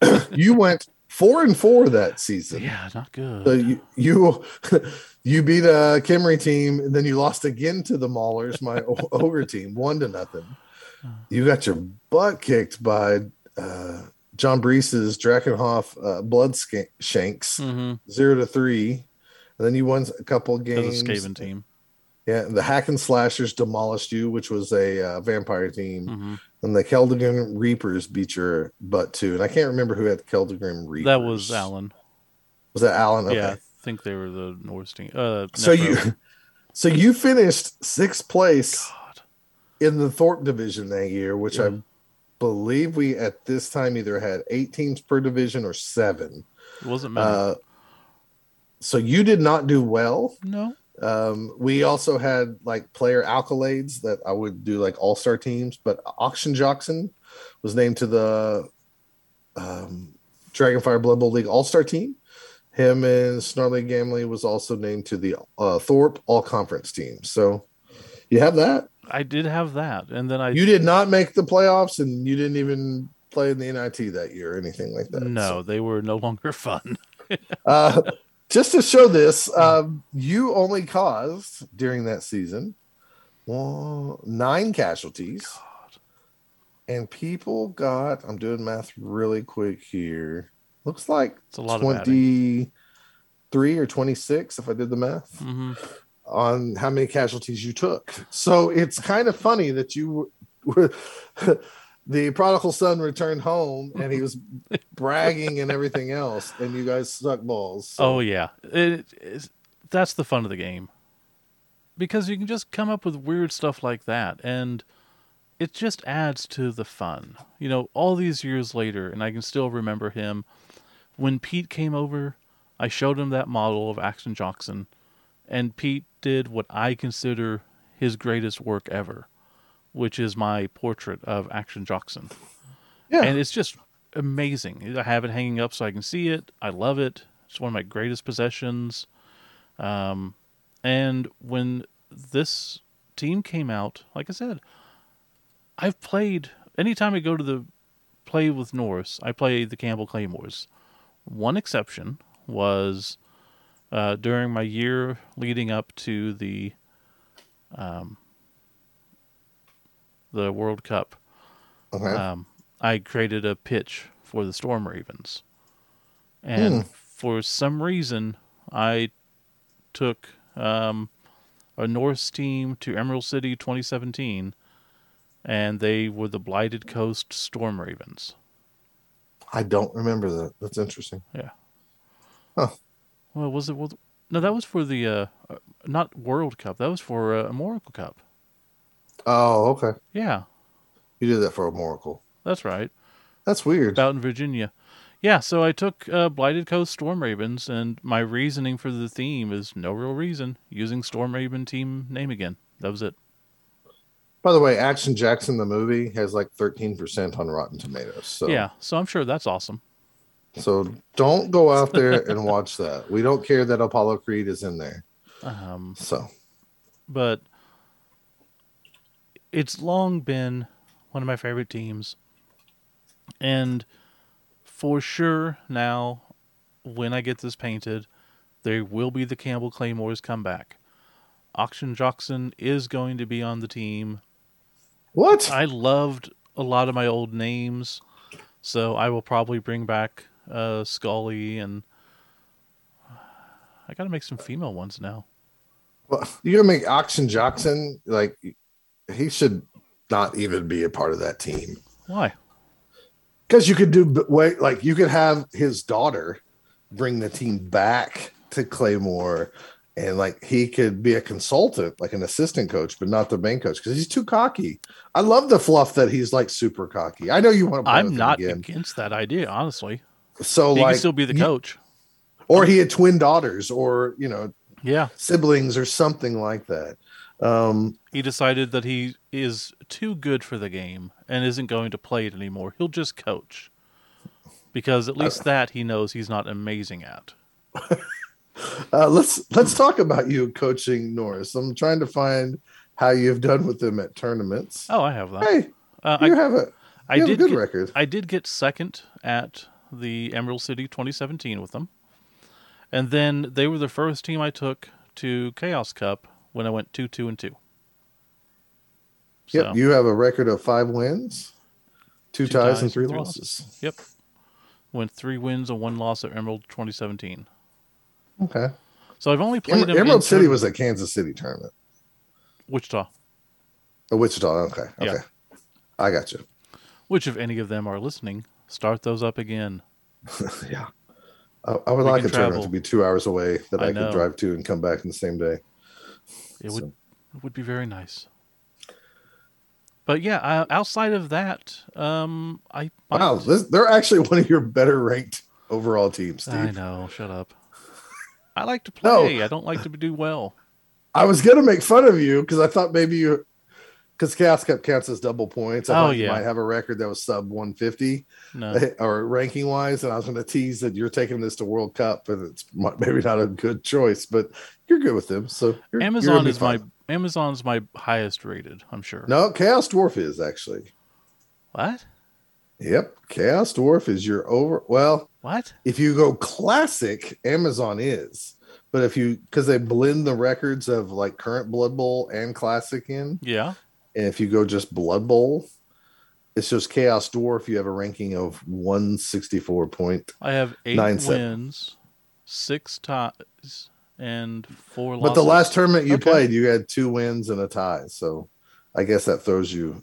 you went four and four that season. yeah, not good. So you you you beat a Khemri team, and then you lost again to the Maulers, my ogre team, one to nothing. You got your butt kicked by uh, John Brees's Drakenhof uh, Blood Sca- Shanks, hmm zero to three. And then you won a couple games. of Skaven team. Yeah, the Hack and Slashers demolished you, which was a uh, vampire team, hmm and the Keldegrim Reapers beat your butt too. And I can't remember who had Keldegrim Reapers. That was Alan. Was that Alan? Okay. Yeah, I think they were the Norse team. Uh, So you, So you finished sixth place God. in the Thorpe division that year, which I Mhm. Believe we at this time either had eight teams per division or seven. It wasn't many. Uh, so you did not do well. no. Um, we also had like player accolades that I would do like all star teams, but Action Jackson was named to the um, Dragonfire Blood Bowl League All Star team. Him and Snarly Gamley was also named to the uh, Thorpe All Conference team. So you have that. I did have that. And then I You did not make the playoffs, and you didn't even play in the NIT that year or anything like that. no, they were no longer fun. Uh, just to show this, um, you only caused during that season one, nine casualties, and people got. I'm doing math really quick here. Looks like It's a lot of twenty-three or twenty-six, if I did the math, hmm on how many casualties you took. So it's kind of funny that you were. The prodigal son returned home and he was bragging and everything else, and you guys suck balls. So- Oh yeah, it, that's the fun of the game, because you can just come up with weird stuff like that, and it just adds to the fun. You know, all these years later, and I can still remember him when Pete came over. I showed him that model of Action Jackson, and Pete did what I consider his greatest work ever, which is my portrait of Action Jackson Yeah. and it's just amazing. I have it hanging up so I can see it. I love it. It's one of my greatest possessions. Um, and when this team came out, like I said, I've played anytime I go to the play with Norse, I play the Campbell Claymores. One exception was uh, during my year leading up to the um, the World Cup Okay. um, I created a pitch for the Storm Ravens, and Hmm. for some reason, I took um, a Norse team to Emerald City 2017, and they were the Blighted Coast Storm Ravens. I don't remember that. That's interesting. Well, was it? well, No, that was for the uh, uh, not World Cup. That was for uh, a Moracle Cup. Oh, okay. Yeah, You did that for a Moracle. that's right. That's weird. out in Virginia. Yeah, so I took uh, Blighted Coast Storm Ravens, and my reasoning for the theme is no real reason. Using Storm Raven team name again. That was it. By the way, Action Jackson the movie has like 13% on Rotten Tomatoes. So Yeah, so I'm sure that's awesome. So don't go out there and watch that. We don't care that Apollo Creed is in there. Um, So but it's long been one of my favorite teams. And for sure now, when I get this painted, there will be the Campbell Claymores come back. Action Jackson is going to be on the team. what? I loved a lot of my old names, so I will probably bring back uh, Scully and I got to make some female ones now. Well, you're gonna make Action Jackson like he should not even be a part of that team. Why? Because you could do wait, like you could have his daughter bring the team back to Claymore, and like he could be a consultant, like an assistant coach, but not the main coach because he's too cocky. I love the fluff that he's like super cocky. I know you want to. I'm not again. against that idea, honestly. So He like, can still be the coach. or he had twin daughters, or you know Yeah, siblings, or something like that. Um, he decided that he is too good for the game and isn't going to play it anymore. He'll just coach because at least that he knows he's not amazing at. uh, let's let's talk about you coaching Norse. I'm trying to find how you've done with them at tournaments. Oh, I have that. Hey, Uh, you I, have a I have a did good get, record. I did get second at the Emerald City 2017 with them. And then they were the first team I took to Chaos Cup when I went 2 2 and 2. Yep, So, you have a record of five wins, two, Two ties, ties and three and three losses. Yep. Went three wins and one loss at Emerald 2017. Okay. So I've only played Emerald City was a Kansas City tournament. Wichita, Oh, Wichita. Okay. Okay. Yeah. I got you. which if any of them are listening, start those up again. yeah. I, I would We like a tournament travel. to be two hours away that I I, could drive to and come back in the same day. It would So- it would be very nice. But yeah, uh, outside of that, um, I Wow, this, they're actually one of your better ranked overall teams, Steve. I know. Shut up. I like to No. play. I don't like to do well. I was gonna make fun of you because I thought maybe you, because Chaos Cup counts as double points. I Oh, you yeah. might have a record that was sub 150 No. Eh, or ranking wise, and I was going to tease that you're taking this to World Cup, and it's maybe not a good choice, but you're good with them. So you're, you're Amazon is my. Amazon's my highest rated. I'm sure. no Chaos Dwarf is actually. What? Yep, Chaos Dwarf is your over. Well, What? if you go classic, Amazon is. But if you because they blend the records of like current Blood Bowl and classic in, Yeah. And if you go just Blood Bowl, it's just Chaos Dwarf. You have a ranking of 164 point. I have eight seven. wins, six ties, and four losses. But the last tournament you Okay. played, you had two wins and a tie. So I guess that throws you.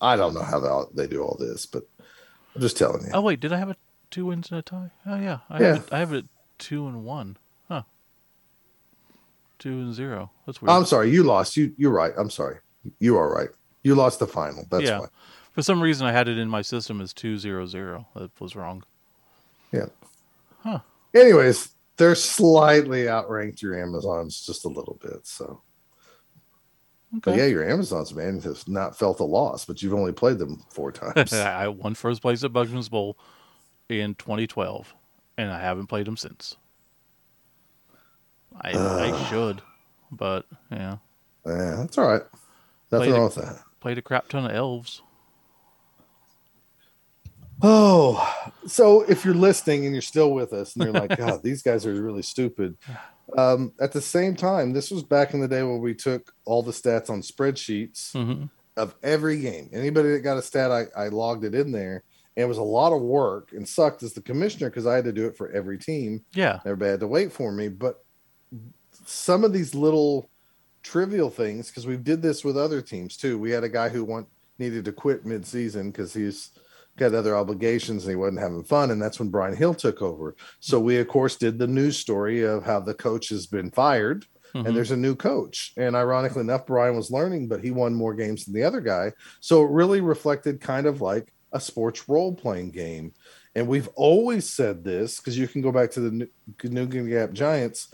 I don't know how they, they do all this, but I'm just telling you. Oh wait, did I have a two wins and a tie? Oh yeah, I Yeah. Have it, I have it two and one. Huh. Two and zero. That's weird. I'm sorry, you lost. You you're right. I'm sorry. You are right. You lost the final. That's Yeah. why. For some reason, I had it in my system as two zero zero. That was wrong. Yeah. Huh. Anyways, they're slightly outranked your Amazons just a little bit. So, but yeah, your Amazons man has not felt a loss, but you've only played them four times. I won first place at Buckman's Bowl in 2012, and I haven't played them since. I I should, but yeah, yeah, that's all right. Nothing Played wrong it- with that. played a crap ton of elves. Oh, so if you're listening and you're still with us and you're like, God, these guys are really stupid. Um, at the same time, this was back in the day when we took all the stats on spreadsheets hmm of every game. Anybody that got a stat, I, I logged it in there. And it was a lot of work and sucked as the commissioner because I had to do it for every team. Yeah, Everybody had to wait for me. But some of these little trivial things, because we did this with other teams too. We had a guy who want, needed to quit mid-season because he's got other obligations and he wasn't having fun. And that's when Brian Hill took over. So we, of course, did the news story of how the coach has been fired Mhm. and there's a new coach. And ironically enough, Brian was learning, but he won more games than the other guy. So it really reflected kind of like a sports role playing game. And we've always said this because you can go back to the Ginnungagap Giants.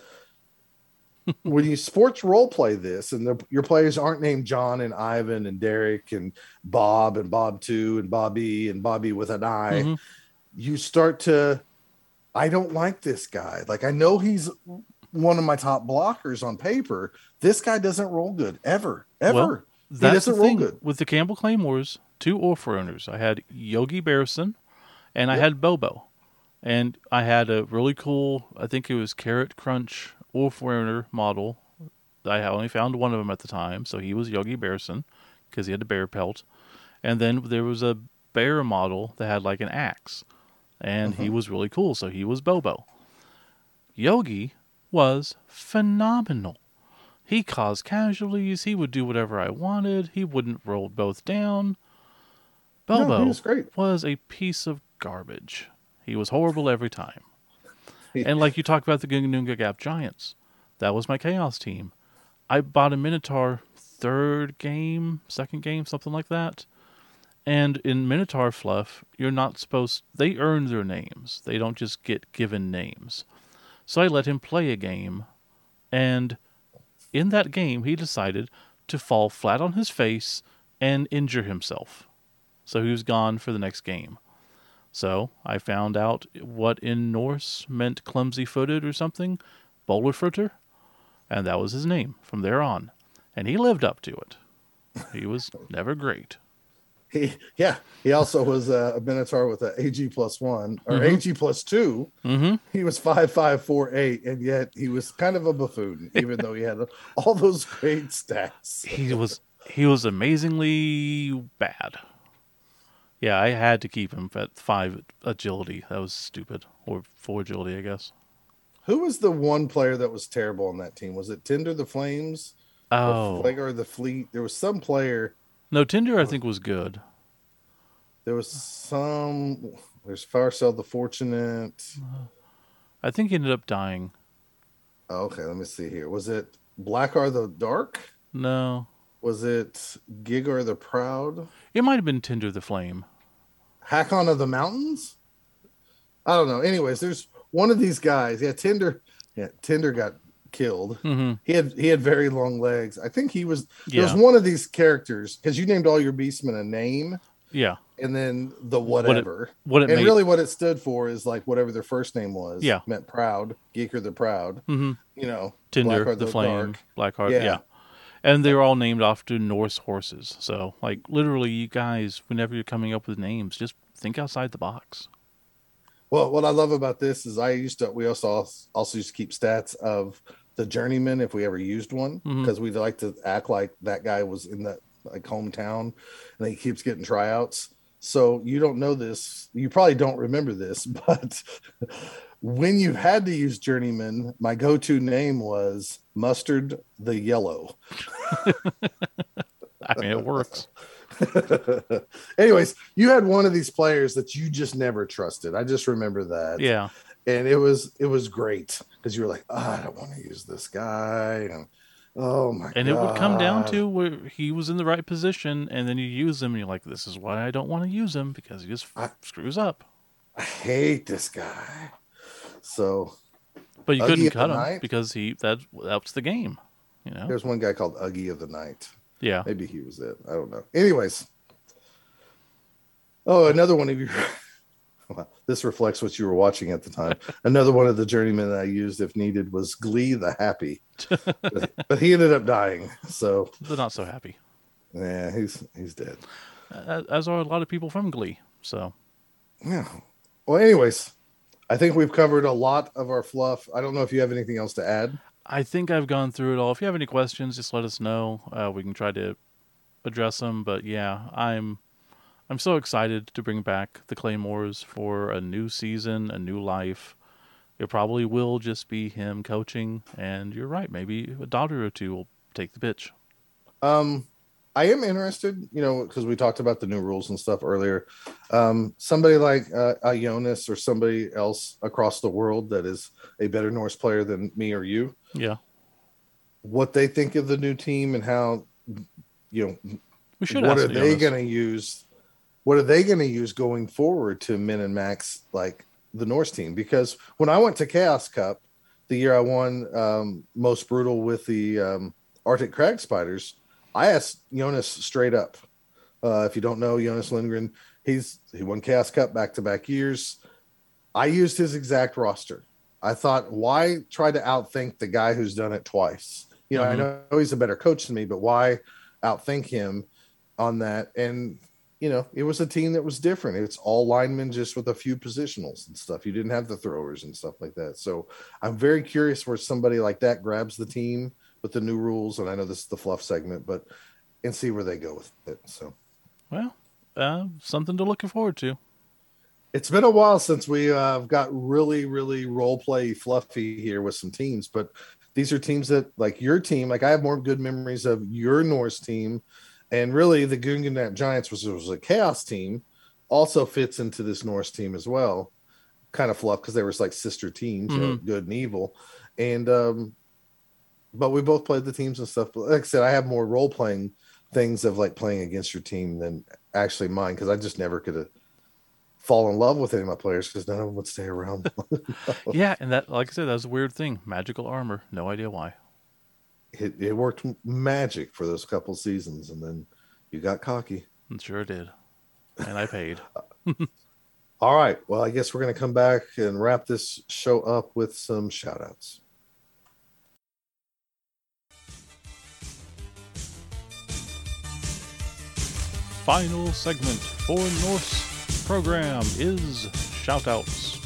When you sports role play this, and the, your players aren't named John and Ivan and Derek and Bob and Bob two and Bobby and Bobby with an I, Mhm. you start to I don't like this guy. Like I know he's one of my top blockers on paper. This guy doesn't roll good ever, ever. Well, he That's doesn't the roll thing good. with the Campbell Claymores. Two Ulfwereners. I had Yogi Bearson, and I had Bobo, and I had a really cool. I think it was Carrot Crunch Ulfwerener model. I only found one of them at the time, so he was Yogi Bearson because he had a bear pelt, and then there was a bear model that had like an axe, and he uh-huh. was really cool. So he was Bobo. Yogi was phenomenal. He caused casualties. He would do whatever I wanted. He wouldn't roll both down. Bobo he was was a piece of garbage. He was horrible every time. And like you talked about the Ginnungagap Giants, that was my chaos team. I bought a Minotaur third game, second game, something like that. And in Minotaur fluff, you're not supposed they earn their names. They don't just get given names. So I let him play a game and in that game he decided to fall flat on his face and injure himself. So he was gone for the next game. So I found out what in Norse meant clumsy footed or something, Bolerfooter, and that was his name from there on. And he lived up to it. He was never great. He, yeah, he also was uh, a Minotaur with a AG plus one or Mhm. AG plus two. Mm-hmm. He was five five four eight, and yet he was kind of a buffoon, even though he had all those great stats. He was he was amazingly bad. Yeah, I had to keep him at five agility. That was stupid. Or four agility, I guess. Who was the one player that was terrible on that team? Was it Tinder the Flames? Oh or Flagar the Fleet? There was some player. no, Tinder I think was good. There was some. There's Farcell the Fortunate. I think he ended up dying. Oh, okay, let me see here. Was it Blackar the Dark? No, Was it Gigar the Proud? it might have been Tinder the Flame. Hakon of the Mountains? I don't know. Anyways, there's one of these guys. Yeah, Tinder. Yeah, Tinder got killed. hmm He had he had very long legs. I think he was. Yeah, one of these characters because you named all your beastmen a name yeah. and then the whatever. What it and made. really, what it stood for is like whatever their first name was. Yeah. meant proud. Geeker the Proud. hmm You know, Tinder Blackheart the, Flame, Blackheart. Yeah. Yeah. And they're all named after Norse horses. So, like, literally, you guys, whenever you're coming up with names, just think outside the box. Well, what I love about this is I used to. We also also used to keep stats of the journeyman if we ever used one mm-hmm. because we'd like to act like that guy was in that like hometown, and he keeps getting tryouts. So you don't know this. You probably don't remember this, but when you had to use journeyman, my go-to name was mustard the yellow. I mean, it works. Anyways, you had one of these players that you just never trusted. I just remember that. Yeah. and it was it was great because you were like, oh, I don't want to use this guy, and oh my, And it would come down to where he was in the right position, and then you use him, and you're like, this is why I don't want to use him because he just I- screws up. I hate this guy. So But you Uggy couldn't cut him Night? because he that that's the game, you know. there's one guy called Uggy of the Night. Yeah. Maybe he was it. I don't know. Anyways, oh, another one of you. Well, this reflects what you were watching at the time. Another one of the journeymen I used if needed was Glee the Happy, but, but he ended up dying. So They're not so happy, yeah, he's he's dead. As are a lot of people from Glee. So Yeah. Well, anyways, I think we've covered a lot of our fluff. I don't know if you have anything else to add. I think I've gone through it all. If you have any questions, just let us know. Uh, we can try to address them. But yeah, I'm I'm so excited to bring back the Claymores for a new season, a new life. It probably will just be him coaching, and you're right. Maybe a daughter or two will take the pitch. Um, I am interested, you know, because we talked about the new rules and stuff earlier. Um, somebody like uh, Jonas or somebody else across the world that is a better Norse player than me or you, Yeah, what they think of the new team and how, you know, we should. what are they going to use? What are they going to use going forward to min and max like the Norse team? Because when I went to Chaos Cup, the year I won um, most brutal with the um, Arctic Crag Spiders, I asked Jonas straight up. Uh, if you don't know Jonas Lindgren, he's he won Chaos Cup back to back years. I used his exact roster. I thought, why try to outthink the guy who's done it twice? You know, I Mhm. know he's a better coach than me, but why outthink him on that? And you know, it was a team that was different. It's all linemen just with a few positionals and stuff. You didn't have the throwers and stuff like that. So I'm very curious where somebody like that grabs the team with the new rules. And I know this is the fluff segment, but and see where they go with it. So Well, uh, something to looking forward to. it's been a while since we have got really, really role play fluffy here with some teams, but these are teams that like your team. Like I have more good memories of your Norse team, and really the Ginnungagap Giants, which was a chaos team, also fits into this Norse team as well. Kind of fluff because they were like sister teams, you know, good and evil, and um, but we both played the teams and stuff. But like I said, I have more role playing things of like playing against your team than actually mine because I just never could have fall in love with any of my players because none of them would stay around. Yeah, and that, like I said, that was a weird thing. Magical armor. No idea why. it, it worked magic for those couple seasons, and then you got cocky. And sure did. And I paid. All right. Well, I guess we're going to come back and wrap this show up with some shout outs. Final segment for Norse program is shoutouts.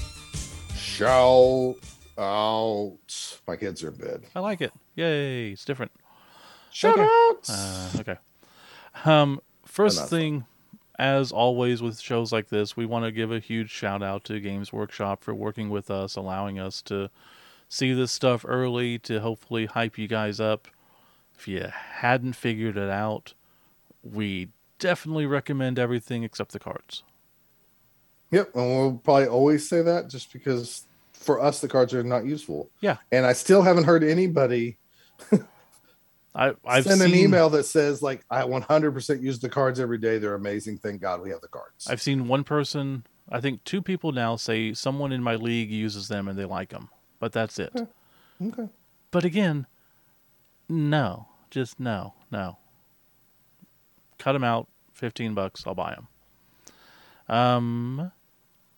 Shout out. My kids are in bed. I like it. Yay, it's different. Shout Okay. outs. Uh, okay. Um, first thing, as always with shows like this, we want to give a huge shout out to Games Workshop for working with us, allowing us to see this stuff early to hopefully hype you guys up. If you hadn't figured it out, we definitely recommend everything except the cards. Yep, and we'll probably always say that just because for us the cards are not useful. Yeah. And I still haven't heard anybody I, I've Send seen, an email that says like I 100% use the cards every day. They're amazing. Thank God we have the cards. I've seen one person, I think two people now say someone in my league uses them and they like them, but that's it. okay. But again, no, just no, no. Cut them out, fifteen bucks. I'll buy them. Um,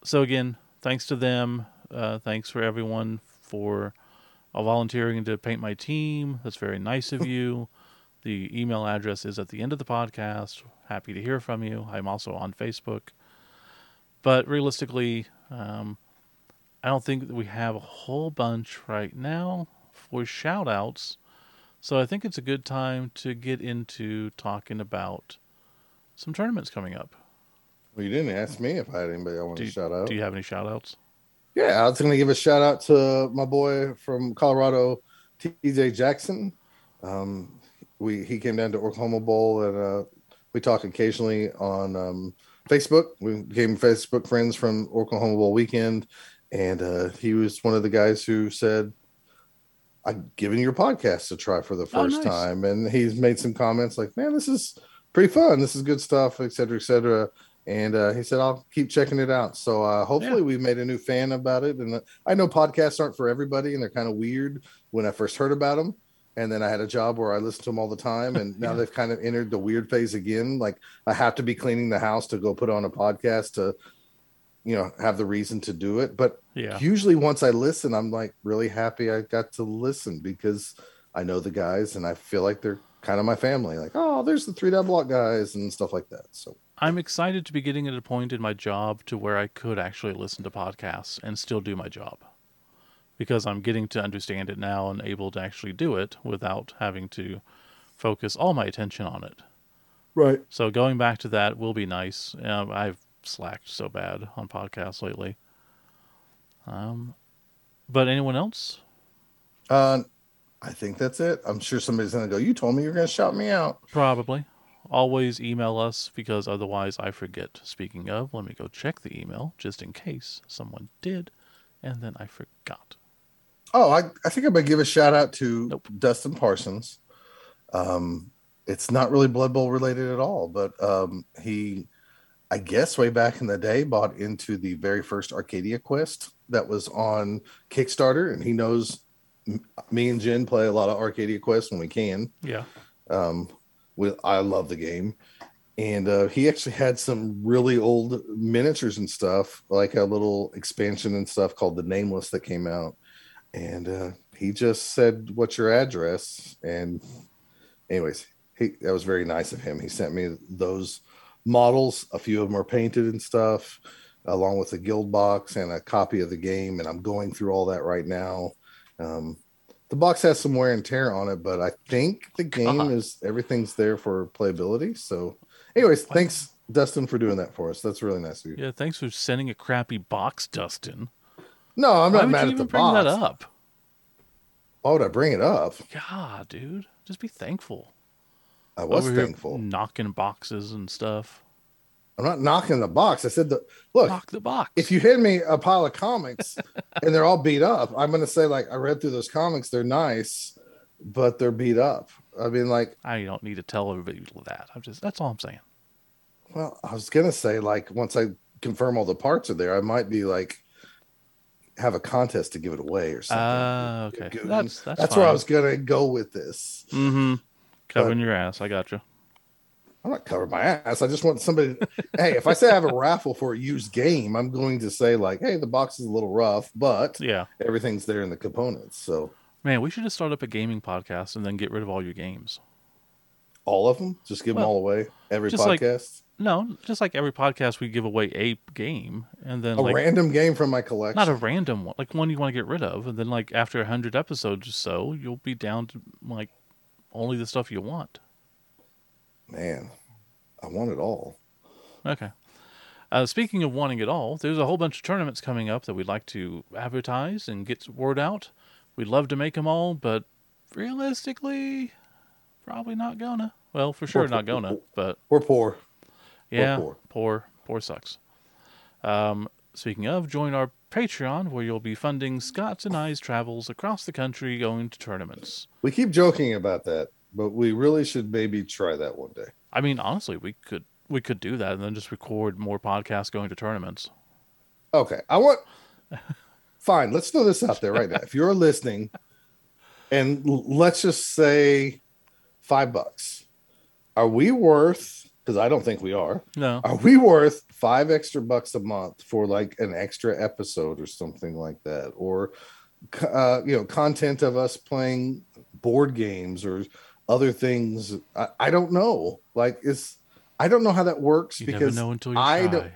so again, thanks to them. Uh, thanks for everyone for uh, volunteering to paint my team. That's very nice of you. The email address is at the end of the podcast. Happy to hear from you. I'm also on Facebook. But realistically, um, I don't think that we have a whole bunch right now for shout outs. So I think it's a good time to get into talking about some tournaments coming up. Well, you didn't ask me if I had anybody I want to shout out. do you have any shout outs? Yeah, I was going to give a shout out to my boy from Colorado, TJ Jackson. Um, we he came down to Oklahoma Bowl and uh, we talk occasionally on um, Facebook. We became Facebook friends from Oklahoma Bowl weekend, and uh, he was one of the guys who said, "I'm giving your podcast a try for the Oh, first nice. time," and he's made some comments like, "Man, this is pretty fun. This is good stuff, et cetera, et cetera." And uh, he said, "I'll keep checking it out." So uh, hopefully, we've made a new fan about it. And uh, I know podcasts aren't for everybody, and they're kind of weird when I first heard about them. And then I had a job where I listened to them all the time, and now Yeah. they've kind of entered the weird phase again. Like I have to be cleaning the house to go put on a podcast to, you know, have the reason to do it. But Yeah. usually, once I listen, I'm like really happy I got to listen because I know the guys, and I feel like they're kind of my family. Like, oh, there's the Three Die Block guys and stuff like that. So I'm excited to be getting at a point in my job to where I could actually listen to podcasts and still do my job. Because I'm getting to understand it now and able to actually do it without having to focus all my attention on it. right. So going back to that will be nice. Um, I've slacked so bad on podcasts lately. Um, but anyone else? Uh, I think that's it. I'm sure somebody's gonna go. You told me you were gonna shout me out. Probably. Always email us because otherwise I forget. Speaking of, let me go check the email just in case someone did, and then I forgot. Oh, I, I think I'm gonna give a shout out to Nope. Dustin Parsons. Um, it's not really Blood Bowl related at all, but um, he, I guess, way back in the day, bought into the very first Arcadia Quest that was on Kickstarter, and he knows me and Jen play a lot of Arcadia Quest when we can. Yeah. Um, we, I love the game. And uh, he actually had some really old miniatures and stuff, like a little expansion and stuff called the Nameless that came out. And uh, he just said, "What's your address?" And, anyways, he that was very nice of him. He sent me those models. A few of them are painted and stuff, along with a guild box and a copy of the game. And I'm going through all that right now. Um, the box has some wear and tear on it, but I think the game God. is everything's there for playability. So, anyways, thanks Dustin for doing that for us. That's really nice of you. Yeah, thanks for sending a crappy box, Dustin. No, I'm not would mad you at the bring box. that up? Why would I bring it up? God, dude. Just be thankful. I was Over here thankful. knocking boxes and stuff. I'm not knocking the box. I said the look. Knock the box. If you hand me a pile of comics and they're all beat up, I'm going to say like I read through those comics. They're nice, but they're beat up. I mean, like, I don't need to tell everybody that. I'm just that's all I'm saying. well, I was going to say like once I confirm all the parts are there, I might be like have a contest to give it away or something. Ah, okay. That's that's, That's where I was gonna go with this. Mm-hmm. Covering your ass. I got you. I'm not covering my ass. I just want somebody. hey, if I say I have a raffle for a used game, I'm going to say like, hey, the box is a little rough, but Yeah. everything's there in the components. So Man, we should just start up a gaming podcast and then get rid of all your games. all of them, just give them all away. Every just like- podcast, No, just like every podcast, we give away a game, and then a like random game from my collection. not a random one, like one you want to get rid of, and then like after a hundred episodes or so, you'll be down to like only the stuff you want. Man, I want it all. Okay. Uh, speaking of wanting it all, there's a whole bunch of tournaments coming up that we'd like to advertise and get word out. We'd love to make them all, but realistically, probably not gonna. Well, for sure not gonna, but We're poor. yeah, poor. poor, poor sucks. Um, speaking of, join our Patreon where you'll be funding Scott's and I's travels across the country going to tournaments. We keep joking about that, but we really should maybe try that one day. I mean, honestly, we could we could do that and then just record more podcasts going to tournaments. Okay, I want. Fine, let's throw this out there right now. If you're listening, and l- let's just say five bucks, are we worth? Because I don't think we are. No, Are we worth five extra bucks a month for like an extra episode or something like that, or uh, you know, content of us playing board games or other things? I, I don't know. Like, it's I don't know how that works you never because know until you I try. don't-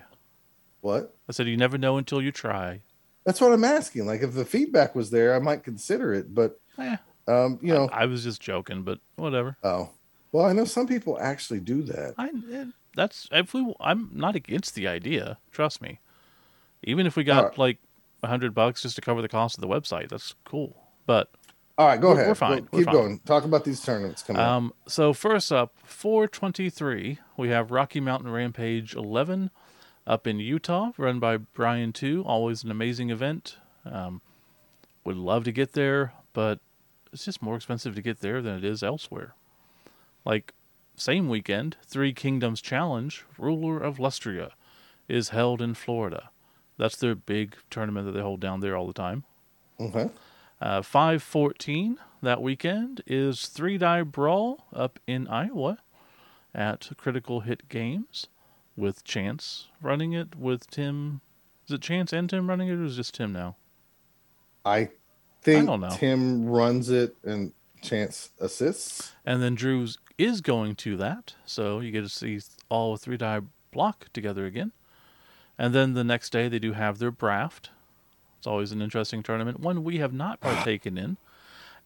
what I said you never know until you try. That's what I'm asking. Like, if the feedback was there, I might consider it. But, Eh, um, you know, I, I was just joking, but whatever. oh, well, I know some people actually do that. I eh, that's if we. I'm not against the idea. Trust me. Even if we got Alright. like a hundred bucks just to cover the cost of the website, that's cool. But All right, go We're- ahead. we're fine. We're keep fine. going. Talk about these tournaments coming up. Um, so first up, 423, we have Rocky Mountain Rampage 11 up in Utah, run by Brian Two. Always an amazing event. Um, would love to get there, but it's just more expensive to get there than it is elsewhere. Like same weekend, Three Kingdoms Challenge, Ruler of Lustria, is held in Florida. That's their big tournament that they hold down there all the time. Okay. Uh, 514 that weekend is Three Die Brawl up in Iowa at Critical Hit Games with Chance running it with Tim. Is it Chance and Tim running it, or is it just Tim now? I think don't know. Tim runs it and Chance assists. And then Drew's is going to that, so you get to see all Three Die block together again. And then the next day they do have their draft. It's always an interesting tournament, one we have not partaken in,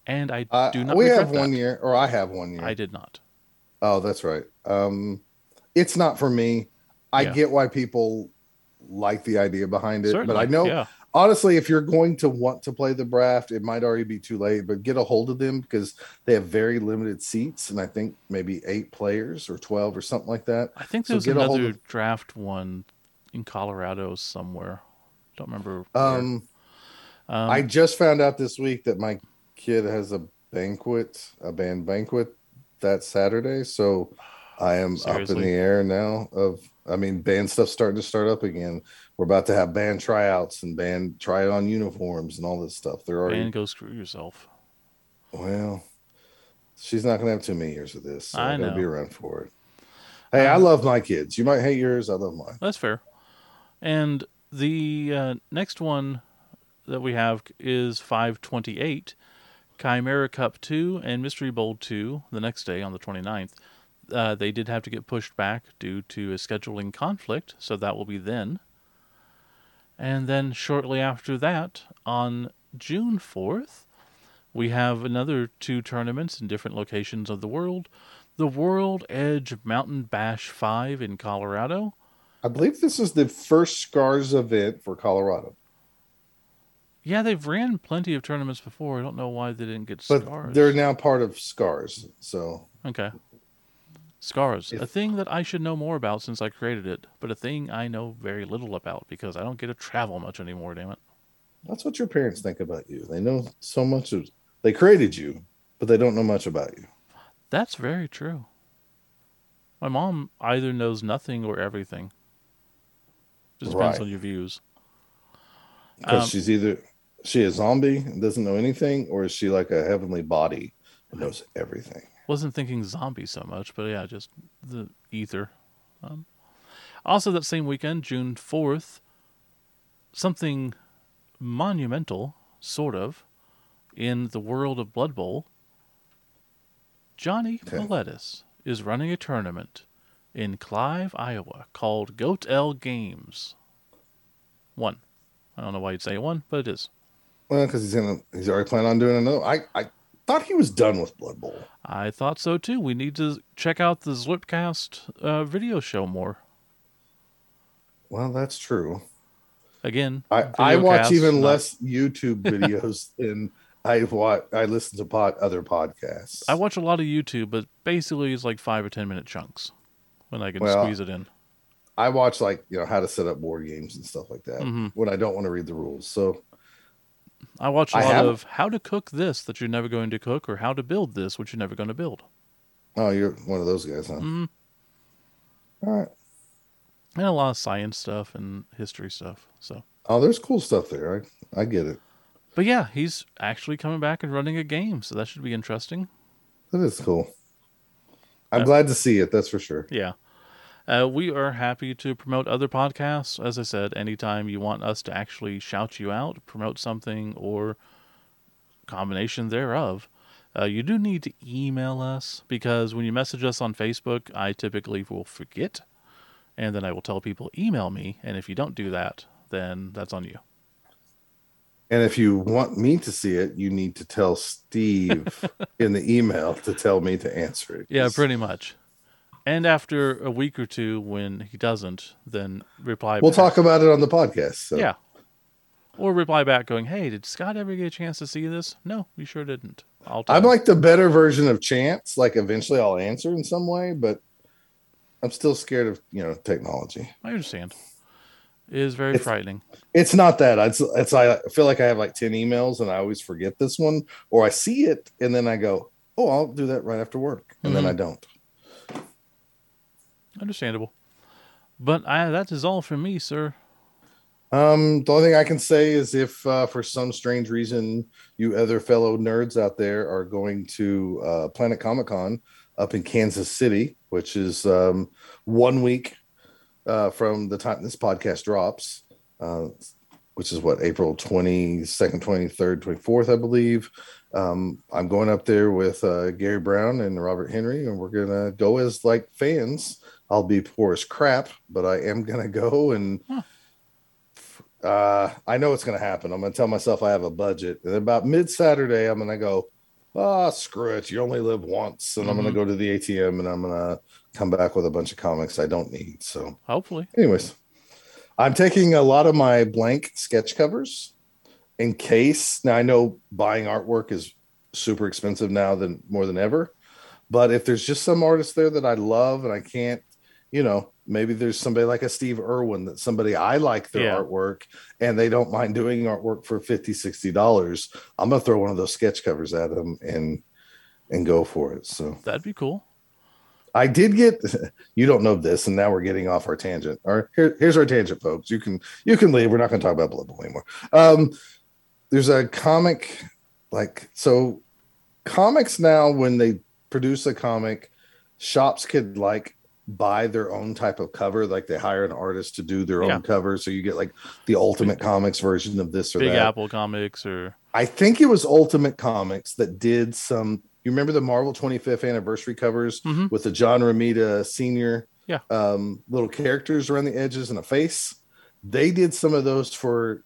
and I Uh, do not. we have one that. year, or I have one year. I did not. Oh, that's right. Um, it's not for me. I Yeah. get why people like the idea behind it, Certainly, but I know yeah. honestly, if you're going to want to play the draft, it might already be too late. But get a hold of them because they have very limited seats, and I think maybe eight players or twelve or something like that. I think So there's hold another of- draft one in Colorado somewhere. Don't remember. Um, Um, I just found out this week that my kid has a banquet, a band banquet that Saturday. So I am up in the air now. Of I mean, band stuff starting to start up again. We're about to have band tryouts and band try on uniforms and all this stuff. They're already and go screw yourself. well. She's not going to have too many years of this. So I I to be know. around for it. Hey, I Um, love my kids. You might hate yours. I love mine. That's fair. And the uh, next one that we have is 528 Chimera Cup 2 and Mystery Bowl 2 the next day on the 29th. Uh, they did have to get pushed back due to a scheduling conflict, so that will be then. And then shortly after that, on June 4th, we have another two tournaments in different locations of the world. The World Edge Mountain Bash 5 in Colorado. I believe this is the first Scars event for Colorado, Yeah, they've ran plenty of tournaments before. I don't know why they didn't get but scars. they're now part of Scars. So okay. Scars, a thing that I should know more about since I created it, but a thing I know very little about because I don't get to travel much anymore. Damn it! That's what your parents think about you. They know so much of they created you, but they don't know much about you. That's very true. My mom either knows nothing or everything. Depends Right. on your views. Because Um, she's either she a zombie and doesn't know anything, or is she like a heavenly body and knows everything? Wasn't thinking zombie so much, but yeah, just the ether. Um, also, that same weekend, June 4th, something monumental, sort of, in the world of Blood Bowl. Johnny Okay. Miletus is running a tournament in Clive, Iowa, called Goat L Games. One. I don't know why you'd say one, but it is. Well, because he's in a, he's already planning on doing another. I I thought he was done with Blood Bowl. I thought so too. We need to check out the Zlipcast uh, video show more. Well, that's true. Again, I, I watch even not- less YouTube videos than I watch. I listen to pod, other podcasts. I watch a lot of YouTube, but basically it's like five or ten minute chunks when I can Well, squeeze it in. I watch like you know how to set up board games and stuff like that Mhm. when I don't want to read the rules. So I watch a I lot have- of how to cook this that you're never going to cook, or how to build this which you're never going to build. Oh, you're one of those guys, huh? Mhm. All right. and a lot of science stuff and history stuff. So, Oh, there's cool stuff there. I I get it. but yeah, he's actually coming back and running a game, so that should be interesting. That is cool. I'm Yeah. glad to see it. That's for sure. Yeah. Uh, we are happy to promote other podcasts. As I said, anytime you want us to actually shout you out, promote something, or combination thereof, uh, you do need to email us because when you message us on Facebook, I typically will forget, and then I will tell people email me. And if you don't do that, then that's on you. And if you want me to see it, you need to tell Steve in the email to tell me to answer it. Yeah, pretty much. And after a week or two, when he doesn't, then reply. We'll back. talk about it on the podcast. So. Yeah. Or reply back going, "Hey, did Scott ever get a chance to see this?" No, we sure didn't. I'll I'm him. like the better version of chance. Like eventually I'll answer in some way, but I'm still scared of you know technology. I understand. It is very It's- frightening. It's not that. It's it's I feel like I have like 10 emails and I always forget this one, or I see it and then I go, Oh, I'll do that right after work. And then Mhm. I don't. Understandable. But I, that is all from me, sir. Um, the only thing I can say is if uh, for some strange reason you other fellow nerds out there are going to uh, Planet Comic Con up in Kansas City, which is um, one week uh, from the time this podcast drops, uh, which is what April 22nd, 23rd, 24th, I believe. Um, I'm going up there with uh, Gary Brown and Robert Henry, and we're gonna go as like fans. I'll be poor as crap, but I am gonna go and uh, I know it's going to happen. I'm going to tell myself I have a budget. And about mid Saturday, I'm going to go, ah, screw it. You only live once. And I'm going Mhm. to go to the ATM and I'm going to come back with a bunch of comics I don't need. So, Hopefully. anyways, I'm taking a lot of my blank sketch covers in case. Now, I know buying artwork is super expensive now than more than ever. But if there's just some artist there that I love and I can't, you know, maybe there's somebody like a Steve Erwin that somebody I like their Yeah. artwork and they don't mind doing artwork for 50 60 dollars i'm gonna throw one of those sketch covers at them and and go for it so That'd be cool. i did get you don't know this and now we're getting off our tangent all right here, here's our tangent folks you can you can leave we're not gonna talk about blood bowl anymore um there's a comic like so comics now when they produce a comic shops could like buy their own type of cover like they hire an artist to do their Yeah. own cover so you get like the ultimate comics version of this or Big that Apple Comics or i think it was ultimate comics that did some you remember the marvel 25th anniversary covers Mhm. with the john romita senior Yeah. um, little characters around the edges and a face they did some of those for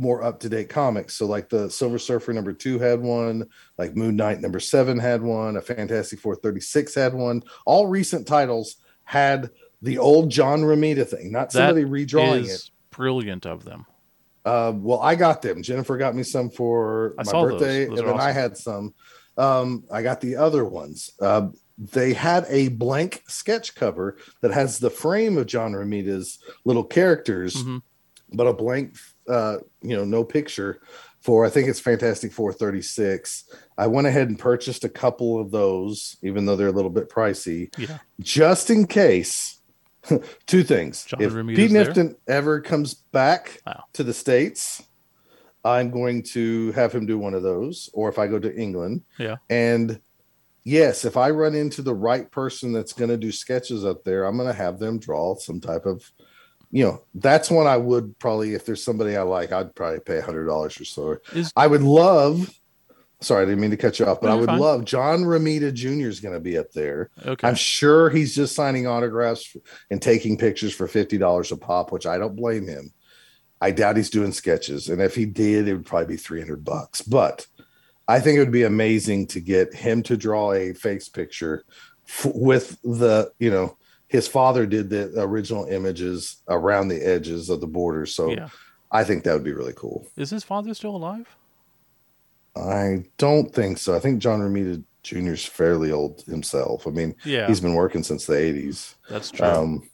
more up-to-date comics so like the silver surfer number two had one like moon knight number seven had one a fantastic Four thirty six had one all recent titles had the old john romita thing not That somebody redrawing is it brilliant of them. uh, well, I got them. Jennifer got me some for I my saw those. birthday, Those and then I had some. Um, I got the other ones. Uh, they had a blank sketch cover that has the frame of John Romita's little characters, Mhm. but a blank, uh, you know, no picture for I think it's Fantastic Four 36. I went ahead and purchased a couple of those, even though they're a little bit pricey, Yeah. just in case. Two things. John if Pete? Knifton ever comes back Wow. to the States, I'm going to have him do one of those, or if I go to England. Yeah. And yes, if I run into the right person that's going to do sketches up there, I'm going to have them draw some type of, you know, that's one I would probably, if there's somebody I like, I'd probably pay a hundred dollars or so. Is- I would love, sorry, I didn't mean to cut you off, but No, I would fine. love John Romita Jr. is going to be up there. Okay. I'm sure he's just signing autographs and taking pictures for fifty dollars a pop, which I don't blame him. I doubt he's doing sketches, and if he did, it would probably be three hundred bucks. But I think it would be amazing to get him to draw a face picture f- with the, you know, his father did the original images around the edges of the border, so yeah. I think that would be really cool. Is his father still alive? I don't think so. I think John Romita Jr. is fairly old himself. I mean, Yeah. he's been working since the eighties. that's true. Um,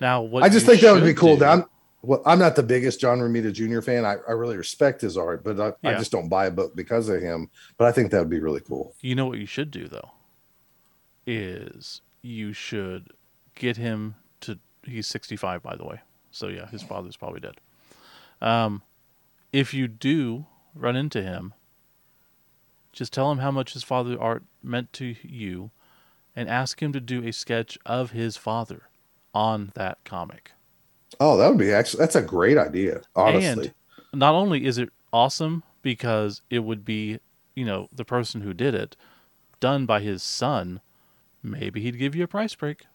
now, what I just think that would be cool. do- I'm well, I'm not the biggest John Romita Jr. fan. I, I really respect his art, but I, I just don't buy a book because of him. But I think that would be really cool. You know what you should do though? is you should get him to. He's 65, by the way. So yeah, his father's probably dead. Um, if you do run into him, just tell him how much his father art meant to you, and ask him to do a sketch of his father on that comic. Oh, that would be actually that's a great idea. Honestly, And not only is it awesome because it would be, you know, the person who did it done by his son, maybe he'd give you a price break.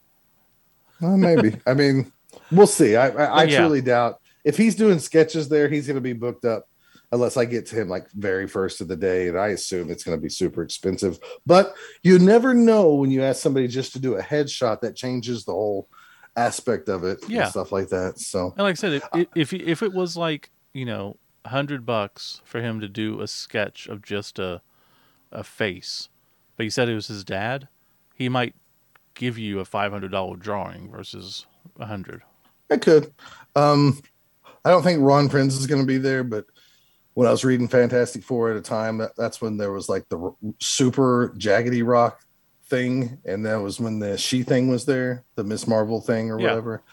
Well, maybe. I mean, we'll see. I I, I yeah. truly doubt if he's doing sketches there, he's going to be booked up unless I get to him like very first of the day, and I assume it's going to be super expensive. But you never know when you ask somebody just to do a headshot that changes the whole aspect of it Yeah. and stuff like that. So And like I said, if if if, if it was like you know a hundred bucks for him to do a sketch of just a a face, but he said it was his dad, he might give you a five hundred dollar drawing versus a hundred. I could. Um, I don't think Ron Prince is going to be there, but when I was reading Fantastic Four at a time, that, that's when there was like the r- super jaggedy rock thing, and that was when the she thing was there, the Miss Marvel thing or Yeah. whatever.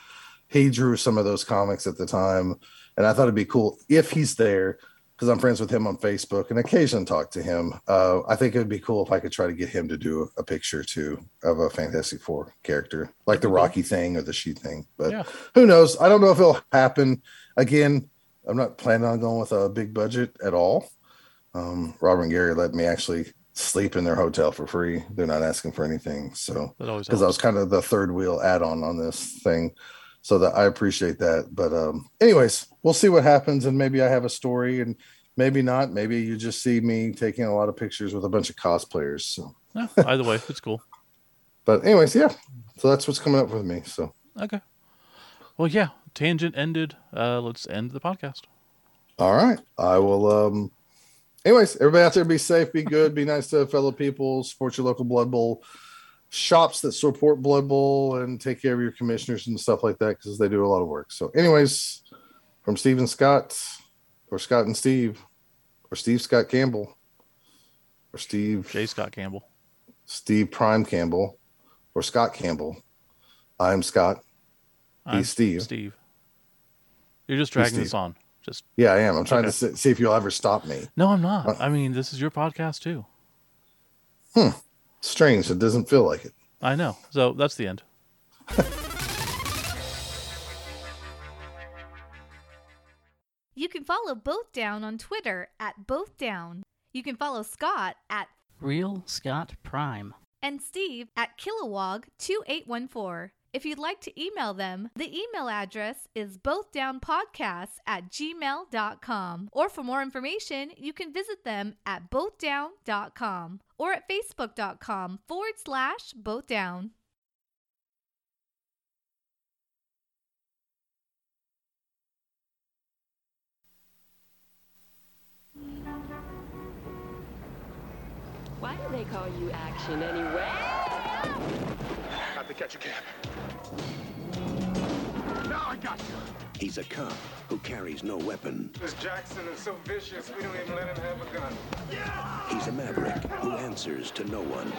He drew some of those comics at the time, and I thought it'd be cool if he's there because I'm friends with him on Facebook and occasionally talk to him. Uh, I think it would be cool if I could try to get him to do a picture too of a Fantastic Four character, like the Rocky thing or the she thing. But Yeah. who knows? I don't know if it'll happen. Again, I'm not planning on going with a big budget at all. Um, Robert and Gary let me actually sleep in their hotel for free. They're not asking for anything. So, because I was kind of the third wheel add on on this thing. So that I appreciate that. But, um, anyways, we'll see what happens. And maybe I have a story and maybe not. Maybe you just see me taking a lot of pictures with a bunch of cosplayers. So, Yeah, either way, it's cool. but, anyways, yeah. So that's what's coming up with me. So, Okay. Well, yeah, tangent ended. Uh, let's end the podcast. All right. I will um anyways, everybody out there be safe, be good, be nice to fellow people, support your local blood bowl shops that support Blood Bowl and take care of your commissioners and stuff like that because they do a lot of work. So, anyways, from Steve and Scott, or Scott and Steve, or Steve Scott Campbell, or Steve J. Scott Campbell. Steve Prime Campbell, or Scott Campbell. I'm Scott. I'm He's Steve. Steve. You're just dragging this on. Just Yeah, I am. I'm trying Okay. to see, if you'll ever stop me. no, I'm not. Uh, I mean, this is your podcast too. Strange. It doesn't feel like it. I know. So that's the end. You can follow Both Down on Twitter at Both Down. You can follow Scott at Real Scott Prime. and Steve at Kilowog2814. If you'd like to email them, the email address is bothdownpodcasts at gmail.com. Or for more information, you can visit them at bothdown.com or at facebook.com forward slash bothdown. Why do they call you action anyway? Have to catch a cab. Now I got you. He's a cop who carries no weapon. This Jackson is so vicious, we don't even let him have a gun. He's a maverick who answers to no one.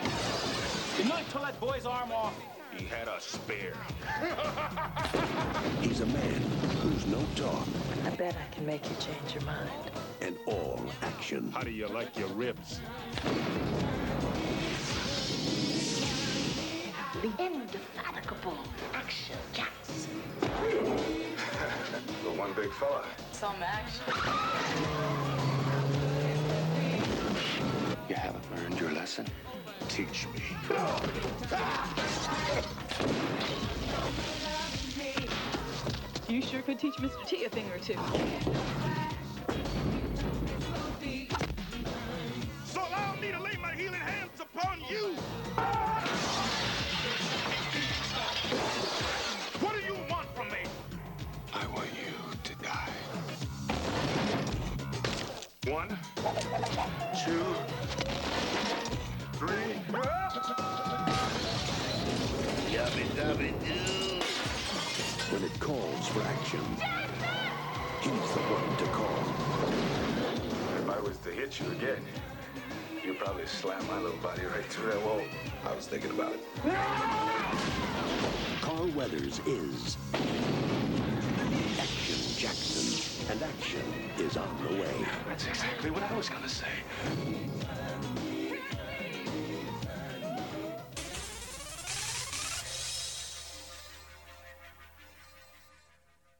You know, until that boy's arm off. He had a spare. He's a man who's no talk I bet I can make you change your mind. and all action. How do you like your ribs? The indefatigable Action Jackson. The one big fella. Some action. You haven't learned your lesson. Teach me. You sure could teach Mr. T a thing or two. So allow me to lay my healing hands upon you. One, two, three. When it calls for action, he's the one to call. If I was to hit you again, you'd probably slammed my little body right through that wall. I was thinking about it. Carl Weathers is Action Jackson, and action is on the way. That's exactly what I was gonna say.